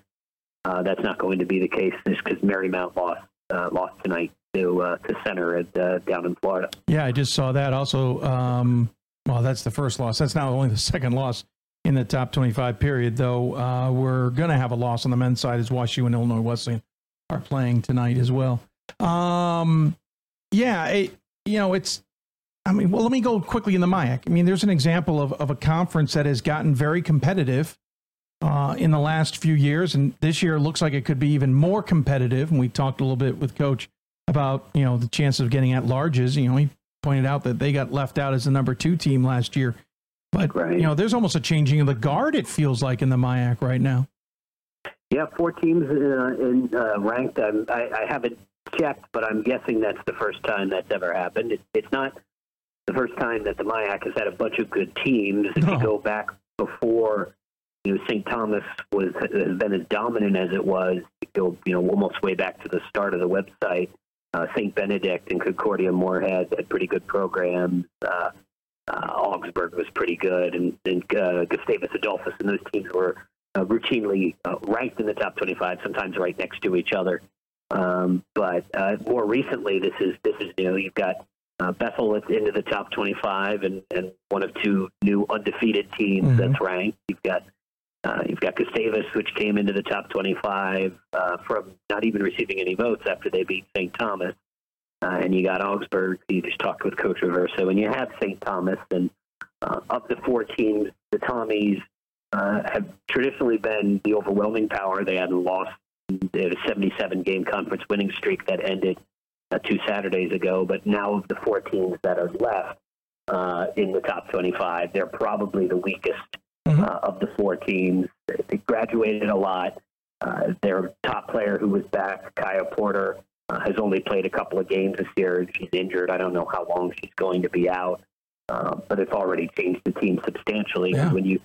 Speaker 38: uh, that's not going to be the case just because Marymount lost uh, lost tonight to uh, to center at, uh, down in Florida.
Speaker 1: Yeah, I just saw that. Also, um, well, that's the first loss. That's now only the second loss in the top 25 period, though. Uh, we're going to have a loss on the men's side as WashU and Illinois Wesleyan are playing tonight as well. Um, yeah, it, you know, it's. I mean, well, let me go quickly in the MIAC. I mean, there's an example of, of a conference that has gotten very competitive uh, in the last few years, and this year looks like it could be even more competitive. And we talked a little bit with Coach about you know the chances of getting at larges. You know, he pointed out that they got left out as the number two team last year, but you know, there's almost a changing of the guard. It feels like in the MIAC right now.
Speaker 38: Yeah, four teams uh, in uh, ranked. Um, I, I haven't checked, but I'm guessing that's the first time that's ever happened. It, it's not the first time that the MIAC has had a bunch of good teams. If you go back before, you know, St. Thomas was has been as dominant as it was. You go, you know, almost way back to the start of the website. Uh, St. Benedict and Concordia Moorhead had pretty good programs. Uh, uh, Augsburg was pretty good, and, and uh, Gustavus Adolphus and those teams were uh, routinely uh, ranked in the top 25, sometimes right next to each other. Um, but uh, more recently, this is this is new. You've got uh, Bethel into the top 25, and, and one of two new undefeated teams
Speaker 1: Mm-hmm.
Speaker 38: that's ranked. You've got uh, you've got Gustavus, which came into the top 25 uh, from not even receiving any votes after they beat St. Thomas. Uh, and you got Augsburg. You just talked with Coach Riverso, and you have St. Thomas. And uh, of the four teams, the Tommies uh, have traditionally been the overwhelming power. They hadn't lost. A 77 game conference winning streak that ended uh, two Saturdays ago. But now, of the four teams that are left in the top 25, they're probably the weakest uh, of the four teams. They graduated a lot. Uh, their top player who was back, Kaya Porter, uh, has only played a couple of games this year. She's injured. I don't know how long she's going to be out, but it's already changed the team substantially.
Speaker 1: Yeah.
Speaker 38: When you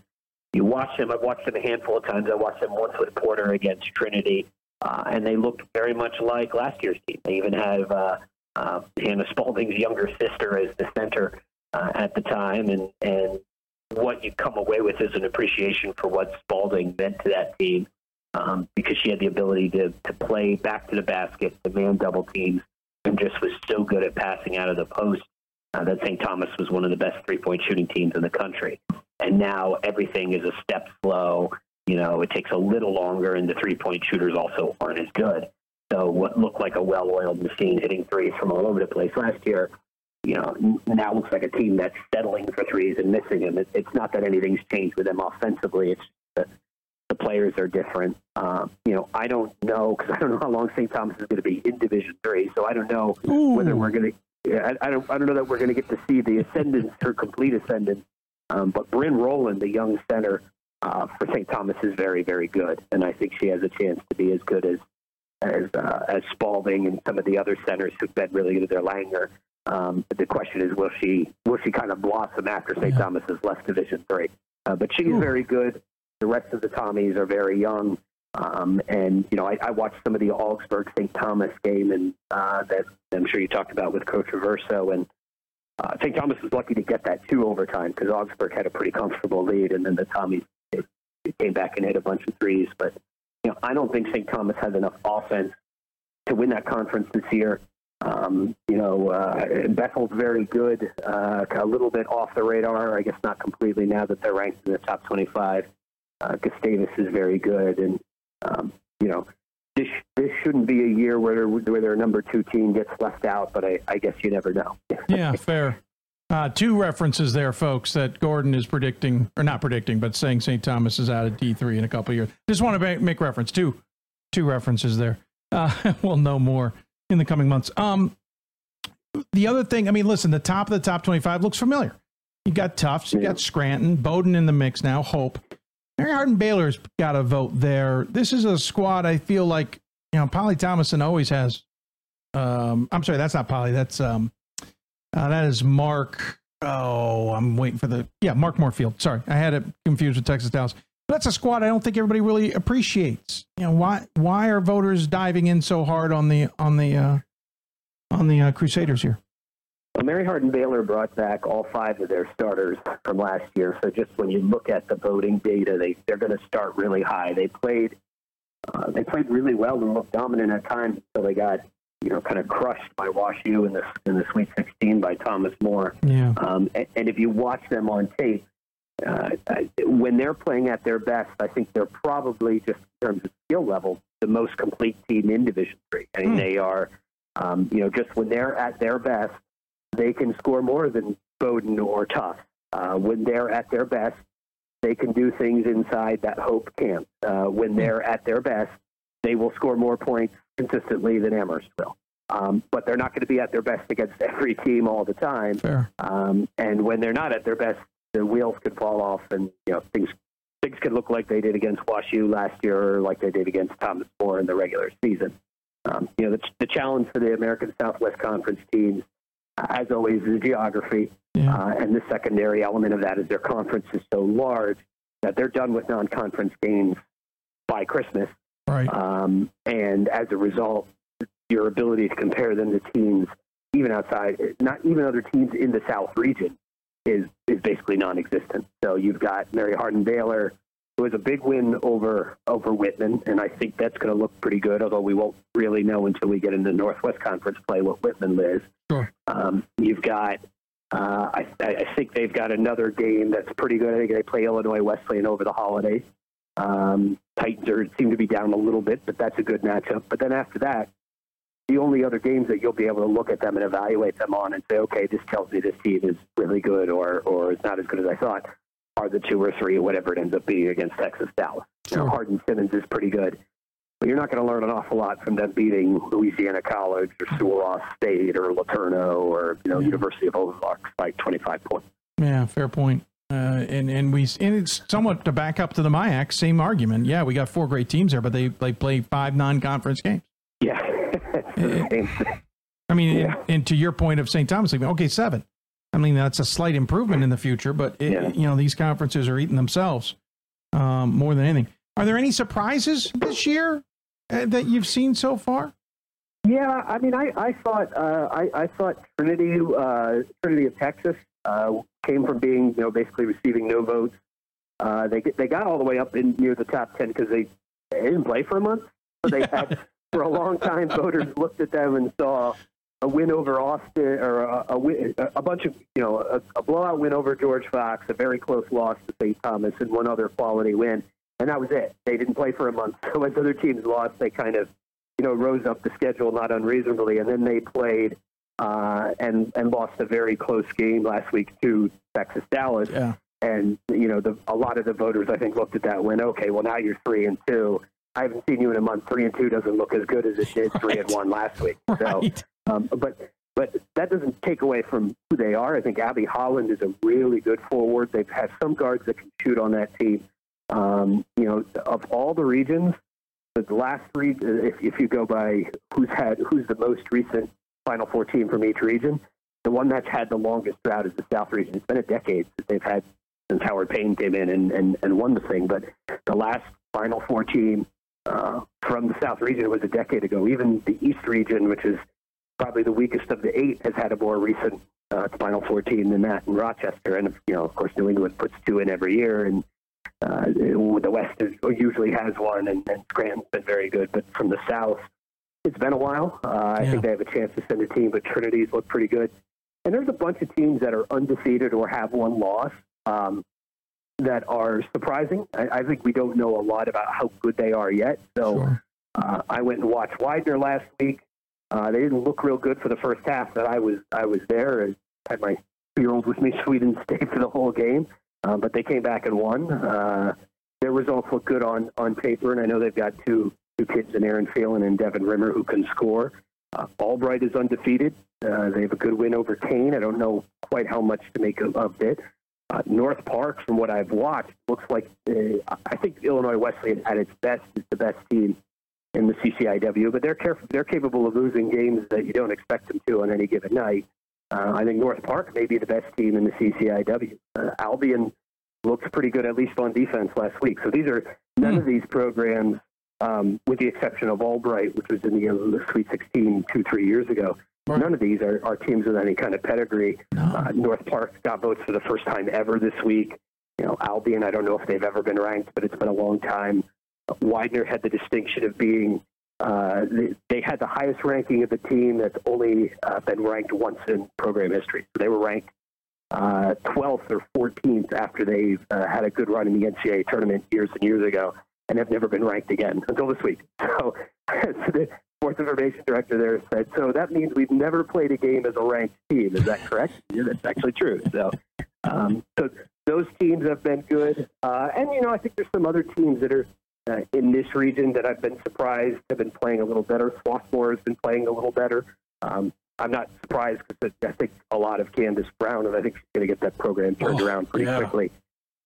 Speaker 38: you watch them, I've watched them a handful of times. I watched them once with Porter against Trinity, uh, and they looked very much like last year's team. They even have uh, uh, Hannah Spalding's younger sister as the center uh, at the time, and and what you come away with is an appreciation for what Spalding meant to that team um, because she had the ability to, to play back to the basket, to man double teams, and just was so good at passing out of the post uh, that St. Thomas was one of the best three point shooting teams in the country. And now everything is a step slow. You know, it takes a little longer, and the three point shooters also aren't as good. So, what looked like a well oiled machine hitting threes from all over the place last year you know, now looks like a team that's settling for threes and missing them. It, it's not that anything's changed with them offensively. It's that the players are different. Um, you know, I don't know because I don't know how long St. Thomas is going to be in Division Three, so I don't know whether we're going to. I, I don't. I don't know that we're going to get to see the ascendance or complete ascendance. Um, but Bryn Rowland, the young center uh, for St. Thomas, is very, very good, and I think she has a chance to be as good as as uh, as Spalding and some of the other centers who've been really good. Their Langer. Um, but the question is, will she will she kind of blossom after St. Thomas has left Division Three? Uh, but she's very good. The rest of the Tommies are very young. Um, and you know, I, I watched some of the Augsburg St. Thomas game, and uh, that I'm sure you talked about with Coach Riverso. And uh, St. Thomas was lucky to get that two overtime because Augsburg had a pretty comfortable lead, and then the Tommies it, it came back and hit a bunch of threes. But you know, I don't think St. Thomas has enough offense to win that conference this year. Um, you know, uh, Bethel's very good, uh, a little bit off the radar. I guess not completely now that they're ranked in the top 25. Uh, Gustavus is very good, and um, you know, this this shouldn't be a year where where their number two team gets left out. But I, I guess you never know.
Speaker 1: yeah, fair. Uh, two references there, folks, that Gordon is predicting, or not predicting, but saying St. Thomas is out of D3 in a couple years. Just want to make reference. Two, two references there. Uh, we'll know more in the coming months. Um, the other thing, I mean, listen, the top of the top 25 looks familiar. You got Tufts, you got Scranton, Bowdoin in the mix now, Hope. Mary Hardin Baylor's got a vote there. This is a squad I feel like, you know, Polly Thomason always has. Um, I'm sorry, that's not Polly. That's um, uh, that is Mark. Oh, I'm waiting for the yeah, Mark Morefield. Sorry, I had it confused with Texas Dallas. But that's a squad I don't think everybody really appreciates. You know why? Why are voters diving in so hard on the on the uh, on the uh, Crusaders here?
Speaker 38: Well, Mary Hardin Baylor brought back all five of their starters from last year. So just when you look at the voting data, they they're going to start really high. They played uh, they played really well and looked dominant at times until they got you know kind of crushed by Wash U in the in the Sweet 16 by Thomas More.
Speaker 1: Yeah.
Speaker 38: Um, and, and if you watch them on tape, uh, when they're playing at their best, I think they're probably just in terms of skill level the most complete team in Division Three. I mean,
Speaker 1: Hmm.
Speaker 38: they are, um, you know, just when they're at their best, they can score more than Bowdoin or Tufts. Uh, when they're at their best, they can do things inside that Hope can't. Uh, when they're at their best, they will score more points consistently than Amherst will. Um, but they're not going to be at their best against every team all the time. Um, and when they're not at their best, the wheels could fall off, and you know things things could look like they did against WashU last year, or like they did against Thomas More in the regular season. Um, you know, the, the challenge for the American Southwest Conference teams, as always, is geography, uh, and the secondary element of that is their conference is so large that they're done with non-conference games by Christmas.
Speaker 1: Right.
Speaker 38: Um, and as a result, your ability to compare them to teams, even outside, not even other teams in the South region, is is basically non-existent. So you've got Mary Hardin Baylor, who has a big win over over Whitman, and I think that's going to look pretty good. Although we won't really know until we get into Northwest Conference play what Whitman is.
Speaker 1: Sure.
Speaker 38: Um, you've got. Uh, I, I think they've got another game that's pretty good. I think they play Illinois Wesleyan over the holidays. Um, Titans are, seem to be down a little bit, but that's a good matchup. But then after that, the only other games that you'll be able to look at them and evaluate them on and say, okay, this tells me this team is really good or or it's not as good as I thought, are the two or three, or whatever it ends up being against Texas Dallas. You know, Hardin Simmons is pretty good, but you're not going to learn an awful lot from them beating Louisiana College or Sul Ross State or LeTourneau or you know University of Ozarks by 25 points.
Speaker 1: Yeah, fair point. Uh, and and we and it's somewhat to back up to the MIAC, same argument. Yeah, we got four great teams there, but they they play five non-conference games.
Speaker 38: Yeah.
Speaker 1: I mean, and, and to your point of St. Thomas, okay, seven. I mean, that's a slight improvement in the future, but it, you know these conferences are eating themselves um, more than anything. Are there any surprises this year uh, that you've seen so far?
Speaker 38: Yeah, I mean, I, I thought uh, I, I thought Trinity uh, Trinity of Texas uh, came from being you know basically receiving no votes. Uh, they they got all the way up in near the top ten because they, they didn't play for a month. So they had for a long time voters looked at them and saw a win over Austin or a, a, win, a bunch of you know a, a blowout win over George Fox, a very close loss to St. Thomas, and one other quality win, and that was it. They didn't play for a month. So as other teams lost, they kind of you know, rose up the schedule not unreasonably, and then they played uh, and and lost a very close game last week to Texas Dallas.
Speaker 1: Yeah.
Speaker 38: And you know, the, a lot of the voters I think looked at that and went, okay, well now you're three and two. I haven't seen you in a month. Three and two doesn't look as good as it did three and one last week. So, um, but but that doesn't take away from who they are. I think Abby Holland is a really good forward. They've had some guards that can shoot on that team. Um, you know, of all the regions, the last three, if, if you go by who's had who's the most recent Final Four team from each region, the one that's had the longest drought is the South region. It's been a decade since they've had since Howard Payne came in and, and, and won the thing. But the last Final Four team uh, from the South region was a decade ago. Even the East region, which is probably the weakest of the eight, has had a more recent uh, Final Four team than that in Rochester. And you know, of course, New England puts two in every year, and uh, the West is, usually has one, and, and Scranton's been very good. But from the South, it's been a while. Uh, I think they have a chance to send a team, but Trinity's look pretty good. And there's a bunch of teams that are undefeated or have one loss um, that are surprising. I, I think we don't know a lot about how good they are yet. So uh, I went and watched Widener last week. Uh, they didn't look real good for the first half that I was I was there. I had my two-year-old with me, so we didn't stay for the whole game. Uh, but they came back and won. Uh, their results look good on, on paper, and I know they've got two two kids in Aaron Phelan and Devin Rimmer who can score. Uh, Albright is undefeated. Uh, they have a good win over Kean. I don't know quite how much to make of, of it. Uh, North Park, from what I've watched, looks like uh, I think Illinois Wesleyan at its best is the best team in the CCIW, but they're caref- they're capable of losing games that you don't expect them to on any given night. Uh, I think North Park may be the best team in the CCIW. Uh, Albion looked pretty good, at least on defense last week. So these are none of these programs, um, with the exception of Albright, which was in the, the Sweet 16 two, three years ago. None of these are, are teams with any kind of pedigree. Uh, North Park got votes for the first time ever this week. You know, Albion, I don't know if they've ever been ranked, but it's been a long time. Widener had the distinction of being uh, they, they had the highest ranking of the team that's only uh, been ranked once in program history. So they were ranked uh, 12th or 14th after they uh, had a good run in the NCAA tournament years and years ago. and have never been ranked again until this week. So, so sports information director there said, so that means we've never played a game as a ranked team. Is that correct? yeah, that's actually true. So, um, so those teams have been good. Uh, and, you know, I think there's some other teams that are uh, in this region that I've been surprised have been playing a little better. Swarthmore has been playing a little better. Um, I'm not surprised because I think a lot of Candace Brown, and I think she's going to get that program turned
Speaker 1: Oh,
Speaker 38: around pretty
Speaker 1: yeah.
Speaker 38: quickly,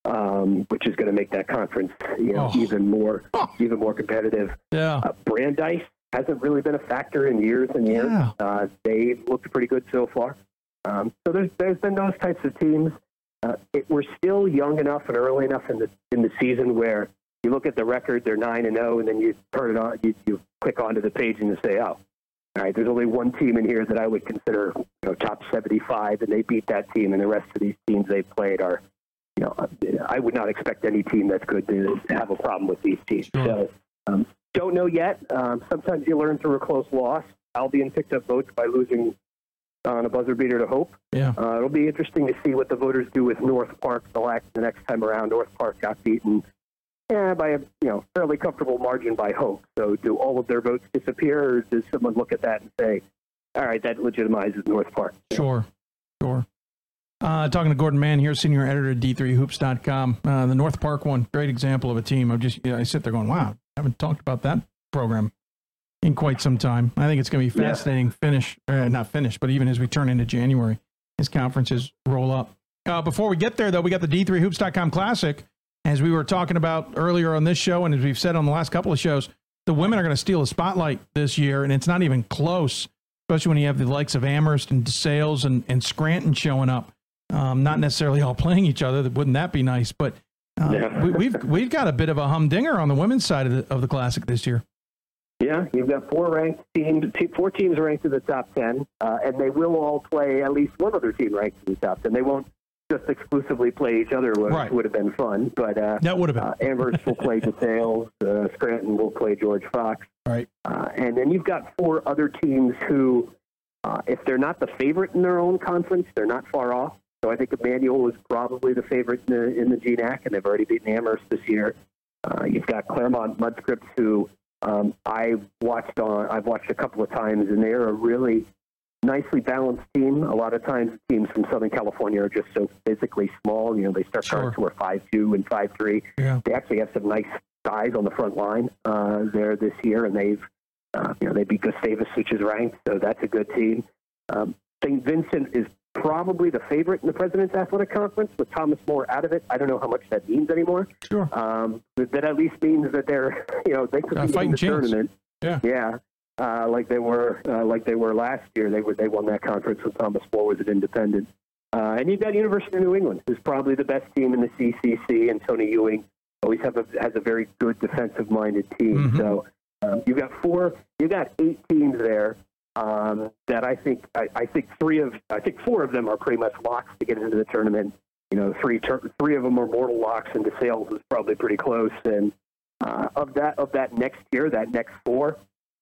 Speaker 38: um, which is going to make that conference you know,
Speaker 1: Oh.
Speaker 38: even more even more competitive.
Speaker 1: Yeah.
Speaker 38: Uh, Brandeis hasn't really been a factor in years and years.
Speaker 1: Yeah.
Speaker 38: Uh, they've looked pretty good so far. Um, so there's there's been those types of teams. Uh, it, we're still young enough and early enough in the in the season where you look at the record, they're nine and zero, and then you turn it on, you, you click onto the page and you say, oh, all right, there's only one team in here that I would consider you know top 75, and they beat that team, and the rest of these teams they've played are, you know, I would not expect any team that's good to, to have a problem with these teams. So um, don't know yet. Um, sometimes you learn through a close loss. Albion picked up votes by losing on a buzzer beater to Hope.
Speaker 1: Yeah.
Speaker 38: Uh, it'll be interesting to see what the voters do with North Park the, la- the next time around. North Park got beaten yeah, by a you know fairly comfortable margin by Hope. So do all of their votes disappear, or does someone look at that and say, all right, that legitimizes North Park?
Speaker 1: Sure, sure. Uh, talking to Gordon Mann here, senior editor at D3Hoops.com. Uh, the North Park one, great example of a team. I'm just, yeah, I sit there going, wow, haven't talked about that program in quite some time. I think it's going to be
Speaker 38: Yeah.
Speaker 1: fascinating. Finish, uh, not finish, but even as we turn into January, as conferences roll up. Uh, before we get there, though, we got the D3Hoops.com Classic. As we were talking about earlier on this show, and as we've said on the last couple of shows, the women are going to steal the spotlight this year, and it's not even close, especially when you have the likes of Amherst and DeSales and, and Scranton showing up. Um, not necessarily all playing each other. Wouldn't that be nice? But uh,
Speaker 38: Yeah.
Speaker 1: we, we've we've got a bit of a humdinger on the women's side of the, of the classic this year.
Speaker 38: Yeah, you've got four ranked teams, four teams ranked in the top ten, uh, and they will all play at least one other team ranked in the top ten. They won't just exclusively play each other, which
Speaker 1: Right.
Speaker 38: would have been fun. But uh,
Speaker 1: That would have been.
Speaker 38: uh, Amherst will play DeSales, uh, Scranton will play George Fox,
Speaker 1: Right.
Speaker 38: uh, and then you've got four other teams who, uh, if they're not the favorite in their own conference, they're not far off. So I think Emmanuel is probably the favorite in the, in the GNAC, and they've already beaten Amherst this year. Uh, you've got Claremont-Mudd-Scripps, who um, I've watched on. I've watched a couple of times, and they're a really nicely balanced team. A lot of times, teams from Southern California are just so physically small. You know, they start
Speaker 1: Sure.
Speaker 38: guards who are five two and five three.
Speaker 1: Yeah.
Speaker 38: They actually have some nice guys on the front line uh, there this year, and they've uh, you know they beat Gustavus, which is ranked, so that's a good team. Um, St. Vincent is probably the favorite in the President's Athletic Conference with Thomas More out of it. I don't know how much that means anymore.
Speaker 1: Sure.
Speaker 38: Um, but that at least means that they're, you know, they could
Speaker 1: a
Speaker 38: be in the
Speaker 1: chance.
Speaker 38: tournament.
Speaker 1: Yeah.
Speaker 38: Yeah. Uh, like they were, uh, like they were last year. They were, they won that conference when Thomas More was an independent. Uh, and you've got University of New England, who's probably the best team in the CCC, and Tony Ewing always have a, has a very good defensive-minded team.
Speaker 1: Mhm.
Speaker 38: So um, you've got four, you've got eight teams there um, that I think I, I think three of I think four of them are pretty much locks to get into the tournament. You know, three tur- three of them are mortal locks, and DeSales is probably pretty close. And uh, of that of that next year, that next four,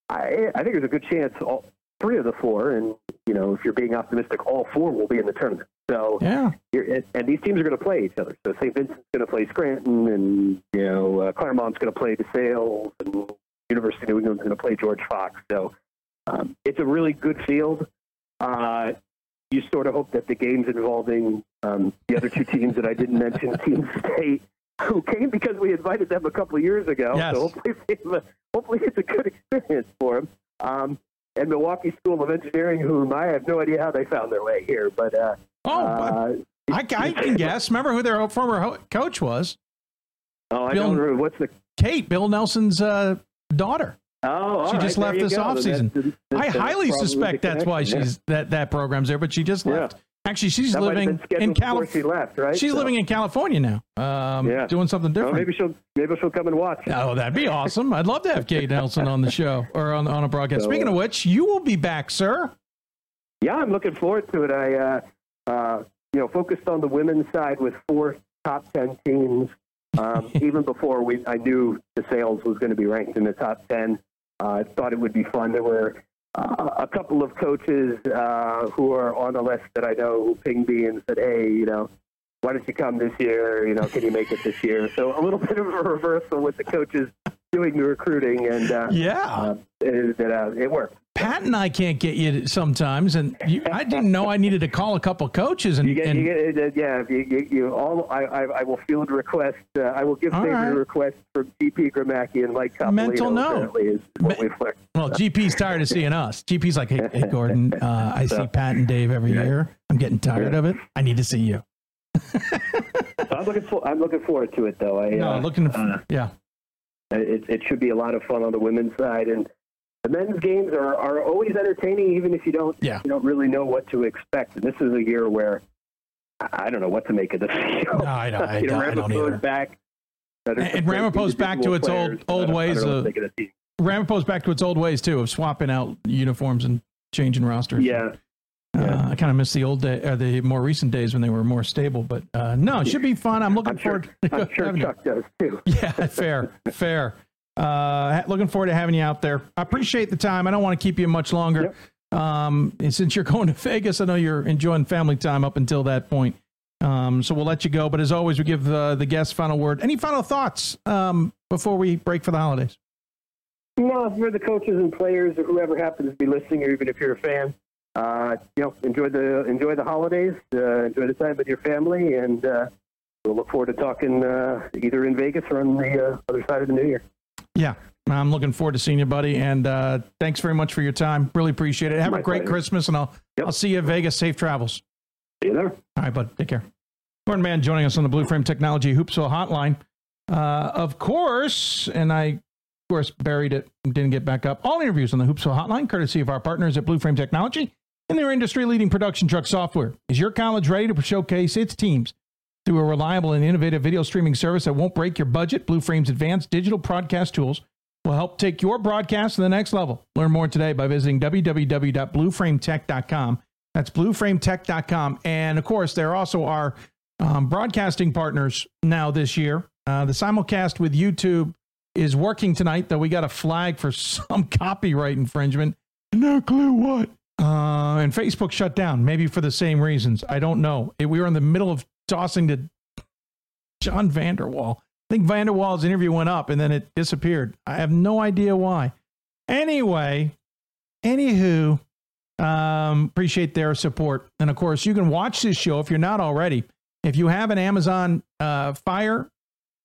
Speaker 38: I I think there's a good chance all three of the four, and you know, if you're being optimistic, all four will be in the tournament. So
Speaker 1: Yeah.
Speaker 38: you're, and- and these teams are going to play each other. So St. Vincent's going to play Scranton, and you know uh, Claremont's going to play DeSales, and University of New England's going to play George Fox. So um, it's a really good field. Uh, you sort of hope that the games involving um, the other two teams that I didn't mention, Team State, who came because we invited them a couple of years ago.
Speaker 1: Yes.
Speaker 38: So hopefully, a- hopefully it's a good experience for them. Um, and Milwaukee School of Engineering, whom I have no idea how they found their way here, but uh,
Speaker 1: Oh,
Speaker 38: uh,
Speaker 1: I, I can guess. Remember who their former ho- coach was?
Speaker 38: oh, I
Speaker 1: Bill-
Speaker 38: don't remember what's the
Speaker 1: Kate, Bill Nelson's uh, daughter.
Speaker 38: Oh,
Speaker 1: she just
Speaker 38: there
Speaker 1: left this
Speaker 38: go.
Speaker 1: off season.
Speaker 38: that's- that's-
Speaker 1: I highly suspect that's why she's that that program's there, but she just left. Actually, she's
Speaker 38: That
Speaker 1: living in
Speaker 38: before she
Speaker 1: California.
Speaker 38: left, right?
Speaker 1: She's
Speaker 38: So-
Speaker 1: living in California now, um,
Speaker 38: Yeah.
Speaker 1: doing something different.
Speaker 38: maybe she'll maybe she'll come and watch.
Speaker 1: Oh, that'd be awesome. I'd love to have Kate Nelson on the show or on, on a broadcast.
Speaker 38: So,
Speaker 1: Speaking
Speaker 38: uh,
Speaker 1: of which, you will be back, sir.
Speaker 38: Yeah, I'm looking forward to it. I, uh, uh, you know, focused on the women's side with four top ten teams. Um, even before we, I knew DeSales was going to be ranked in the top ten. I thought it would be fun. There were uh, a couple of coaches uh, who are on the list that I know who pinged me and said, "Hey, you know,
Speaker 39: why don't you come this year? You know, can you make it this year? So a little bit of a reversal with the coaches doing the recruiting, and uh,
Speaker 1: yeah,
Speaker 39: uh, it, it, uh, it worked.
Speaker 1: Pat and I can't get you sometimes, and you, I didn't know I needed to call a couple coaches. And,
Speaker 39: you get,
Speaker 1: and
Speaker 39: you get, uh, yeah, you, you, all. I, I, I will field requests. Uh, I will give favorite
Speaker 1: right.
Speaker 39: requests from GP Gramacki and Mike Capolino.
Speaker 1: Mental no.
Speaker 39: apparently Is what we've
Speaker 1: well, GP's tired of seeing us. GP's like, hey, hey Gordon, uh, I see Pat and Dave every year. I'm getting tired of it. I need to see you.
Speaker 39: So I'm looking for. I'm looking forward to it, though. I,
Speaker 1: No,
Speaker 39: uh,
Speaker 1: looking.
Speaker 39: uh,
Speaker 1: yeah.
Speaker 39: Uh, it, it should be a lot of fun on the women's side, and the men's games are, are always entertaining, even if you don't
Speaker 1: Yeah.
Speaker 39: you don't really know what to expect. And this is a year where I don't know what to make of this.
Speaker 1: No, I don't- I
Speaker 39: you know,
Speaker 1: I don't either.
Speaker 39: back.
Speaker 1: And, and Ramapo's back to its old old ways. Of, Ramapo's back to its old ways too of swapping out uniforms and changing rosters.
Speaker 39: Yeah.
Speaker 1: Uh, I kind of miss the old day, or the more recent days when they were more stable. But uh, no, it should be fun. I'm looking
Speaker 39: I'm sure,
Speaker 1: forward.
Speaker 39: I'm sure
Speaker 1: having you.
Speaker 39: Chuck does too.
Speaker 1: Yeah, fair, fair. Uh, looking forward to having you out there. I appreciate the time. I don't want to keep you much longer. Um, and since you're going to Vegas, I know you're enjoying family time up until that point. Um, so we'll let you go. But as always, we give uh, the guests final word. Any final thoughts um, before we break for the holidays?
Speaker 39: No, for the coaches and players or whoever happens to be listening, or even if you're a fan, uh, you know, enjoy the enjoy the holidays, uh, enjoy the time with your family, and uh, we'll look forward to talking uh, either in Vegas or on the uh, other side of the new year.
Speaker 1: Yeah, I'm looking forward to seeing you, buddy. And uh, thanks very much for your time. Really appreciate it. Have
Speaker 39: My
Speaker 1: a great
Speaker 39: pleasure.
Speaker 1: Christmas, and I'll I'll see you in Vegas. Safe travels.
Speaker 39: See you there.
Speaker 1: All right, bud. Take care. Gordon Mann joining us on the Blue Frame Technology Hoopsville Hotline. Uh, of course, and I, of course, buried it, didn't get back up. All interviews on the Hoopsville Hotline, courtesy of our partners at Blue Frame Technology and their industry-leading production truck software. Is your college ready to showcase its teams through a reliable and innovative video streaming service that won't break your budget? Blue Frame's advanced digital broadcast tools will help take your broadcast to the next level. Learn more today by visiting www.blueframetech.com. That's blueframetech.com. And of course, there also are um, broadcasting partners now this year. Uh, the simulcast with YouTube is working tonight, though we got a flag for some copyright infringement. No clue what. Uh, and Facebook shut down, maybe for the same reasons. I don't know. It- we were in the middle of tossing to Jon Vander Wal. I think Vander Wal's interview went up and then it disappeared. I have no idea why. Anyway, anywho, um, appreciate their support. And of course, you can watch this show if you're not already. If you have an Amazon uh, Fire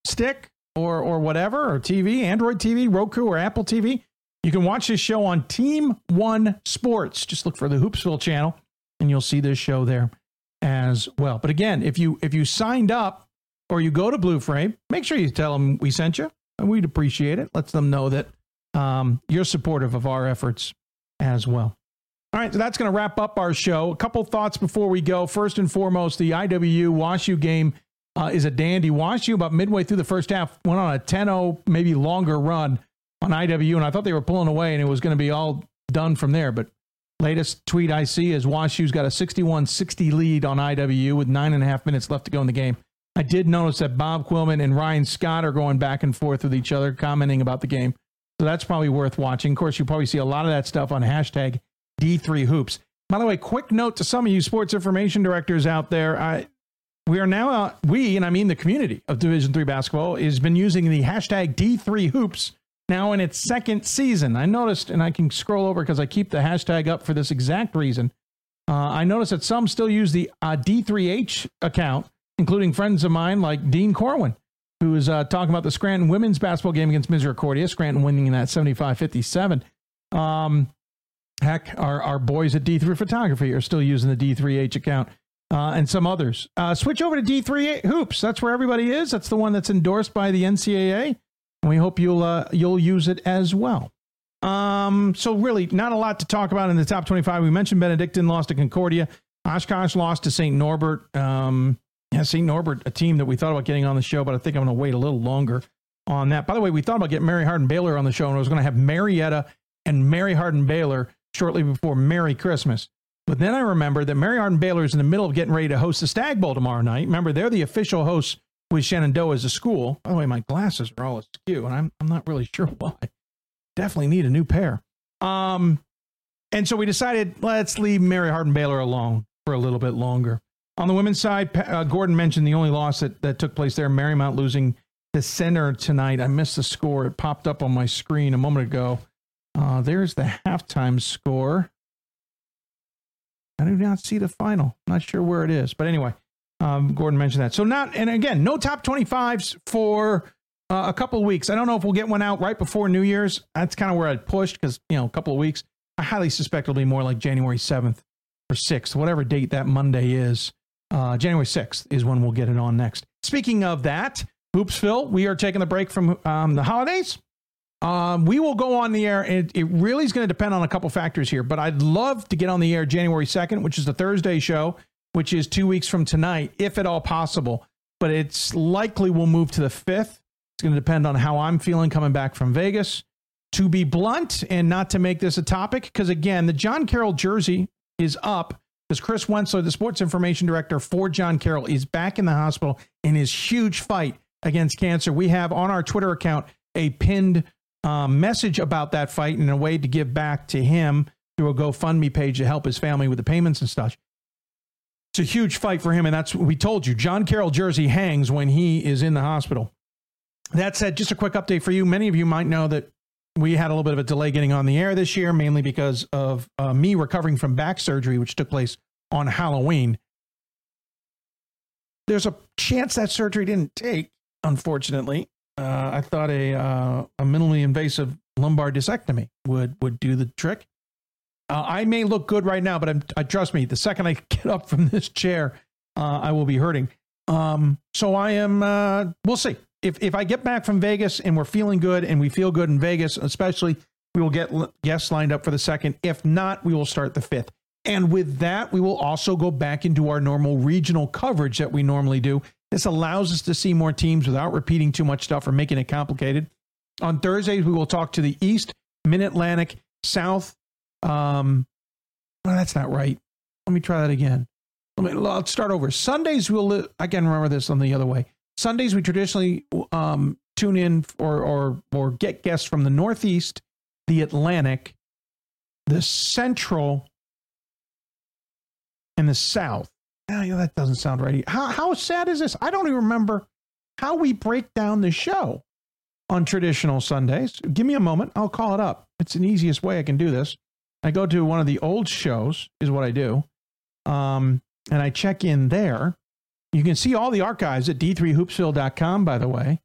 Speaker 1: Stick or or whatever, or TV, Android TV, Roku, or Apple TV, you can watch this show on Team One Sports. Just look for the Hoopsville channel, and you'll see this show there as well. But again, if you if you signed up or you go to Blue Frame, make sure you tell them we sent you, and we'd appreciate it. Lets them know that um, you're supportive of our efforts as well. All right, so that's going to wrap up our show. A couple thoughts before we go. First and foremost, the IWU WashU game uh, is a dandy. WashU, about midway through the first half, went on a 10 0, maybe longer run on IWU, and I thought they were pulling away and it was going to be all done from there. But latest tweet I see is WashU's got a 61 60 lead on IWU with nine and a half minutes left to go in the game. I did notice that Bob Quillman and Ryan Scott are going back and forth with each other, commenting about the game. So that's probably worth watching. Of course, you probably see a lot of that stuff on hashtag D3 Hoops. By the way, quick note to some of you sports information directors out there. I, we are now, uh, we, and I mean the community of Division Three basketball, has been using the hashtag D3 Hoops now in its second season. I noticed, and I can scroll over because I keep the hashtag up for this exact reason. Uh, I noticed that some still use the uh, D3H account, including friends of mine like Dean Corwin, who is uh, talking about the Scranton women's basketball game against Misericordia. Scranton winning in that 75 57. Um, heck, our, our boys at D3 Photography are still using the D3H account. Uh, and some others. Uh, switch over to D3 Hoops. That's where everybody is. That's the one that's endorsed by the NCAA. We hope you'll uh, you'll use it as well. Um, so really, not a lot to talk about in the top 25. We mentioned Benedictine lost to Concordia. Oshkosh lost to St. Norbert. Um, yeah, St. Norbert, a team that we thought about getting on the show, but I think I'm going to wait a little longer on that. By the way, we thought about getting Mary Hardin Baylor on the show, and I was going to have Marietta and Mary Hardin Baylor shortly before Merry Christmas. But then I remembered that Mary Hardin Baylor is in the middle of getting ready to host the Stagg Bowl tomorrow night. Remember, they're the official hosts with Shenandoah as a school. By the way, my glasses are all askew, and I'm, I'm not really sure why. Definitely need a new pair. Um, and so we decided let's leave Mary Hardin Baylor alone for a little bit longer. On the women's side, uh, Gordon mentioned the only loss that, that took place there, Marymount losing the center tonight. I missed the score. It popped up on my screen a moment ago. Uh, there's the halftime score. I do not see the final. Not sure where it is. But anyway, um, Gordon mentioned that. So not, and again, no top 25s for uh, a couple of weeks. I don't know if we'll get one out right before New Year's. That's kind of where I'd pushed because, you know, a couple of weeks. I highly suspect it'll be more like January 7th or 6th, whatever date that Monday is. Uh, January 6th is when we'll get it on next. Speaking of that, Hoopsville, we are taking the break from um, the holidays. Um, we will go on the air, and it really is going to depend on a couple factors here. But I'd love to get on the air January 2nd, which is the Thursday show, which is two weeks from tonight, if at all possible. But it's likely we'll move to the 5th. It's going to depend on how I'm feeling coming back from Vegas. To be blunt and not to make this a topic, because again, the John Carroll jersey is up because Chris Wenzler, the sports information director for John Carroll, is back in the hospital in his huge fight against cancer. We have on our Twitter account a pinned um, message about that fight and a way to give back to him through a GoFundMe page to help his family with the payments and stuff. It's a huge fight for him, and that's what we told you. John Carroll jersey hangs when he is in the hospital. That said, just a quick update for you. Many of you might know that we had a little bit of a delay getting on the air this year, mainly because of uh, me recovering from back surgery, which took place on Halloween. There's a chance that surgery didn't take, unfortunately. Uh, I thought a uh, a minimally invasive lumbar discectomy would would do the trick. Uh, I may look good right now, but I'm, trust me. The second I get up from this chair, uh, I will be hurting. Um, so I am. Uh, we'll see if if I get back from Vegas and we're feeling good and we feel good in Vegas, especially, we will get guests lined up for the second. If not, we will start the fifth. And with that, we will also go back into our normal regional coverage that we normally do. This allows us to see more teams without repeating too much stuff or making it complicated. On Thursdays, we will talk to the East, Mid Atlantic, South. Um, oh, that's not right. Let me try that again. Let me, let's start over. Sundays, we'll, I can remember this on the other way. Sundays, we traditionally um, tune in or, or, or get guests from the Northeast, the Atlantic, the Central, and the South. Oh, yeah, that doesn't sound right. How, how sad is this? I don't even remember how we break down the show on traditional Sundays. Give me a moment. I'll call it up. It's the easiest way I can do this. I go to one of the old shows, is what I do. Um, and I check in there. You can see all the archives at d3hoopsville.com, by the way.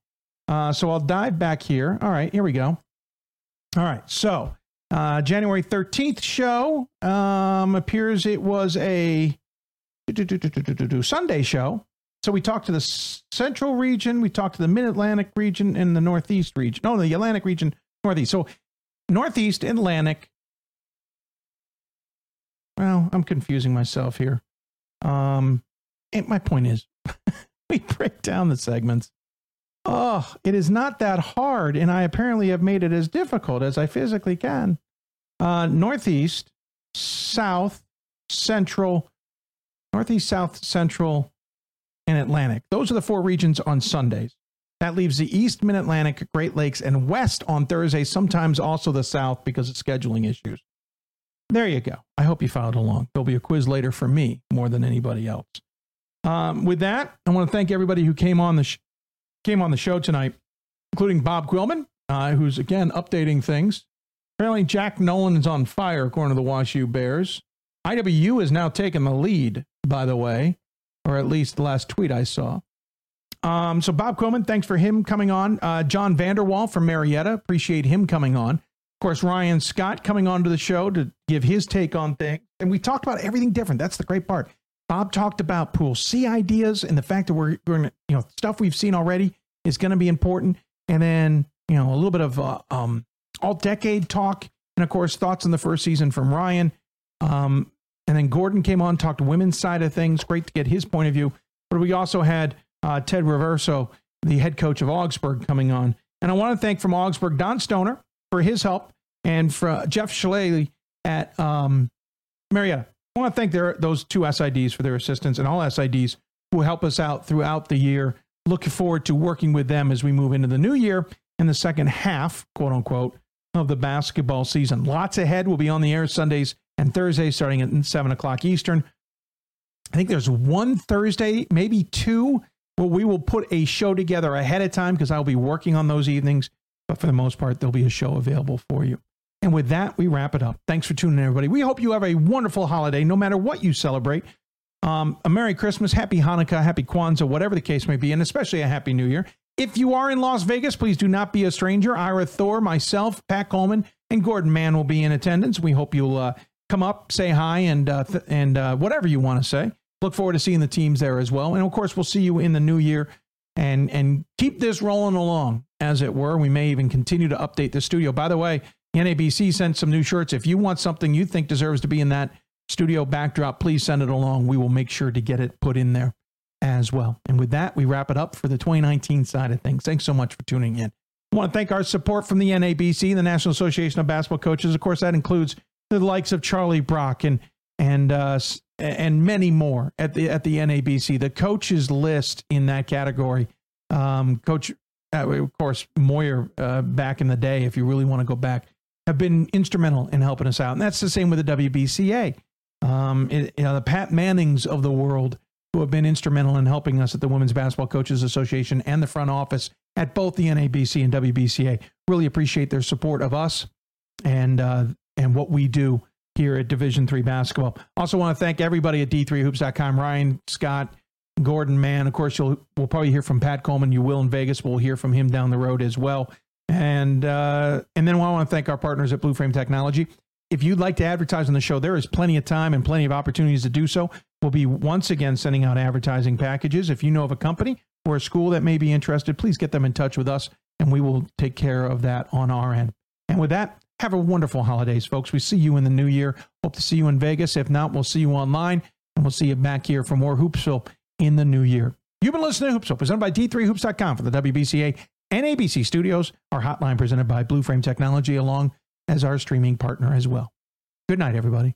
Speaker 1: Uh, so I'll dive back here. All right, here we go. All right, so uh, January 13th show um, appears it was a Sunday show. So we talked to the central region, we talked to the mid Atlantic region, and the Northeast region. No, the Atlantic region, Northeast. So Northeast, Atlantic. Well, I'm confusing myself here. Um, my point is, we break down the segments. Oh, it is not that hard, and I apparently have made it as difficult as I physically can. Uh, northeast, South, Central, Northeast, South, Central, and Atlantic. Those are the four regions on Sundays. That leaves the East, Mid Atlantic, Great Lakes, and West on Thursday, sometimes also the South because of scheduling issues. There you go. I hope you followed along. There'll be a quiz later for me more than anybody else. Um, with that, I want to thank everybody who came on the sh- came on the show tonight, including Bob Quillman, uh, who's again updating things. Apparently, Jack Nolan is on fire, according to the WashU Bears. IWU has now taken the lead, by the way, or at least the last tweet I saw. Um, so Bob Quillman, thanks for him coming on. Uh, Jon Vander Wal from Marietta, appreciate him coming on. Of course, Ryan Scott coming on to the show to give his take on things. And we talked about everything different. That's the great part. Bob talked about Pool C ideas and the fact that we're going to, you know, stuff we've seen already is going to be important. And then, you know, a little bit of uh, um, all decade talk. And of course, thoughts on the first season from Ryan. Um, and then Gordon came on, talked women's side of things. Great to get his point of view. But we also had uh, Ted Riverso, the head coach of Augsburg, coming on. And I want to thank from Augsburg Don Stoner for his help and for uh, Jeff Schaly at um, Marietta. I want to thank their, those two SIDs for their assistance and all SIDs who help us out throughout the year. Looking forward to working with them as we move into the new year in the second half, quote unquote, of the basketball season. Lots ahead. We'll be on the air Sundays and Thursdays starting at 7 o'clock Eastern. I think there's one Thursday, maybe two, where we will put a show together ahead of time because I'll be working on those evenings. But for the most part, there'll be a show available for you. And with that, we wrap it up. Thanks for tuning in, everybody. We hope you have a wonderful holiday, no matter what you celebrate. Um, a Merry Christmas, Happy Hanukkah, Happy Kwanzaa, whatever the case may be, and especially a Happy New Year. If you are in Las Vegas, please do not be a stranger. Ira Thor, myself, Pat Coleman, and Gordon Mann will be in attendance. We hope you'll uh, come up, say hi, and uh, th- and uh, whatever you want to say. Look forward to seeing the teams there as well. And of course, we'll see you in the new year and and keep this rolling along, as it were. We may even continue to update the studio. By the way, NABC sent some new shirts. If you want something you think deserves to be in that studio backdrop, please send it along. We will make sure to get it put in there as well. And with that, we wrap it up for the 2019 side of things. Thanks so much for tuning in. I want to thank our support from the NABC, the National Association of Basketball Coaches. Of course, that includes the likes of Charlie Brock and and uh, and many more at the at the NABC. The coaches list in that category, um, Coach, uh, of course, Moyer uh, back in the day. If you really want to go back, have been instrumental in helping us out, and that's the same with the WBCA. Um, it, you know, the Pat Mannings of the world who have been instrumental in helping us at the Women's Basketball Coaches Association and the front office at both the NABC and WBCA. Really appreciate their support of us and uh, and what we do here at Division Three basketball. Also, want to thank everybody at D3Hoops.com. Ryan, Scott, Gordon, Mann. Of course, you'll we'll probably hear from Pat Coleman. You will in Vegas. We'll hear from him down the road as well. And uh, and then I want to thank our partners at Blue Frame Technology. If you'd like to advertise on the show, there is plenty of time and plenty of opportunities to do so. We'll be once again sending out advertising packages. If you know of a company or a school that may be interested, please get them in touch with us and we will take care of that on our end. And with that, have a wonderful holidays, folks. We see you in the new year. Hope to see you in Vegas. If not, we'll see you online and we'll see you back here for more Hoopsville in the new year. You've been listening to Hoopsville, presented by D3Hoops.com for the WBCA and ABC studios. Our hotline presented by Blue Frame Technology, along as our streaming partner as well. Good night, everybody.